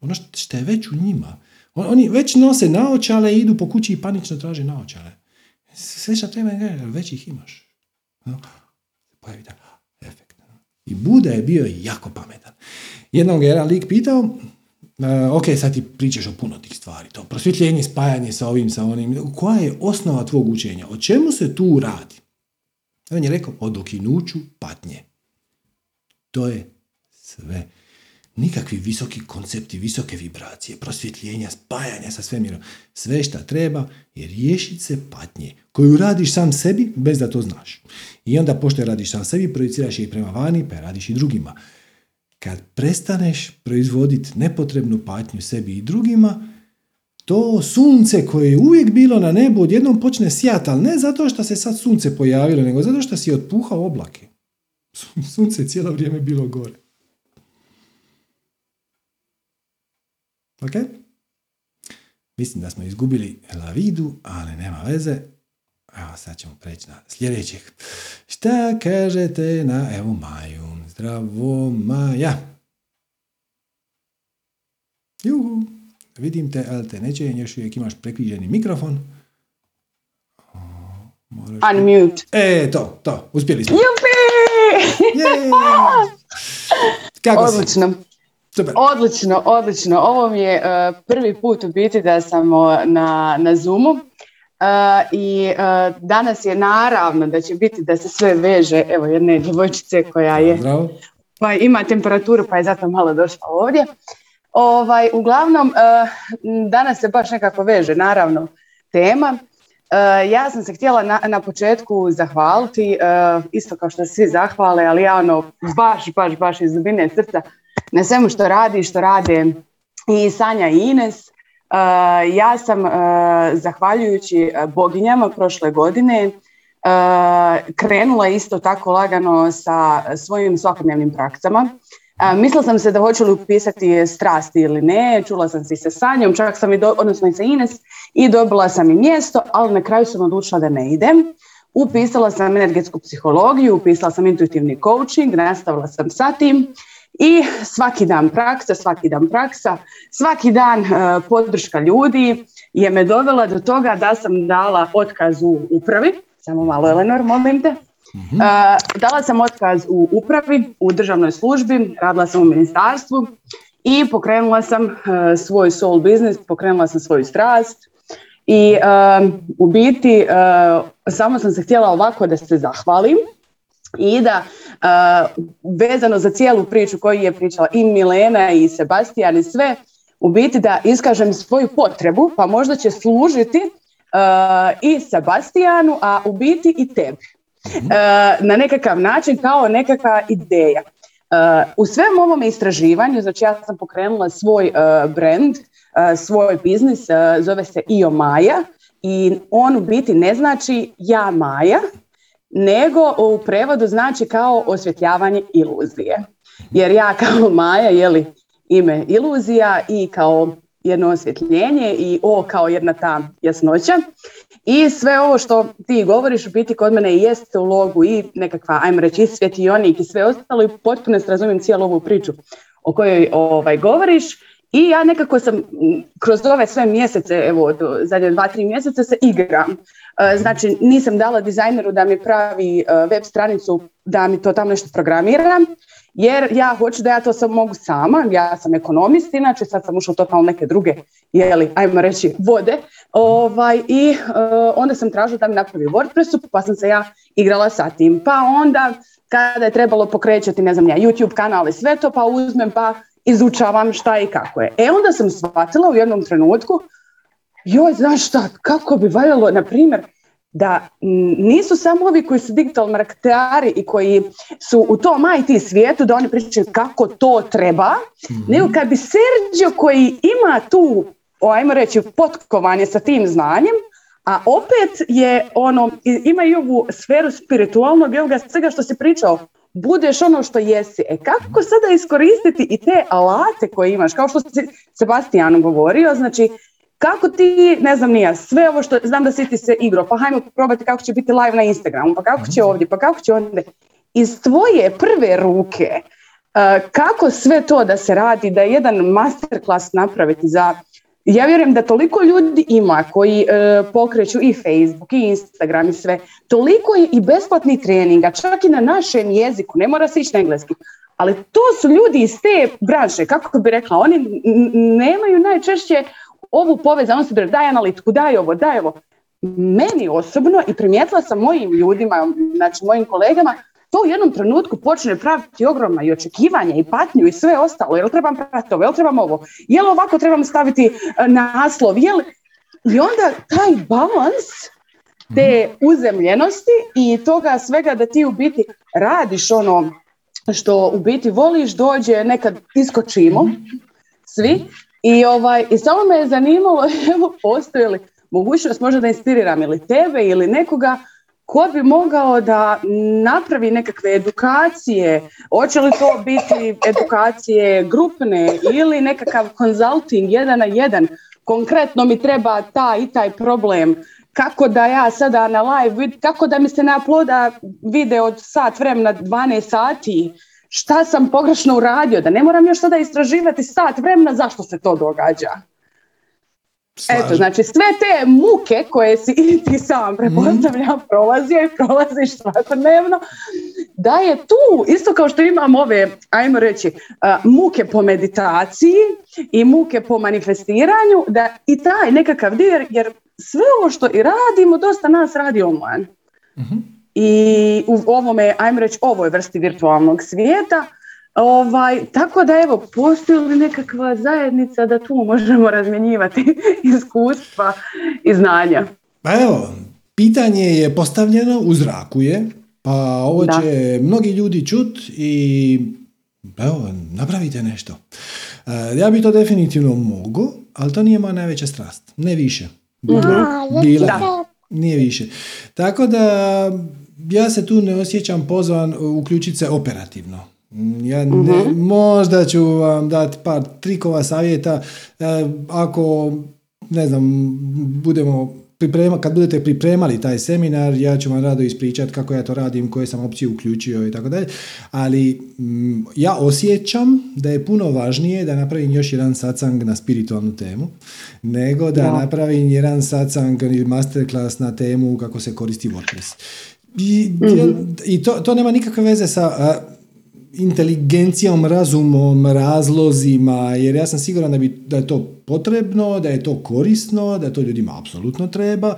Ono što je već u njima. Oni već nose naočale i idu po kući i panično traže naočale. Sve što treba već ih imaš. Pojavi da efekt. I Buda je bio jako pametan. Jednog je jedan lik pitao, ok, sad ti pričaš o puno tih stvari, to prosvjetljenje, spajanje sa ovim, sa onim, koja je osnova tvog učenja? O čemu se tu radi? On je rekao o dokinuću patnje. To je sve. Nikakvi visoki koncepti, visoke vibracije, prosvjetljenja, spajanja sa svemirom. Sve šta treba je riješiti se patnje koju radiš sam sebi bez da to znaš. I onda pošto je radiš sam sebi, projiciraš je i prema vani, pa radiš i drugima. Kad prestaneš proizvoditi nepotrebnu patnju sebi i drugima, to sunce koje je uvijek bilo na nebu odjednom počne sijati, ali ne zato što se sad sunce pojavilo, nego zato što si otpuhao oblake. Sunce je cijelo vrijeme bilo gore. Ok? Mislim da smo izgubili lavidu, ali nema veze. Evo sad ćemo preći na sljedećeg. Šta kažete na evo Maju? Zdravo Maja. Juhu. Vidim te, ali te neće, još uvijek imaš prekriženi mikrofon. Unmute. E, to, to, uspjeli smo. Jupi! Kako odlično. Super. Odlično, odlično. Ovo mi je uh, prvi put u biti da sam na, na Zoomu. Uh, I uh, danas je naravno da će biti da se sve veže, evo jedne djevojčice koja je pa ima temperaturu pa je zato malo došla ovdje. Ovaj, uglavnom, eh, danas se baš nekako veže, naravno, tema. Ja sam se htjela na, na početku zahvaliti, isto kao što svi zahvale, ali ja ono baš, baš, baš iz dubine srca na svemu što radi, što rade i Sanja i Ines. Ja sam, zahvaljujući boginjama prošle godine, krenula isto tako lagano sa svojim svakodnevnim praksama. Mislila sam se da hoću li upisati strasti ili ne, čula sam se sa Sanjom, čak sam i, do, odnosno i sa Ines i dobila sam i mjesto, ali na kraju sam odlučila da ne idem. Upisala sam energetsku psihologiju, upisala sam intuitivni coaching, nastavila sam sa tim i svaki dan praksa, svaki dan praksa, svaki dan uh, podrška ljudi je me dovela do toga da sam dala otkaz u upravi, samo malo Eleanor, molim te, Mhm. dala sam otkaz u upravi, u državnoj službi, radila sam u ministarstvu i pokrenula sam svoj soul business, pokrenula sam svoju strast I u biti samo sam se htjela ovako da se zahvalim i da vezano za cijelu priču koju je pričala i Milena i Sebastian i sve, u biti da iskažem svoju potrebu, pa možda će služiti i Sebastijanu, a u biti i tebi. Mhm. na nekakav način kao nekakva ideja. u svem ovom istraživanju, znači ja sam pokrenula svoj brand, svoj biznis, zove se Io Maja i on u biti ne znači ja Maja, nego u prevodu znači kao osvjetljavanje iluzije. Jer ja kao [LAUGHS] Maja, je li ime iluzija i kao jedno osvjetljenje i o kao jedna ta jasnoća. I sve ovo što ti govoriš u biti kod mene jeste u logu i nekakva, ajmo reći, i svjetionik i sve ostalo i potpuno se razumijem cijelu ovu priču o kojoj ovaj, govoriš. I ja nekako sam kroz ove sve mjesece, evo zadnje dva, tri mjeseca se igram. E, znači nisam dala dizajneru da mi pravi e, web stranicu, da mi to tamo nešto programiram, jer ja hoću da ja to sam mogu sama, ja sam ekonomist, inače sad sam ušla totalno neke druge, jeli, ajmo reći, vode, ovaj, i e, onda sam tražila da mi napravi WordPressu, pa sam se ja igrala sa tim, pa onda kada je trebalo pokrećati, ne znam ja, YouTube kanal i sve to, pa uzmem pa izučavam šta i kako je. E onda sam shvatila u jednom trenutku, joj, znaš šta, kako bi valjalo, na primjer, da nisu samo ovi koji su digital marketari i koji su u tom IT svijetu da oni pričaju kako to treba, mm nego kad bi Sergio koji ima tu, ajmo reći, potkovanje sa tim znanjem, a opet je ono, ima i ovu sferu spiritualnog, evo ga svega što si pričao, budeš ono što jesi. E kako sada iskoristiti i te alate koje imaš, kao što si Sebastijan govorio, znači kako ti, ne znam nija, sve ovo što, znam da si ti se igro, pa hajmo probati kako će biti live na Instagramu, pa kako će ovdje, pa kako će ovdje. Iz tvoje prve ruke, uh, kako sve to da se radi, da je jedan masterclass napraviti za ja vjerujem da toliko ljudi ima koji uh, pokreću i Facebook i Instagram i sve, toliko je i besplatnih treninga, čak i na našem jeziku, ne mora se ići na engleski, ali to su ljudi iz te branše, kako bi rekla, oni nemaju najčešće ovu povezanost, daj analitiku, daj ovo, daj ovo. Meni osobno i primijetila sam mojim ljudima, znači mojim kolegama, to u jednom trenutku počne praviti ogromna i očekivanja i patnju i sve ostalo. Jel trebam pratiti ovo, jel trebam ovo, jel ovako trebam staviti e, naslov, jel... I onda taj balans te uzemljenosti i toga svega da ti u biti radiš ono što u biti voliš dođe nekad iskočimo svi. I, ovaj, I samo me je zanimalo, [LAUGHS] evo, postoji li mogućnost možda da inspiriram ili tebe ili nekoga ko bi mogao da napravi nekakve edukacije, hoće li to biti edukacije grupne ili nekakav consulting jedan na jedan, konkretno mi treba taj i taj problem, kako da ja sada na live, kako da mi se ne uploada video od sat vremena 12 sati, šta sam pogrešno uradio, da ne moram još sada istraživati sat vremena zašto se to događa. Eto, znači sve te muke koje si [LAUGHS] i ti sam prepostavljam mm. prolazio i prolaziš svakodnevno, da je tu, isto kao što imam ove, ajmo reći, muke po meditaciji i muke po manifestiranju, da i taj nekakav dio, jer sve ovo što i radimo, dosta nas radi online. mm i u ovome, ajmo reći, ovoj vrsti virtualnog svijeta. Ovaj, tako da evo, postoji li nekakva zajednica da tu možemo razmjenjivati [LAUGHS] iskustva i znanja? Pa evo, pitanje je postavljeno, u zraku je, pa ovo će mnogi ljudi čut i evo, napravite nešto. E, ja bi to definitivno mogu, ali to nije moja najveća strast, ne više. Bila, nije više. Tako da ja se tu ne osjećam pozvan uključiti se operativno. Ja ne, mhm. možda ću vam dati par trikova savjeta e, ako ne znam budemo priprema, kad budete pripremali taj seminar ja ću vam rado ispričati kako ja to radim, koje sam opcije uključio i tako dalje, ali mm, ja osjećam da je puno važnije da napravim još jedan sacang na spiritualnu temu, nego da, napravim jedan sacang ili masterclass na temu kako se koristi WordPress. I, mhm. i to, to nema nikakve veze sa inteligencijom, razumom, razlozima, jer ja sam siguran da, bi, da je to potrebno, da je to korisno, da to ljudima apsolutno treba.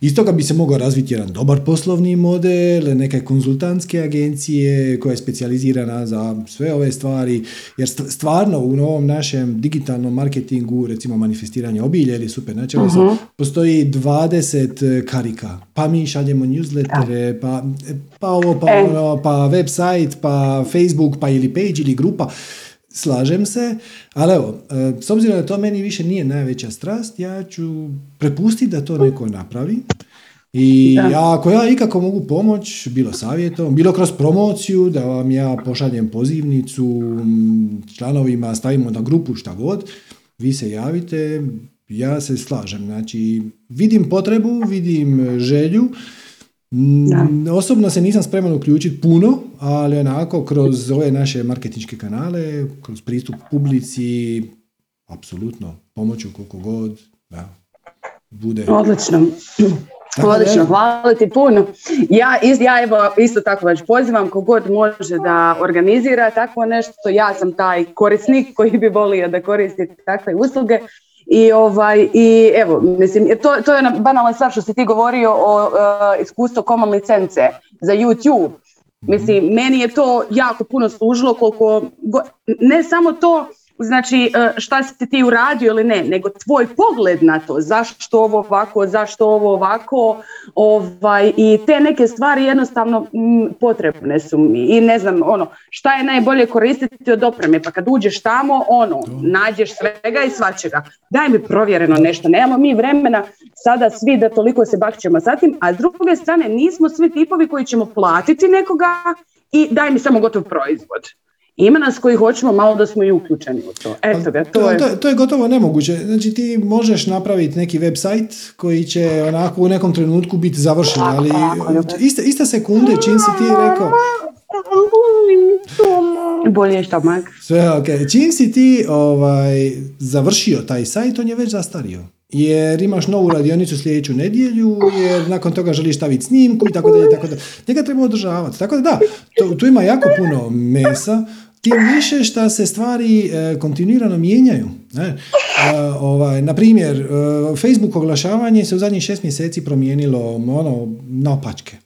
Iz toga bi se mogao razviti jedan dobar poslovni model, neke konzultantske agencije koja je specijalizirana za sve ove stvari, jer stvarno u novom našem digitalnom marketingu, recimo manifestiranje obilja ili super uh postoji 20 karika. Pa mi šaljemo newslettere, pa, pa ovo, pa e. ono, pa website, pa Facebook, pa ili page ili grupa. Slažem se, ali evo, e, s obzirom da to meni više nije najveća strast, ja ću prepustiti da to neko napravi. I ako ja ikako mogu pomoć, bilo savjetom, bilo kroz promociju, da vam ja pošaljem pozivnicu članovima, stavimo na grupu šta god, vi se javite, ja se slažem. Znači, vidim potrebu, vidim želju, da. Osobno se nisam spreman uključiti puno, ali onako kroz ove naše marketinške kanale, kroz pristup publici, apsolutno, pomoću koliko god, da, bude. Odlično. Odlično, hvala ti puno. Ja, ja evo isto tako već pozivam kogod može da organizira takvo nešto. Ja sam taj korisnik koji bi volio da koristi takve usluge. I, ovaj, i evo, mislim, to, to je banalna stvar što si ti govorio o uh, iskustvu common licence za YouTube. Mislim, meni je to jako puno služilo koliko, ne samo to, znači e, šta si ti uradio ili ne, nego tvoj pogled na to, zašto ovo ovako, zašto ovo ovako, ovaj, i te neke stvari jednostavno potrebne su mi. I ne znam, ono, šta je najbolje koristiti od opreme, pa kad uđeš tamo, ono, nađeš svega i svačega, daj mi provjereno nešto, nemamo mi vremena sada svi da toliko se bakćemo sa tim, a s druge strane nismo svi tipovi koji ćemo platiti nekoga i daj mi samo gotov proizvod ima nas koji hoćemo malo da smo i uključeni u to. Eto ga, to, je... To, to je gotovo nemoguće. Znači ti možeš napraviti neki website koji će onako u nekom trenutku biti završen, ali ista, ista sekunde čim si ti rekao bolje je štomak. Sve ok. Čim si ti ovaj, završio taj sajt, on je već zastario jer imaš novu radionicu sljedeću nedjelju, jer nakon toga želiš staviti snimku i tako dalje, tako da. Njega treba održavati. Tako da da, tu ima jako puno mesa, tim više što se stvari e, kontinuirano mijenjaju. Ne? E, ovaj, na primjer, e, Facebook oglašavanje se u zadnjih šest mjeseci promijenilo ono, na opačke.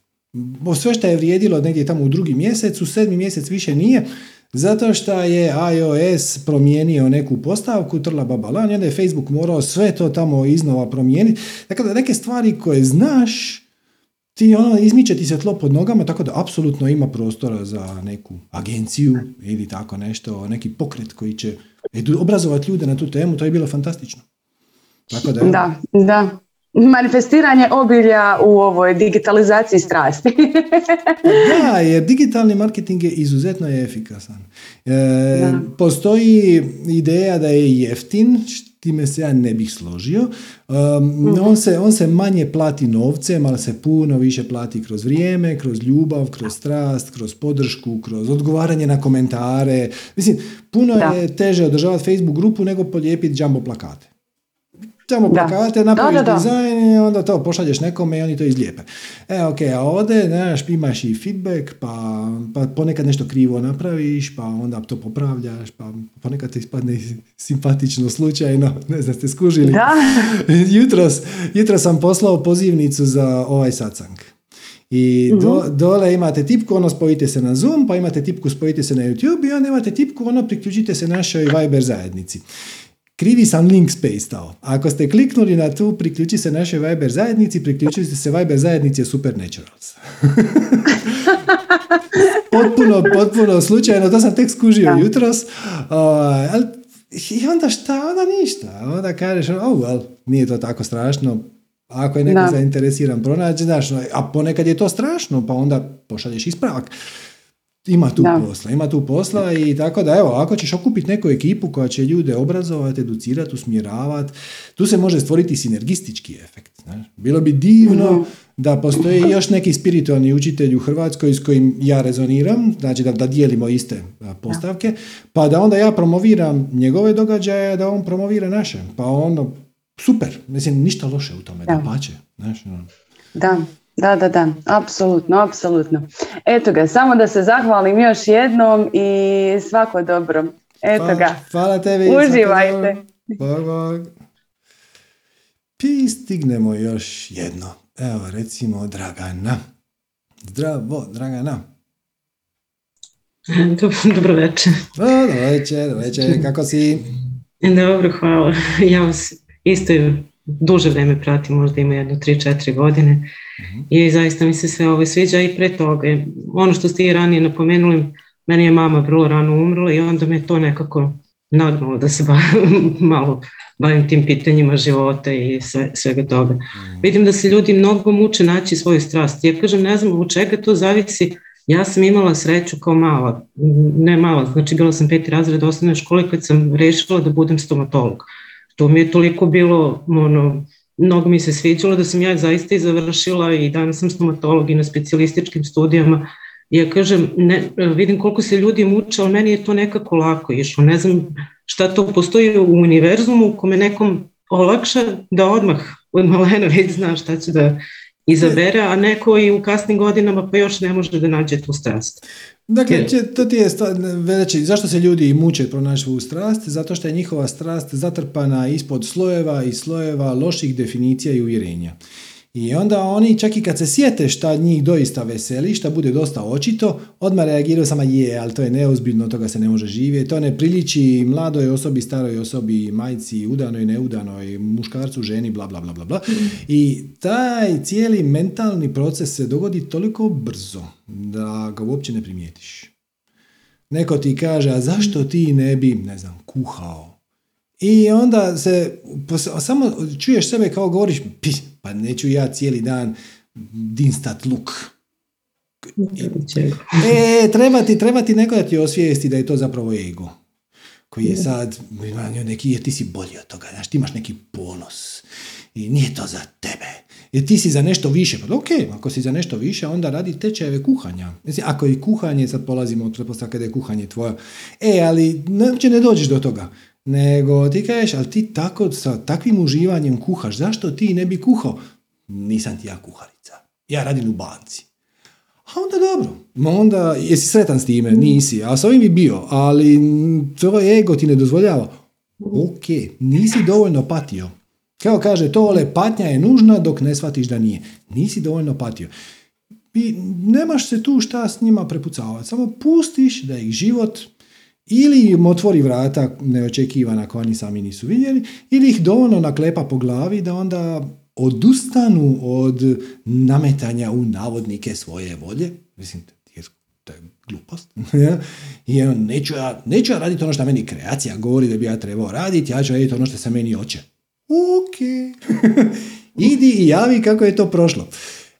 Sve što je vrijedilo negdje tamo u drugi mjesec, u sedmi mjesec više nije, zato što je iOS promijenio neku postavku, trla babalan, onda je Facebook morao sve to tamo iznova promijeniti. Dakle, neke stvari koje znaš, ti ono, izmiče ti se tlo pod nogama, tako da apsolutno ima prostora za neku agenciju ili tako nešto, neki pokret koji će obrazovati ljude na tu temu, to je bilo fantastično. Tako da, da, da manifestiranje obilja u ovoj digitalizaciji strasti. [LAUGHS] da, jer digitalni marketing je izuzetno efikasan. E, postoji ideja da je jeftin, time se ja ne bih složio. Um, on, se, on se manje plati novcem, ali se puno više plati kroz vrijeme, kroz ljubav, kroz strast, kroz podršku, kroz odgovaranje na komentare. Mislim, puno je teže održavati Facebook grupu nego polijepiti jumbo plakate. Tamo plakate, napraviš da, dizajn i onda to pošalješ nekome i oni to izlijepe. E, ok, a ovdje, znaš, imaš i feedback, pa, pa ponekad nešto krivo napraviš, pa onda to popravljaš, pa ponekad ti ispadne simpatično slučajno, [LAUGHS] ne znam, ste skužili. Da. [LAUGHS] jutros, jutros sam poslao pozivnicu za ovaj sacang. I do, mhm. dole imate tipku, ono spojite se na Zoom, pa imate tipku spojite se na YouTube i onda imate tipku, ono priključite se našoj Viber zajednici. Krivi sam link space. Ako ste kliknuli na tu, priključi se našoj Viber zajednici, priključili ste se Viber zajednici Supernaturals. [LAUGHS] potpuno, potpuno slučajno, to sam tek skužio jutros. I onda šta? Onda ništa. Onda kažeš, oh well, nije to tako strašno. Ako je neko zainteresiran pronaći, znaš, a ponekad je to strašno, pa onda pošalješ ispravak. Ima tu posla, ima tu posla i tako da evo, ako ćeš okupiti neku ekipu koja će ljude obrazovati, educirati, usmjeravati, tu se može stvoriti sinergistički efekt. Ne? Bilo bi divno mhm. da postoji još neki spiritualni učitelj u Hrvatskoj s kojim ja rezoniram, znači da, da dijelimo iste postavke, pa da onda ja promoviram njegove događaje, da on promovira naše. Pa ono, super, mislim, ništa loše u tome, da, pače. Znaš, ono. Da, da, da, da, apsolutno, apsolutno. Eto ga, samo da se zahvalim još jednom i svako dobro. Eto ga. Hvala tebi. Uživajte. Bog, bog. Pi stignemo još jedno. Evo, recimo Dragana. Zdravo, Dragana. [LAUGHS] Dobro večer. Dobro večer, dobro večer, kako si? Dobro, hvala. Ja vas isto duže vreme pratim, možda ima jedno 3-4 godine i zaista mi se sve ovo sviđa i pre toga. Ono što ste i ranije napomenuli, meni je mama vrlo rano umrla i onda me to nekako nagnalo da se [LAUGHS] malo bavim tim pitanjima života i sve, svega toga. Vidim da se ljudi mnogo muče naći svoju strast. Ja kažem, ne znam u čega to zavisi. Ja sam imala sreću kao mala, ne mala, znači bila sam peti razred osnovne škole kad sam rešila da budem stomatolog. To mi je toliko bilo, ono, mnogo mi se sviđalo da sam ja zaista i završila i danas sam stomatolog i na specijalističkim studijama. Ja kažem, ne, vidim koliko se ljudi muče, ali meni je to nekako lako išlo. Ne znam šta to postoji u univerzumu u kome nekom olakša da odmah od malena već zna šta će da izabere, a neko i u kasnim godinama pa još ne može da nađe tu strast. Dakle, to ti je veći, zašto se ljudi muče pronaći svu strast? Zato što je njihova strast zatrpana ispod slojeva i slojeva loših definicija i uvjerenja. I onda oni, čak i kad se sjete šta njih doista veseli, šta bude dosta očito, odmah reagiraju samo je, ali to je neozbiljno, toga se ne može živjeti, to ne priliči mladoj osobi, staroj osobi, majci, udanoj, neudanoj, muškarcu, ženi, bla, bla, bla, bla, bla. I taj cijeli mentalni proces se dogodi toliko brzo da ga uopće ne primijetiš. Neko ti kaže, a zašto ti ne bi, ne znam, kuhao? I onda se, samo čuješ sebe kao govoriš, pa neću ja cijeli dan dinstat luk. E, treba ti, treba ti neko da ti osvijesti da je to zapravo ego. Koji je sad, neki, jer ti si bolji od toga, znaš, ti imaš neki ponos. I nije to za tebe. Jer ti si za nešto više. Pa ok, ako si za nešto više, onda radi tečajeve kuhanja. Mislim, ako je kuhanje, sad polazimo od pretpostavka da je kuhanje tvoje. E, ali neće ne dođeš do toga. Nego ti kažeš, ali ti tako sa takvim uživanjem kuhaš, zašto ti ne bi kuhao? Nisam ti ja kuharica. Ja radim u banci. A onda dobro. Onda, jesi sretan s time? Nisi. A s ovim bi bio. Ali tvoj ego ti ne dozvoljava. Ok, nisi dovoljno patio. Kao kaže, to ole patnja je nužna dok ne shvatiš da nije. Nisi dovoljno patio. I nemaš se tu šta s njima prepucavati. Samo pustiš da ih život ili im otvori vrata neočekivana ako oni sami nisu vidjeli, ili ih dovoljno naklepa po glavi da onda odustanu od nametanja u navodnike svoje volje. Mislim, to je glupost. [LAUGHS] I neću ja, neću ja raditi ono što meni kreacija govori da bi ja trebao raditi, ja ću raditi ono što se meni hoće. Ok. [LAUGHS] Idi i javi kako je to prošlo.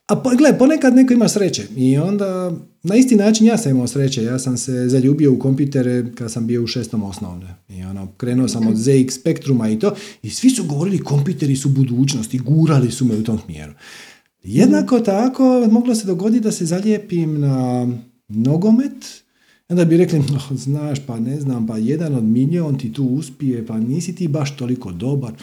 A po, gle, ponekad neko ima sreće i onda na isti način ja sam imao sreće. Ja sam se zaljubio u kompitere kad sam bio u šestom osnovne. I ono, krenuo sam od ZX Spektruma i to i svi su govorili kompiteri su budućnost i gurali su me u tom smjeru. Jednako tako moglo se dogoditi da se zalijepim na nogomet, onda bi rekli, oh, znaš, pa ne znam, pa jedan od milion ti tu uspije, pa nisi ti baš toliko dobar.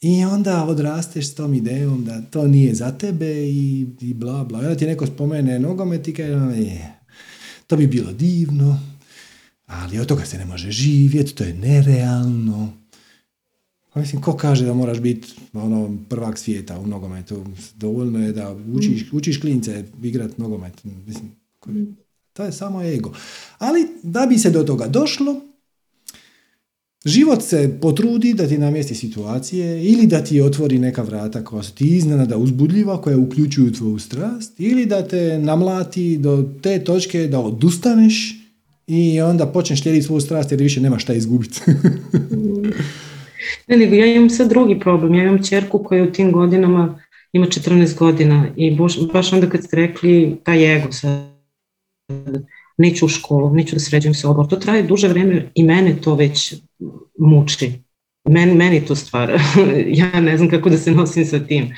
I onda odrasteš s tom idejom da to nije za tebe i, i bla bla. Onda ti neko spomene nogomet i kaže, je, to bi bilo divno, ali od toga se ne može živjeti, to je nerealno. Pa mislim, ko kaže da moraš biti ono, prvak svijeta u nogometu? Dovoljno je da učiš, učiš klince igrat nogomet. Mislim, to je samo ego. Ali da bi se do toga došlo, Život se potrudi da ti namjesti situacije ili da ti otvori neka vrata koja su ti iznenada uzbudljiva, koja uključuju tvoju strast, ili da te namlati do te točke da odustaneš i onda počneš slijediti svoju strast jer više nema šta izgubiti. [LAUGHS] ne, nego ja imam sad drugi problem. Ja imam čerku koja u tim godinama ima 14 godina i baš onda kad ste rekli taj ego sad, neću u školu, neću da sređujem se obor. To traje duže vrijeme i mene to već muči. Meni, meni to stvara. [LAUGHS] ja ne znam kako da se nosim sa tim.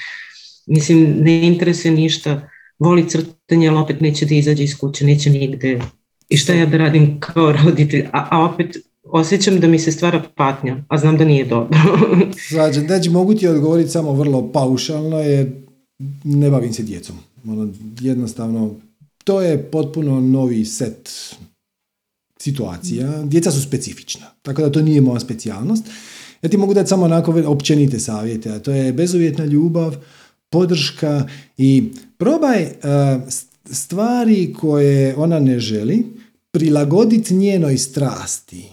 Mislim, ne interesuje ništa. Voli crtanje, ali opet neće da izađe iz kuće, neće nigde. I šta ja da radim kao [LAUGHS] roditelj? A, a opet osjećam da mi se stvara patnja, a znam da nije dobro. [LAUGHS] Svađa, znači mogu ti odgovoriti samo vrlo paušalno jer ne bavim se djecom. Ono, jednostavno, to je potpuno novi set situacija. Djeca su specifična, tako da to nije moja specijalnost. Ja ti mogu dati samo onako općenite savjete, a to je bezuvjetna ljubav, podrška i probaj uh, stvari koje ona ne želi prilagoditi njenoj strasti.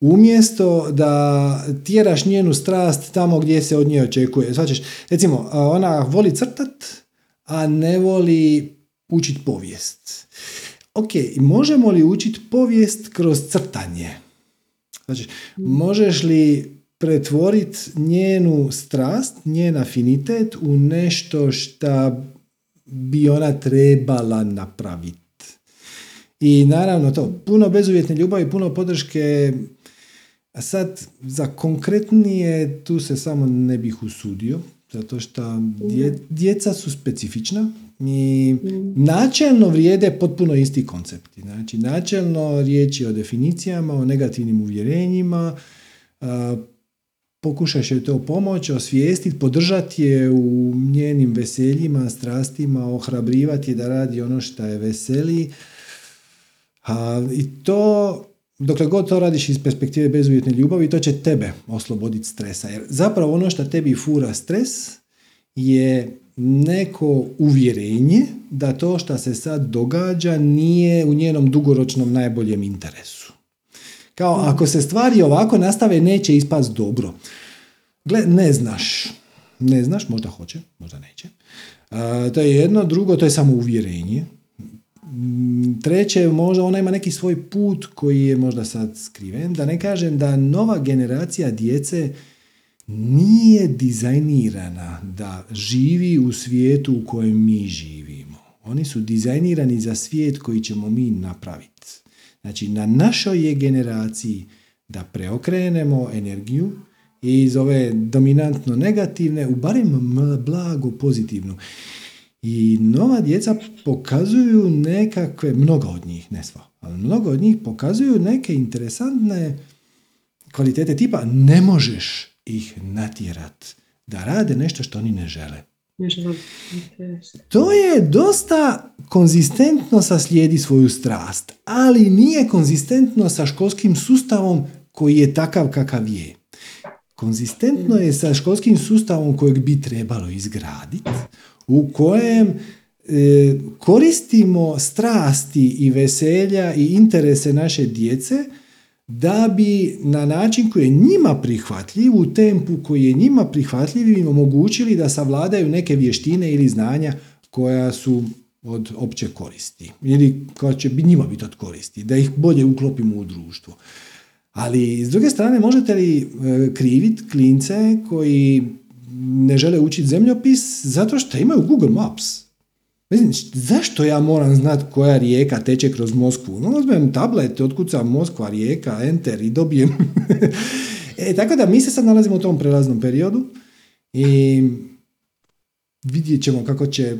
Umjesto da tjeraš njenu strast tamo gdje se od nje očekuje. Svačeš, recimo, ona voli crtat, a ne voli učiti povijest. Ok, možemo li učiti povijest kroz crtanje? Znači, možeš li pretvoriti njenu strast, njen afinitet u nešto što bi ona trebala napraviti. I naravno to, puno bezuvjetne ljubavi, puno podrške, a sad za konkretnije tu se samo ne bih usudio, zato što djeca su specifična i načelno vrijede potpuno isti koncepti. Znači, načelno riječ je o definicijama, o negativnim uvjerenjima, pokušaš joj to pomoći, osvijestiti, podržati je u njenim veseljima, strastima, ohrabrivati je da radi ono što je veseli. A, I to, dokle god to radiš iz perspektive bezuvjetne ljubavi, to će tebe osloboditi stresa. Jer zapravo ono što tebi fura stres je neko uvjerenje da to što se sad događa nije u njenom dugoročnom najboljem interesu. Kao ako se stvari ovako nastave neće ispast dobro. Gle, ne znaš. Ne znaš, možda hoće, možda neće. to je jedno, drugo, to je samo uvjerenje. Treće, možda ona ima neki svoj put koji je možda sad skriven. Da ne kažem da nova generacija djece nije dizajnirana da živi u svijetu u kojem mi živimo. Oni su dizajnirani za svijet koji ćemo mi napraviti. Znači, na našoj je generaciji da preokrenemo energiju iz ove dominantno negativne u barem blago pozitivnu. I nova djeca pokazuju nekakve, mnogo od njih, ne sva, ali mnogo od njih pokazuju neke interesantne kvalitete tipa ne možeš ih natjerat da rade nešto što oni ne žele. To je dosta konzistentno sa slijedi svoju strast, ali nije konzistentno sa školskim sustavom koji je takav kakav je. Konzistentno je sa školskim sustavom kojeg bi trebalo izgraditi, u kojem e, koristimo strasti i veselja i interese naše djece da bi na način koji je njima prihvatljiv, u tempu koji je njima prihvatljiv im omogućili da savladaju neke vještine ili znanja koja su od opće koristi ili koja će njima biti od koristi, da ih bolje uklopimo u društvo. Ali s druge strane možete li e, kriviti klince koji ne žele učiti zemljopis zato što imaju Google Maps. Mislim, zašto ja moram znati koja rijeka teče kroz Moskvu? No, uzmem tablet, otkucam Moskva, rijeka, enter i dobijem. [LAUGHS] e, tako da mi se sad nalazimo u tom prelaznom periodu i vidjet ćemo kako će...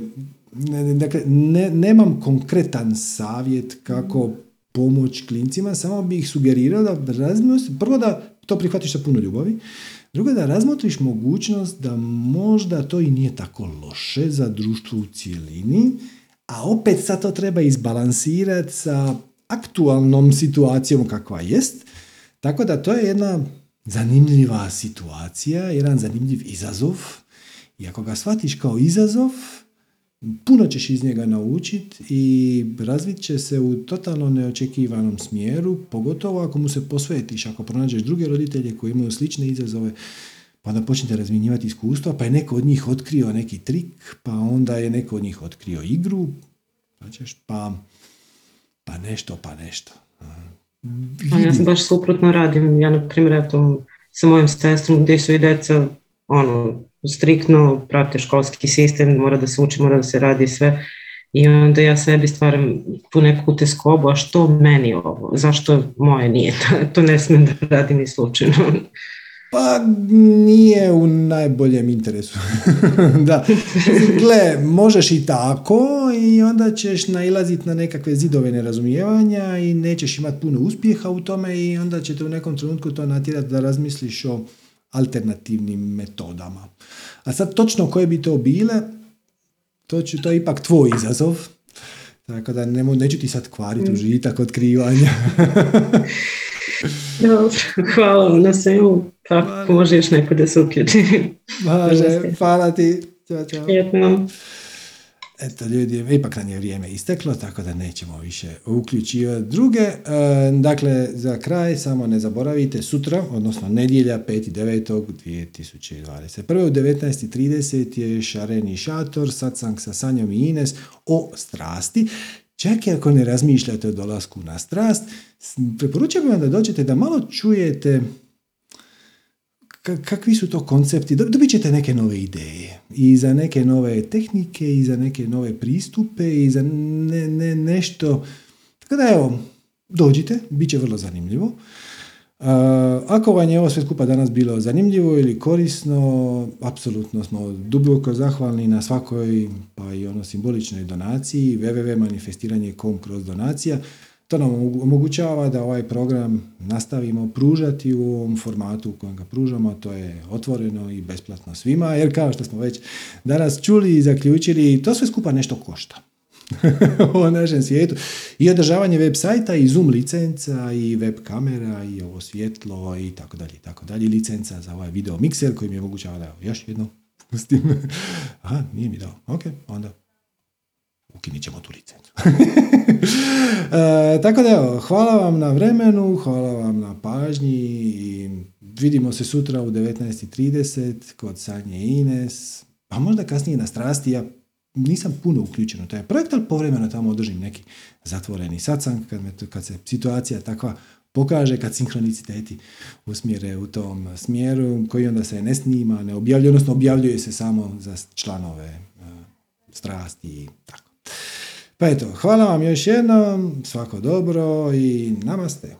Dakle, ne, nemam konkretan savjet kako pomoć klincima, samo bih sugerirao da razmisli, prvo da to prihvatiš sa puno ljubavi, drugo da razmotriš mogućnost da možda to i nije tako loše za društvo u cijelini, a opet sad to treba izbalansirati sa aktualnom situacijom kakva jest, tako da to je jedna zanimljiva situacija, jedan zanimljiv izazov. I ako ga shvatiš kao izazov, puno ćeš iz njega naučiti i razvit će se u totalno neočekivanom smjeru, pogotovo ako mu se posvetiš, ako pronađeš druge roditelje koji imaju slične izazove, pa onda počnete razmjenjivati iskustva, pa je neko od njih otkrio neki trik, pa onda je neko od njih otkrio igru, pa, pa nešto, pa nešto. Ja sam baš suprotno radim, ja na primjer sa mojim sestrom gdje su i deca ono, striktno prate školski sistem, mora da se uči, mora da se radi sve. I onda ja sebi stvaram tu neku teskobu, a što meni ovo? Zašto moje nije? [LAUGHS] To ne smijem da radim ni slučajno. Pa nije u najboljem interesu. [LAUGHS] da. Gle, možeš i tako i onda ćeš nailaziti na nekakve zidove nerazumijevanja i nećeš imati puno uspjeha u tome i onda će te u nekom trenutku to natjerati da razmisliš o alternativnim metodama. A sad točno koje bi to bile, to, ću, to je ipak tvoj izazov. Tako da ne, neću ti sad kvariti mm. užitak otkrivanja. [LAUGHS] Dobro, hvala na svemu. Kako može još neko da se uključi? Može, hvala ti. Ćao, čao. Eto ljudi, ipak nam je vrijeme isteklo, tako da nećemo više uključivati druge. E, dakle, za kraj samo ne zaboravite, sutra, odnosno nedjelja 5.9.2021. u 19.30 je šareni šator, satsang sa Sanjom i Ines o strasti. Čak i ako ne razmišljate o dolasku na strast, preporučujem vam da dođete da malo čujete kakvi su to koncepti, dobit ćete neke nove ideje i za neke nove tehnike i za neke nove pristupe i za ne, ne, nešto. Tako da evo, dođite, bit će vrlo zanimljivo. ako vam je ovo sve skupa danas bilo zanimljivo ili korisno, apsolutno smo duboko zahvalni na svakoj, pa i ono simboličnoj donaciji, www.manifestiranje.com kroz donacija. To nam omogućava da ovaj program nastavimo pružati u ovom formatu u kojem ga pružamo, to je otvoreno i besplatno svima, jer kao što smo već danas čuli i zaključili, to sve skupa nešto košta [LAUGHS] u našem svijetu. I održavanje web sajta, i Zoom licenca, i web kamera, i ovo svjetlo, i tako dalje, i tako dalje. Licenca za ovaj video mikser koji mi je omogućava da još jedno pustim. [LAUGHS] Aha, nije mi dao. Ok, onda ukinit ćemo tu licencu. [LAUGHS] e, tako da evo, hvala vam na vremenu, hvala vam na pažnji i vidimo se sutra u 19.30 kod Sanje Ines, a možda kasnije na strasti, ja nisam puno uključen u taj projekt, ali povremeno tamo održim neki zatvoreni satsang kad, kad se situacija takva pokaže, kad sinhroniciteti usmjere u tom smjeru, koji onda se ne snima, ne objavljuje, odnosno objavljuje se samo za članove uh, strasti i tako. Pa eto, hvala vam još jednom, svako dobro i namaste.